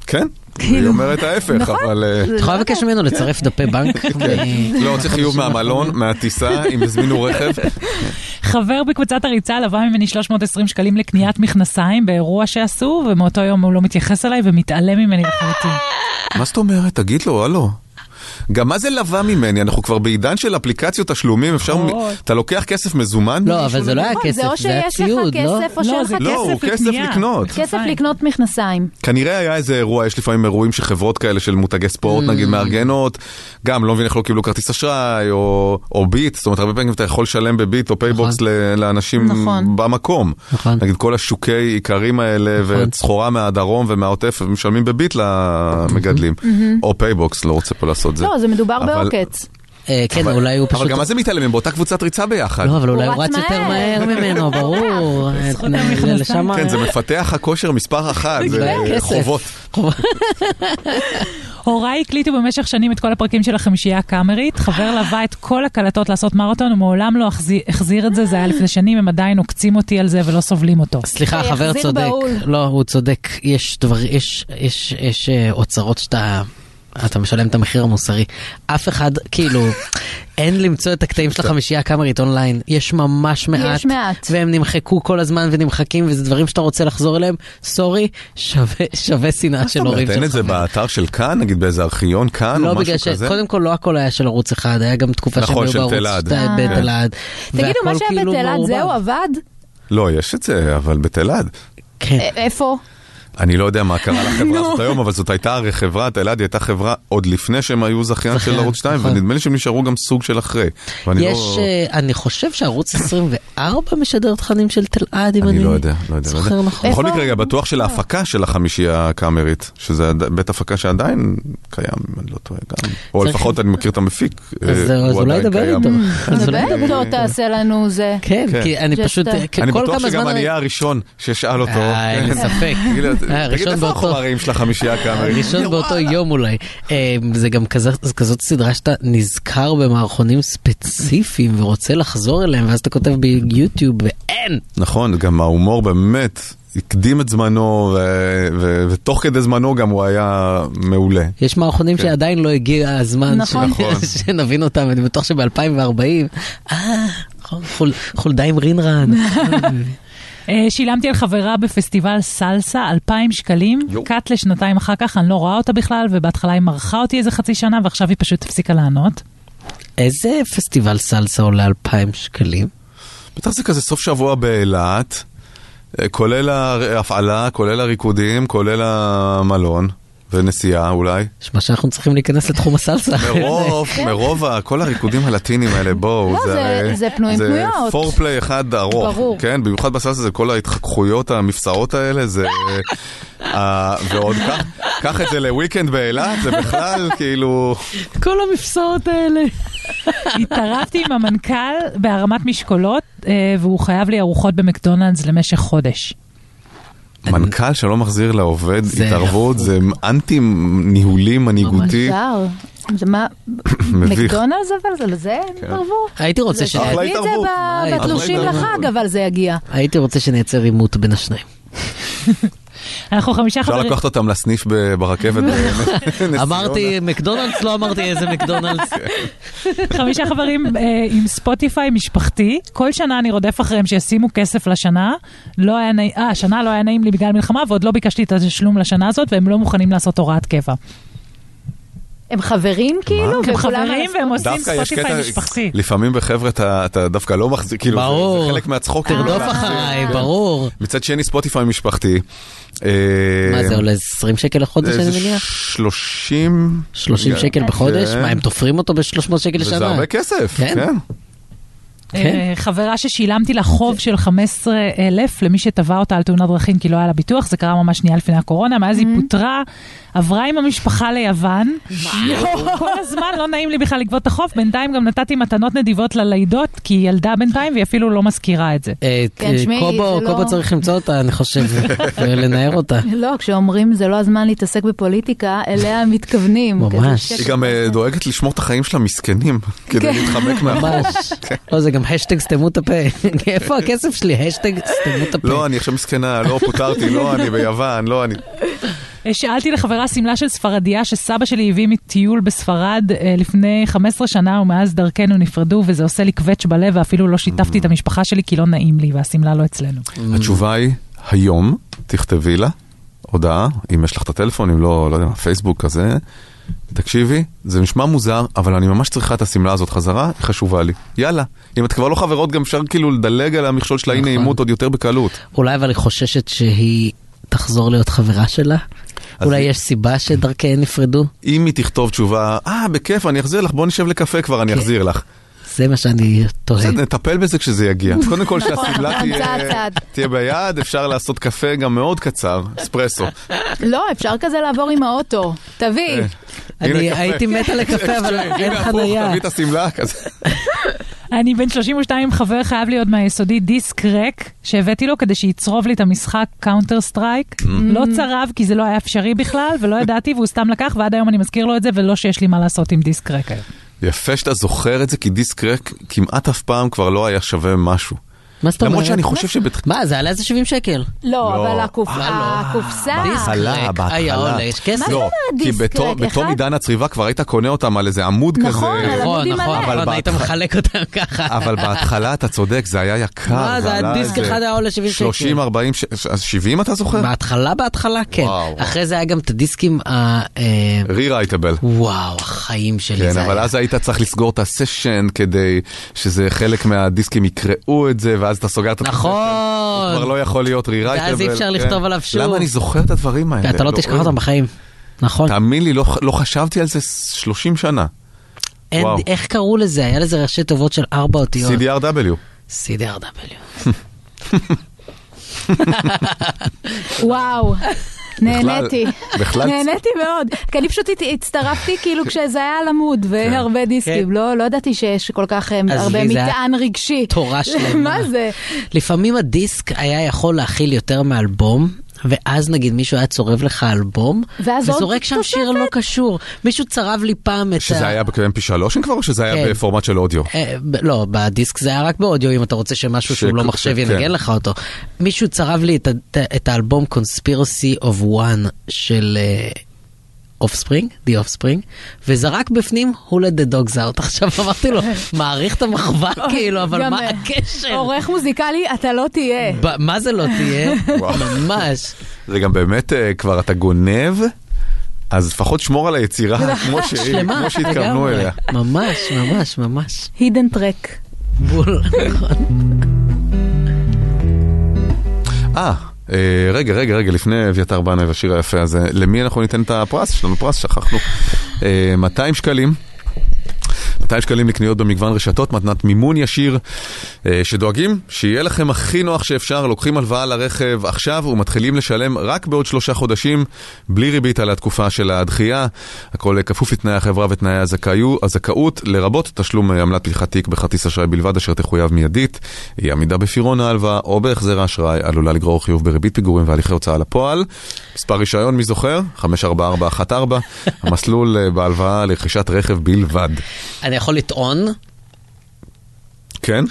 כן, כאילו, היא אומרת ההפך, נכון. אבל... אה, את יכולה לבקש ממנו לצרף דפי בנק? (laughs) אה, לא, צריך חיוב מהמלון, מהטיסה, אם הזמינו רכב. חבר בקבוצת הריצה לווה ממני 320 שקלים לקניית מכנסיים באירוע שעשו, ומאותו יום הוא לא מתייחס אליי ומתעלם ממני לחלוטין. מה זאת אומרת? תגיד לו, הלו. גם מה זה לווה ממני? אנחנו כבר בעידן של אפליקציות תשלומים, אפשר... נכון. אתה לוקח כסף מזומן? לא, אבל זה לא היה נכון, כסף, זה או זה היה שיש לך ציוד, לא? כסף או לא, שאין לך לא, הוא כסף כסף לקנייה. לקנות. כסף לקנות מכנסיים. כנראה היה איזה אירוע, יש לפעמים אירועים שחברות כאלה של מותגי ספורט Mm. נגיד מארגנות, גם לא מבין איך לא קיבלו כרטיס אשראי או, או ביט, זאת אומרת הרבה פעמים אתה יכול לשלם בביט או פייבוקס ל- לאנשים נכון. במקום. נכון. נגיד כל השוקי איכרים האלה וסחורה מהדרום ומהעוטף משלמים בביט למגדלים. או פייבוקס, לא רוצה פה לעשות זה. לא, זה מדובר אבל- בעוקץ. אה, כן, אולי הוא פשוט... אבל גם מה זה מתעלם? הם באותה קבוצת ריצה ביחד. לא, אבל אולי הוא רץ יותר מהר. ממנו, (laughs) ברור. אה, כן, זה מפתח הכושר מספר אחת, זה כסף. חובות. (laughs) הוריי הקליטו במשך שנים את כל הפרקים של החמישייה הקאמרית, חבר לווה את כל הקלטות לעשות מרתון, ומעולם לא החזיר, את זה, זה היה לפני שנים, הם עדיין עוקצים אותי על זה ולא סובלים אותו. סליחה, שיחזיר חבר צודק. לא, הוא צודק. יש דבר, יש, יש, יש אה, אוצרות שאתה... אתה משלם את המחיר המוסרי. אף אחד, כאילו, אין למצוא את הקטעים של החמישייה הקאמרית אונליין. יש ממש מעט. יש מעט. והם נמחקו כל הזמן ונמחקים, וזה דברים שאתה רוצה לחזור אליהם. סורי, שווה, שנאה של הורים אומרת, אין את שלך. זה באתר של כאן, נגיד באיזה ארכיון כאן, לא או בגלל משהו כזה? שקודם כל לא הכל היה של ערוץ אחד, היה גם תקופה שהם נכון, היו בערוץ תלעד. שתי- אה. בתלעד. תגידו, מה שהיה כאילו בתלעד מעורבב. זהו עבד? לא, יש את זה, אבל בתלעד. כן. א- איפה? אני לא יודע מה קרה (laughs) לחברה הזאת היום, אבל זאת הייתה הרי חברה, תלעד היא הייתה חברה עוד לפני שהם היו זכיין של ערוץ 2, נכון. ונדמה לי שהם נשארו גם סוג של אחרי. ואני יש, לא... אה, אני חושב שערוץ 24 משדר תכנים של תלעד, אם אני... אני לא יודע, לא יודע. לא. זוכר נכון. בכל? מקרה, בטוח של ההפקה של החמישייה הקאמרית, שזה בית הפקה שעדיין קיים, אם אני לא טועה גם. או לפחות אני מכיר את המפיק. אז אה, הוא אולי עדיין קיים. איתו. אז אולי דבר איתו. תעשה לנו זה. כן, כן. כי אני פשוט, a- כי אני כל בטוח כמה שגם זמן... אני אהיה הראשון שישאל אותו. אה, אין לי כן. ספק. (laughs) תגיד לי, תגיד, הראשון איפה באותו- החומרים של החמישייה הקאמרית? הראשון באותו יום אולי. אה, זה גם כזאת סדרה שאתה נזכר במערכונים ספציפיים ורוצה לחזור אליהם, ואז אתה כותב ביוטיוב ואין. נכון, גם ההומור באמת הקדים את זמנו, ו- ו- ותוך כדי זמנו גם הוא היה מעולה. יש מערכונים כן. שעדיין לא הגיע הזמן נכון. ש- נכון. (laughs) שנבין אותם, אני בטוח שב-2040, אה, נכון, חול- חולדה עם רינרן. (laughs) אה, שילמתי על חברה בפסטיבל סלסה 2,000 שקלים, קאט לשנתיים אחר כך, אני לא רואה אותה בכלל, ובהתחלה היא מרחה אותי איזה חצי שנה, ועכשיו היא פשוט הפסיקה לענות. איזה פסטיבל סלסה עולה 2,000 שקלים? בטח זה כזה סוף שבוע באילת, אה, כולל ההפעלה, כולל הריקודים, כולל המלון, ונסיעה אולי. נשמע שאנחנו צריכים להיכנס לתחום הסלסה. מרוב, מרוב ה- כל הריקודים הלטינים האלה, בואו, לא, זה- פנויים פנויות. זה פורפליי אחד ארוך, ברור. כן, במיוחד בסלסה זה כל ההתחככויות המפסעות האלה, זה... אה, ועוד קח- קח את זה לוויקנד באילת, זה בכלל כאילו... כל המפסעות האלה. התערבתי עם המנכ"ל בהרמת משקולות, אה, והוא חייב לי ארוחות במקדונלדס למשך חודש. מנכ"ל שלא מחזיר לעובד זה התערבות, זה אנטי ניהולי מנהיגותי. זה מה. (laughs) מקדונלדס אבל זה לזה הם התערבו? הייתי רוצה ש... אחלה תביא את זה התערבות. ב- אחלה בתלושים. לחג, אבל זה יגיע. הייתי רוצה שנייצר עימות בין השניים. (laughs) אנחנו חמישה אפשר חברים... לקחת אותם לסניף ברכבת. (laughs) ציונה. אמרתי מקדונלדס, לא אמרתי איזה מקדונלדס. (laughs) חמישה חברים אה, עם ספוטיפיי משפחתי, כל שנה אני רודף אחריהם שישימו כסף לשנה. לא היה נעים, אה, השנה לא היה נעים לי בגלל מלחמה, ועוד לא ביקשתי את התשלום לשנה הזאת, והם לא מוכנים לעשות הוראת קבע. הם חברים כאילו? הם חברים והם עושים ספוטיפיי משפחתי. לפעמים בחבר'ה אתה דווקא לא מחזיק, כאילו זה- חלק מהצחוק. תרדוף אחריי, כן. ברור. מצד שני ספוטיפיי משפחתי. אה, מה זה עולה 20 שקל לחודש אני מניח? 30... 30 שקל בחודש? כן. מה הם תופרים אותו ב-300 שקל לשנה? וזה הרבה כסף, כן. כן. אה, חברה ששילמתי לה חוב של 15 אלף למי שתבע אותה על תאונת דרכים כי לא היה לה ביטוח, זה קרה ממש שנייה לפני הקורונה, מאז היא פוטרה, עברה עם המשפחה ליוון. כל הזמן לא נעים לי בכלל לגבות את החוב, בינתיים גם נתתי מתנות נדיבות ללידות, כי היא ילדה בינתיים והיא אפילו לא מזכירה את זה. אה, כן, שמעי, קובו, לא- צריך למצוא אותה, אני חושב, (laughs) ולנער אותה. לא, כשאומרים זה לא הזמן להתעסק בפוליטיקה, אליה מתכוונים. ממש. היא גם אה, דואגת לשמור את החיים שלה מסכנים, כדי כן. להתחמק (laughs) מהחוב. ממש. לא, זה גם השטג סתמו את הפה. (laughs) איפה הכסף שלי? השטג סתמו את הפה. לא, אני עכשיו מסכנה, לא פוטרתי, לא, אני ביוון, לא, אני... שאלתי לחברה שמלה של ספרדיה שסבא שלי הביא מטיול בספרד אה, לפני 15 שנה ומאז דרכנו נפרדו וזה עושה לי קווץ' בלב ואפילו לא שיתפתי את המשפחה שלי כי לא נעים לי והשמלה לא אצלנו. התשובה היא, היום תכתבי לה הודעה, אם יש לך את הטלפון, אם לא, לא יודע מה, פייסבוק כזה, תקשיבי, זה נשמע מוזר, אבל אני ממש צריכה את השמלה הזאת חזרה, היא חשובה לי. יאללה, אם את כבר לא חברות, גם אפשר כאילו לדלג על המכשול של האי נכון. נעימות עוד יותר בקלות. אולי אבל היא חוששת שהיא תחזור להיות חברה שלה? אולי היא- יש סיבה שדרכיהן נפרדו? אם היא תכתוב תשובה, אה, בכיף, אני אחזיר לך, בוא נשב לקפה כבר, אני כן. אחזיר לך. זה מה שאני תוהה. בסדר, נטפל בזה כשזה יגיע. קודם כל (laughs) שהשמלה תהיה- ביד, אפשר לעשות קפה גם מאוד קצר, אספרסו. לא, אפשר כזה לעבור עם האוטו. תביא. אה, אני. הייתי מתה לקפה, אבל אין חנייה. תביא את השמלה כזה. אני בן 32 חבר חייב להיות מהיסודי דיסק ריק שהבאתי לו כדי שיצרוב לי את המשחק Counter Strike. לא צרב כי זה לא היה אפשרי בכלל ולא ידעתי והוא סתם לקח ועד היום אני מזכיר לו את זה ולא שיש לי מה לעשות עם דיסק ריק היום. יפה שאתה זוכר את זה, כי דיסק ריק כמעט אף פעם כבר לא היה שווה משהו. מה זאת אומרת? למרות שאני חושב שבתח... מה, זה עלה איזה 70 שקל. לא, לא. אבל אה, לא. הקופסה... בהתחלה. בהתחלה. היה עולה, יש כסף. לא, מה כי דיסק בתום ריק? בתום? עידן הצריבה כבר היית קונה אותם על איזה עמוד כזה. נכון, על נכון, נכון. אבל נכון, היית מחלק אותם ככה. אבל בהתחלה אתה צודק, זה היה יקר. מה, זה הדיסק אחד היה עולה 70 שקל. 30, 40, ש- אז 70 אתה זוכר? בהתחלה, בהתחלה, כן. אחרי זה היה גם את הדיסקים ה... אה, רי-רייטבל. וואו, החיים שלי כן, זה אבל היה. אז היית צריך לסגור את הסשן כדי שזה חלק מהדיסקים יקראו את זה, ואז אתה סוגר את. נכון. הוא כבר לא יכול להיות רי-רייטבל. ואז אי אפשר כן. לכתוב עליו שוב. למה אני זוכר את הדברים האלה? אתה לא תשכח אותם בחיים. נכון. תאמין לי, לא, לא חשבתי על זה 30 שנה. איך קראו לזה? היה לזה ראשי תיבות של ארבע אותיות. CDRW. CDRW. (laughs) וואו. נהניתי, בכלל- נהניתי מאוד, כי אני פשוט הצטרפתי כאילו כשזה היה על עמוד והרבה דיסקים, לא לא ידעתי שיש כל כך אה, כן. הרבה מטען רגשי. תורה שלמה. (laughs) מה זה? לפעמים הדיסק היה יכול להכיל יותר מאלבום, ואז נגיד מישהו היה צורב לך אלבום, וזורק שם שיר לא קשור. מישהו צרב לי פעם את שזה ה... היה ב-MP3 כבר, או שזה היה כן. בפורמט של אודיו? אה, לא, בדיסק זה היה רק באודיו, אם אתה רוצה שמשהו שהוא לא מחשב כן. ינגן לך אותו. מישהו צרב לי את האלבום Conspiracy of One של אופספרינג, The Offspring, וזרק בפנים Who let the dogs out. (laughs) עכשיו אמרתי לו, מעריך את המחווה כאילו, אבל מה אה, הקשר? עורך מוזיקלי, אתה לא תהיה. ב- מה זה לא תהיה? ממש. זה גם באמת אה, כבר אתה גונב, אז לפחות שמור על היצירה (laughs) כמו שהתכוונו. אליה. ממש, ממש, ממש. הידן טרק. בול, נכון. אה, רגע, רגע, רגע, לפני אביתר בנה והשיר היפה הזה, למי אנחנו ניתן את הפרס? יש לנו פרס, שכחנו. אה, 200 שקלים. 200 שקלים לקניות במגוון רשתות, מתנת מימון ישיר, אה, שדואגים שיהיה לכם הכי נוח שאפשר, לוקחים הלוואה לרכב עכשיו ומתחילים לשלם רק בעוד שלושה חודשים, בלי ריבית על התקופה של הדחייה. הכל כפוף לתנאי החברה ותנאי הזכאו- הזכאות, לרבות תשלום אה, עמלת פתיחת תיק בכרטיס אשראי בלבד, אשר תחויב מיידית. אי עמידה בפירעון ההלוואה או בהחזר האשראי עלולה לגרור חיוב בריבית פיגורים והליכי הוצאה לפועל. מספר רישיון, מי זוכר? 54414, המסלול אה, בהלוואה לרכישת רכב בלבד. אני יכול לטעון, כן?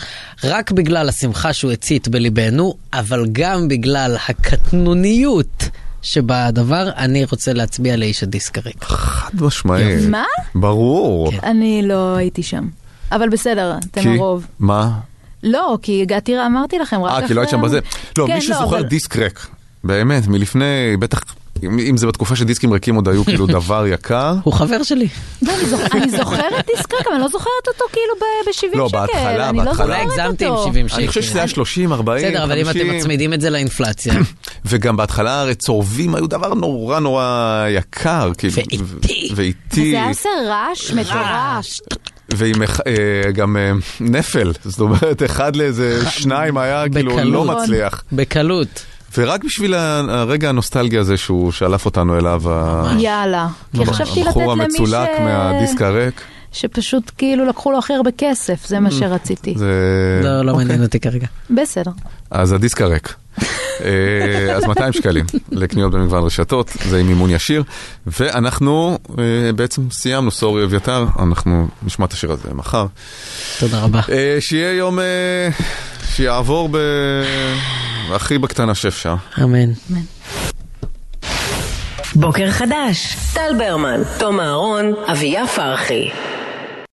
רק בגלל השמחה שהוא הצית בליבנו, אבל גם בגלל הקטנוניות שבדבר, אני רוצה להצביע לאיש הדיסק הריק. חד משמעית. מה? ברור. אני לא הייתי שם. אבל בסדר, אתם כי? הרוב. מה? לא, כי הגעתי, אמרתי לכם, רק אחרי... אה, כי לא היית שם בזה? לא, כן, מי שזוכר אבל- דיסק ריק. באמת, מלפני, בטח, אם אם זה בתקופה שדיסקים ריקים עוד היו כאילו דבר יקר. הוא חבר שלי. לא, אני זוכ- אני זוכרת דיסקרק, אבל אני לא זוכרת אותו כאילו ב-70 לא, שקל. בהתחלה, אני לא בהתחלה. זוכרת אולי הגזמתי עם אותו. 70 שקל. אני חושב שזה היה 30, 40, בסדר, אבל אם אתם 50. מצמידים את זה לאינפלציה. (clears throat) וגם בהתחלה הרי צורבים היו דבר נורא נורא יקר. כאילו, ואיטי. ואיטי. זה היה עושה רעש מטורף. ועם אה, גם אה, נפל, זאת אומרת, אחד לאיזה שניים היה כאילו לא. מצליח. בקלות. ורק בשביל הרגע הנוסטלגי הזה שהוא שלף אותנו אליו, יאללה. כי חשבתי לתת למי המצולק ש... מהדיסק הריק. שפשוט כאילו לקחו לו הכי הרבה כסף, זה מה שרציתי. זה... לא, לא אוקיי. מעניין אותי כרגע. בסדר. אז הדיסק הריק. (laughs) אה, אז 200 שקלים לקניות במגוון רשתות, זה עם מימון ישיר. ואנחנו אה, בעצם סיימנו, סורי אביתר, אנחנו נשמע את השיר הזה מחר. תודה רבה. אה, שיהיה יום שיעבור ב... הכי בקטנה שאפשר. אמן. בוקר חדש, טל ברמן, תום אהרון, אביה פרחי.